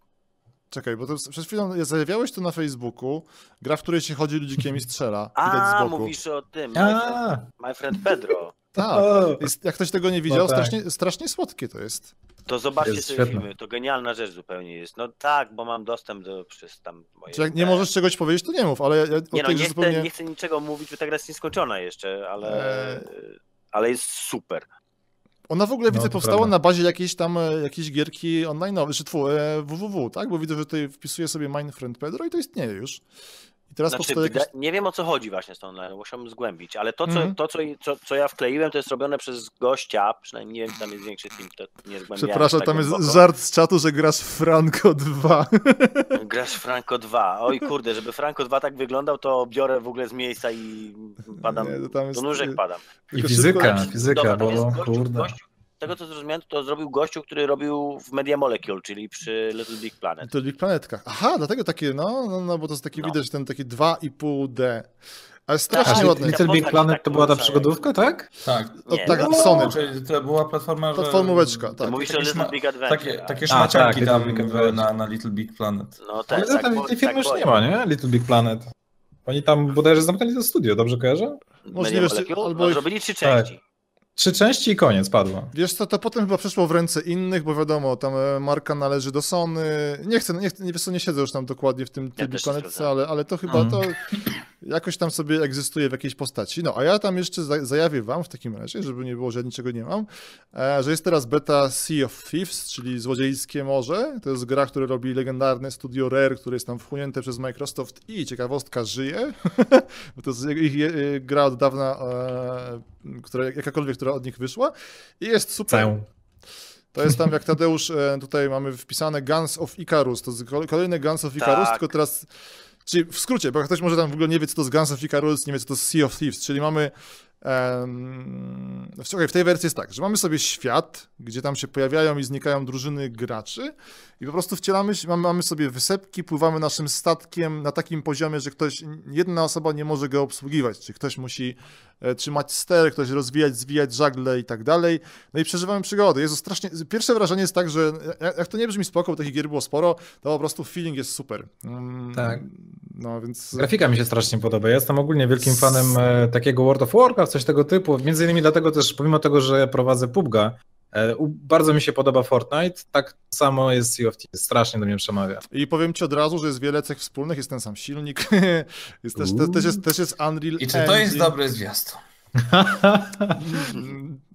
Czekaj, bo to przed chwilą zajawiałeś to na Facebooku, gra, w której się chodzi ludzikiem i strzela. A, boku. mówisz o tym. My friend, A, my friend Pedro. Tak. Jest, jak ktoś tego nie widział, No tak. strasznie, strasznie słodkie to jest. To zobaczcie Jest sobie świetne. filmy. To genialna rzecz zupełnie jest. No tak, bo mam dostęp do przez tam moje. Czy jak nie możesz czegoś powiedzieć, to nie mów, ale ja, Nie no, tej nie grze chcę, zupełnie... nie chcę niczego mówić, bo ta gra jest nieskończona jeszcze, ale. Eee. Ale jest super. Ona w ogóle, No, widzę, powstała prawda. na bazie jakiejś tam, e, jakiejś gierki online, czy tfu, e, www, tak? Bo widzę, że tutaj wpisuję sobie Mine Friend Pedro i to istnieje już. I teraz Znaczy, powstaje nie wiem o co chodzi właśnie z tą online, musiałbym zgłębić, ale to, co, Mhm. to co, co, co ja wkleiłem, to jest robione przez gościa, przynajmniej nie wiem, czy tam jest większy team, to nie zgłębiałem. Przepraszam, tak tam jest głęboko. żart z czatu, że grasz w Franco 2. Grasz Franco 2. Oj kurde, żeby Franco 2 tak wyglądał, to biorę w ogóle z miejsca i padam, Nie, to tam jest- do nóżek padam. I fizyka, fizyka, Dobra, to jest bo gościu, kurde. gościu, tego co zrozumiałem, to zrobił gościu, który robił w Media Molecule, czyli przy Little Big Planet. To Big Planetkach. Aha, dlatego takie, no, no, no bo to jest takie, No. widać ten taki 2,5D. Ale Tak, strasznie A, ładne. Little Big Planet tak to była ta przygodówka, tak? Tak. O, Nie, tak, no, Sony. To była platforma, że... Platformóweczka, tak. Mówisz o takie Little Big Adventure. Takie, tak? takie A, szmaciarki tak, tam Little na, na Little Big Planet. No tak, Ale tak, tej firmy tak już nie ma, nie? Little Big Planet. Oni tam bodajże zamknęli to studio, dobrze kojarzę? Możliwe, albo No, zrobili trzy Tak. części. Trzy części i koniec, padło. Wiesz co, to potem chyba przeszło w ręce innych, bo wiadomo, tam e, marka należy do Sony. Nie chcę, nie, chcę, nie, nie siedzę już tam dokładnie w tym Ja sprawdzałem. ale, ale to chyba Mhm. to... jakoś tam sobie egzystuje w jakiejś postaci. No, a ja tam jeszcze za- zajawię wam w takim razie, żeby nie było, że ja niczego nie mam, e, że jest teraz beta Sea of Thieves, czyli Złodziejskie Morze. To jest gra, które robi legendarne studio Rare, które jest tam wchłonięte przez Microsoft i ciekawostka żyje, bo to jest ich e, gra od dawna, e, która, jakakolwiek, która od nich wyszła i jest super. Całą. To jest tam, jak Tadeusz, e, tutaj mamy wpisane Guns of Icarus. To jest kol- kolejny Guns of Icarus, Tak. tylko teraz. Czyli w skrócie, bo ktoś może tam w ogóle nie wie, co to jest Guns of Icarus, nie wie, co to jest Sea of Thieves, czyli mamy. Um, w, tej wersji jest tak, że mamy sobie świat, gdzie tam się pojawiają i znikają drużyny graczy i po prostu wcielamy się, mamy, mamy sobie wysepki, pływamy naszym statkiem na takim poziomie, że ktoś, jedna osoba nie może go obsługiwać, czyli ktoś musi trzymać ster, ktoś rozwijać, zwijać żagle i tak dalej. No i przeżywamy przygody. Jest strasznie. Pierwsze wrażenie jest tak, że jak, jak to nie brzmi spoko, bo takich gier było sporo, to po prostu feeling jest super. Mm, Tak. No więc. Grafika mi się strasznie podoba. Ja jestem ogólnie wielkim fanem e, takiego World of Warcraft, coś tego typu. Między innymi dlatego też, pomimo tego, że prowadzę PUBG'a, e, bardzo mi się podoba Fortnite. Tak samo jest Sea of Thieves. Strasznie do mnie przemawia. I powiem ci od razu, że jest wiele cech wspólnych, jest ten sam silnik, jest też, te, też, jest, też jest Unreal I czy to jest Engine. dobry zwiastun?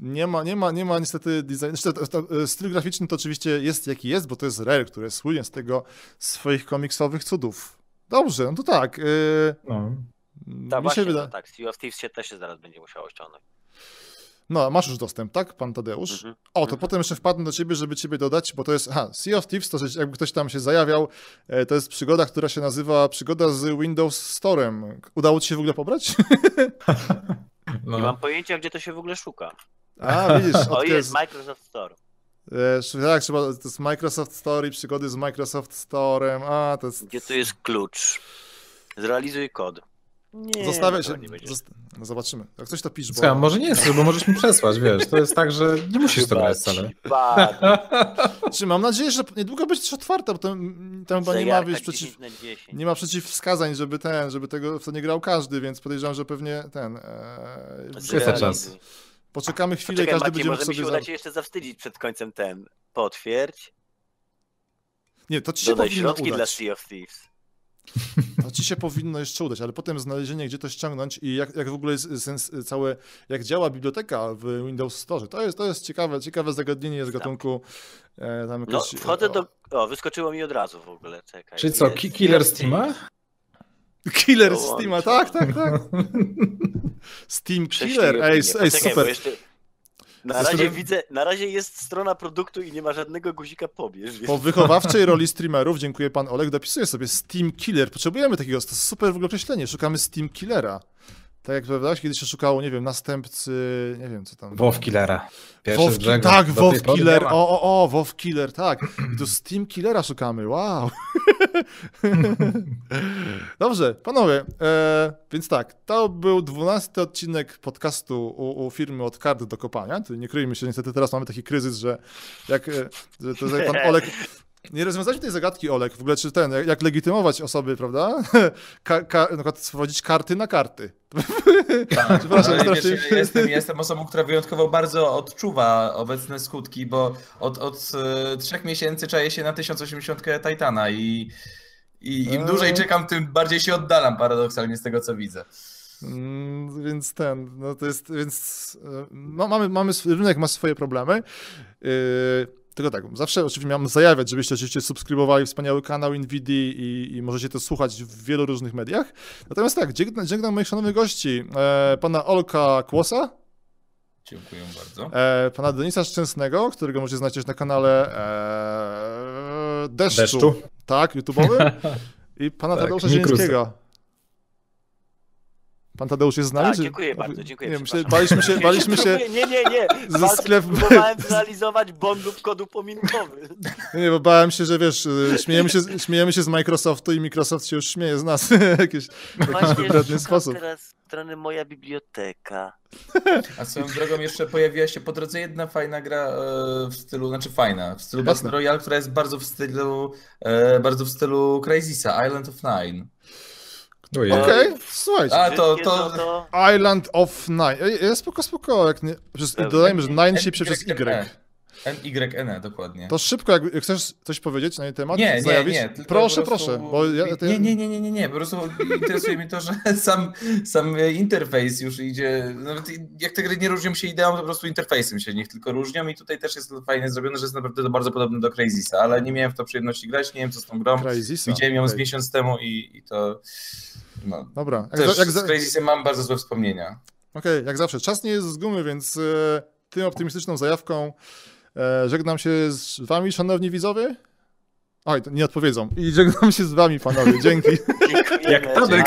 Nie ma, nie ma, nie ma niestety design. Znaczy, e, styl graficzny to oczywiście jest jaki jest, bo to jest Rare, które słynie z tego swoich komiksowych cudów. Dobrze, no to tak. Yy, No. Tak, mi się właśnie, wyda... no tak, Sea of Thieves się też się zaraz będzie musiało ściągnąć. No, masz już dostęp, tak, pan Tadeusz? Mhm. O, to Mhm. potem jeszcze wpadnę do ciebie, żeby ciebie dodać, bo to jest, aha, Sea of Thieves, to że jakby ktoś tam się zajawiał, e, to jest przygoda, która się nazywa przygoda z Windows Store'em. Udało ci się w ogóle pobrać? No. Nie mam pojęcia, gdzie to się w ogóle szuka. A, widzisz, O, od jest Microsoft Store. E, tak, trzeba, to jest Microsoft Store i przygody z Microsoft Storem. A, to jest. Gdzie tu jest klucz? Zrealizuj kod. Nie, Zostawia no się. nie. Zosta... No zobaczymy. Jak coś to pisz, bo. Słuchaj, może nie jest, bo możesz mi przesłać, wiesz. To jest tak, że nie musisz to grać wcale. Czy mam nadzieję, że niedługo będzie też otwarta, bo tam, tam chyba nie ma, wiesz, 10 przeciw, na 10. nie ma przeciwwskazań, żeby ten, żeby tego w to nie grał każdy, więc podejrzewam, że pewnie ten. E, Jest to czas. poczekamy chwilę i Poczekaj, każdy Maciej, będzie mógł może mi sobie. się Za... uda jeszcze zawstydzić przed końcem ten. Potwierdź. Nie, to ci się Dodaj powinno środki dla udać. Sea of Thieves. To ci się powinno jeszcze udać, ale potem znalezienie, gdzie to ściągnąć i jak, jak w ogóle jest sens, całe, jak działa biblioteka w Windows Store. To jest, to jest ciekawe, ciekawe zagadnienie z gatunku e, tam No, jakoś, wchodzę o, do... O, wyskoczyło mi od razu w ogóle, czekaj. Czyli co, ki- killer Steama? Killer. Steama, tak, tak, tak. Steam Killer, ej, ej super. Na razie widzę, na razie jest strona produktu i nie ma żadnego guzika pobierz, Po wychowawczej roli streamerów, dziękuję pan Olek, dopisuję sobie Steam Killer. Potrzebujemy takiego, to super w ogóle określenie, szukamy Steam Killera. Tak jak powiedziałeś, kiedyś się szukało, nie wiem, następcy, nie wiem co tam. WoW Killera. WoW, tak, WoW Killer, o, o, o, WoW Killer, tak. I tu Steam Killera szukamy, wow. Dobrze, panowie, e, więc tak, to był dwunasty odcinek podcastu u, u firmy od kart do kopania. Tu nie kryjmy się, niestety teraz mamy taki kryzys, że jak, e, że to, że pan Olek... Nie rozwiązaliśmy tej zagadki, Olek, w ogóle czy ten, jak, jak legitymować osoby, prawda? Ka, ka, na przykład wprowadzić karty na karty. Tak, Przepraszam, strasznie- wiesz, ja jestem, ja jestem osobą, która wyjątkowo bardzo odczuwa obecne skutki, bo od, od e, trzech miesięcy czaję się na 1080 Titana i, i im Eee. dłużej czekam, tym bardziej się oddalam paradoksalnie z tego, co widzę. Mm, Więc ten, no to jest, więc e, no mamy, mamy, rynek ma swoje problemy. Yy, tylko tak, zawsze oczywiście miałem zajawiać, żebyście oczywiście subskrybowali wspaniały kanał Nvidia i, i możecie to słuchać w wielu różnych mediach. Natomiast tak, dziękuję dziękuję moich szanownych gości, e, pana Olka Kłosa, Dziękuję bardzo. e, pana Denisa Szczęsnego, którego możecie znać też na kanale e, Deszczu, Deszczu. tak, YouTube'owym i pana Tak, Tadeusza. Zielińskiego. Pan Tadeusz jest z nami? Tak, czy- dziękuję bardzo, dziękuję, Nie, myślę, baliśmy się, baliśmy się, Nie, nie, nie. ze sklepu- Próbowałem zrealizować bon lub kodu pominkowy. nie, bo bałem się, że wiesz, y, śmiejemy się, śmiejemy się z Microsoftu i Microsoft się już śmieje z nas w jakiś, szukam sposób. teraz strony moja biblioteka. A swoją drogą jeszcze pojawiła się po drodze jedna fajna gra e, w stylu, znaczy fajna, w stylu. Battle Royale, która jest bardzo w stylu, e, bardzo w stylu Crysisa, Island of Nine. Ojej. Okej, słuchajcie. A, to- to- to... Island of Nine. Ej, spoko, spoko. Jak nie, przez, dodajmy, że Nine się przez Y. NYNE, dokładnie. To szybko, jak, chcesz coś powiedzieć na jej temat, Nie, nie, zajawić? nie. proszę, prostu- proszę. Bo ja, ty... nie, nie, nie, nie, nie, nie. Po prostu interesuje mnie to, że sam, sam interfejs już idzie. Nawet jak te gry nie różnią się ideą, to po prostu interfejsem się niech tylko różnią i tutaj też jest to fajnie zrobione, że jest naprawdę bardzo podobne do Crazysa, ale nie miałem w to przyjemności grać, nie wiem co z tą grą. Crazisa. Widziałem ją z miesiąc temu i, i to. No, Dobra, jak, też za, jak, z Crazysem mam bardzo złe wspomnienia. Okej, jak zawsze. Czas nie jest z gumy, więc e, tym optymistyczną zajawką e, żegnam się z wami, szanowni widzowie. Oj, to nie odpowiedzą. I żegnam się z wami, panowie. Dzięki. Dziękujemy, Jak Tadek.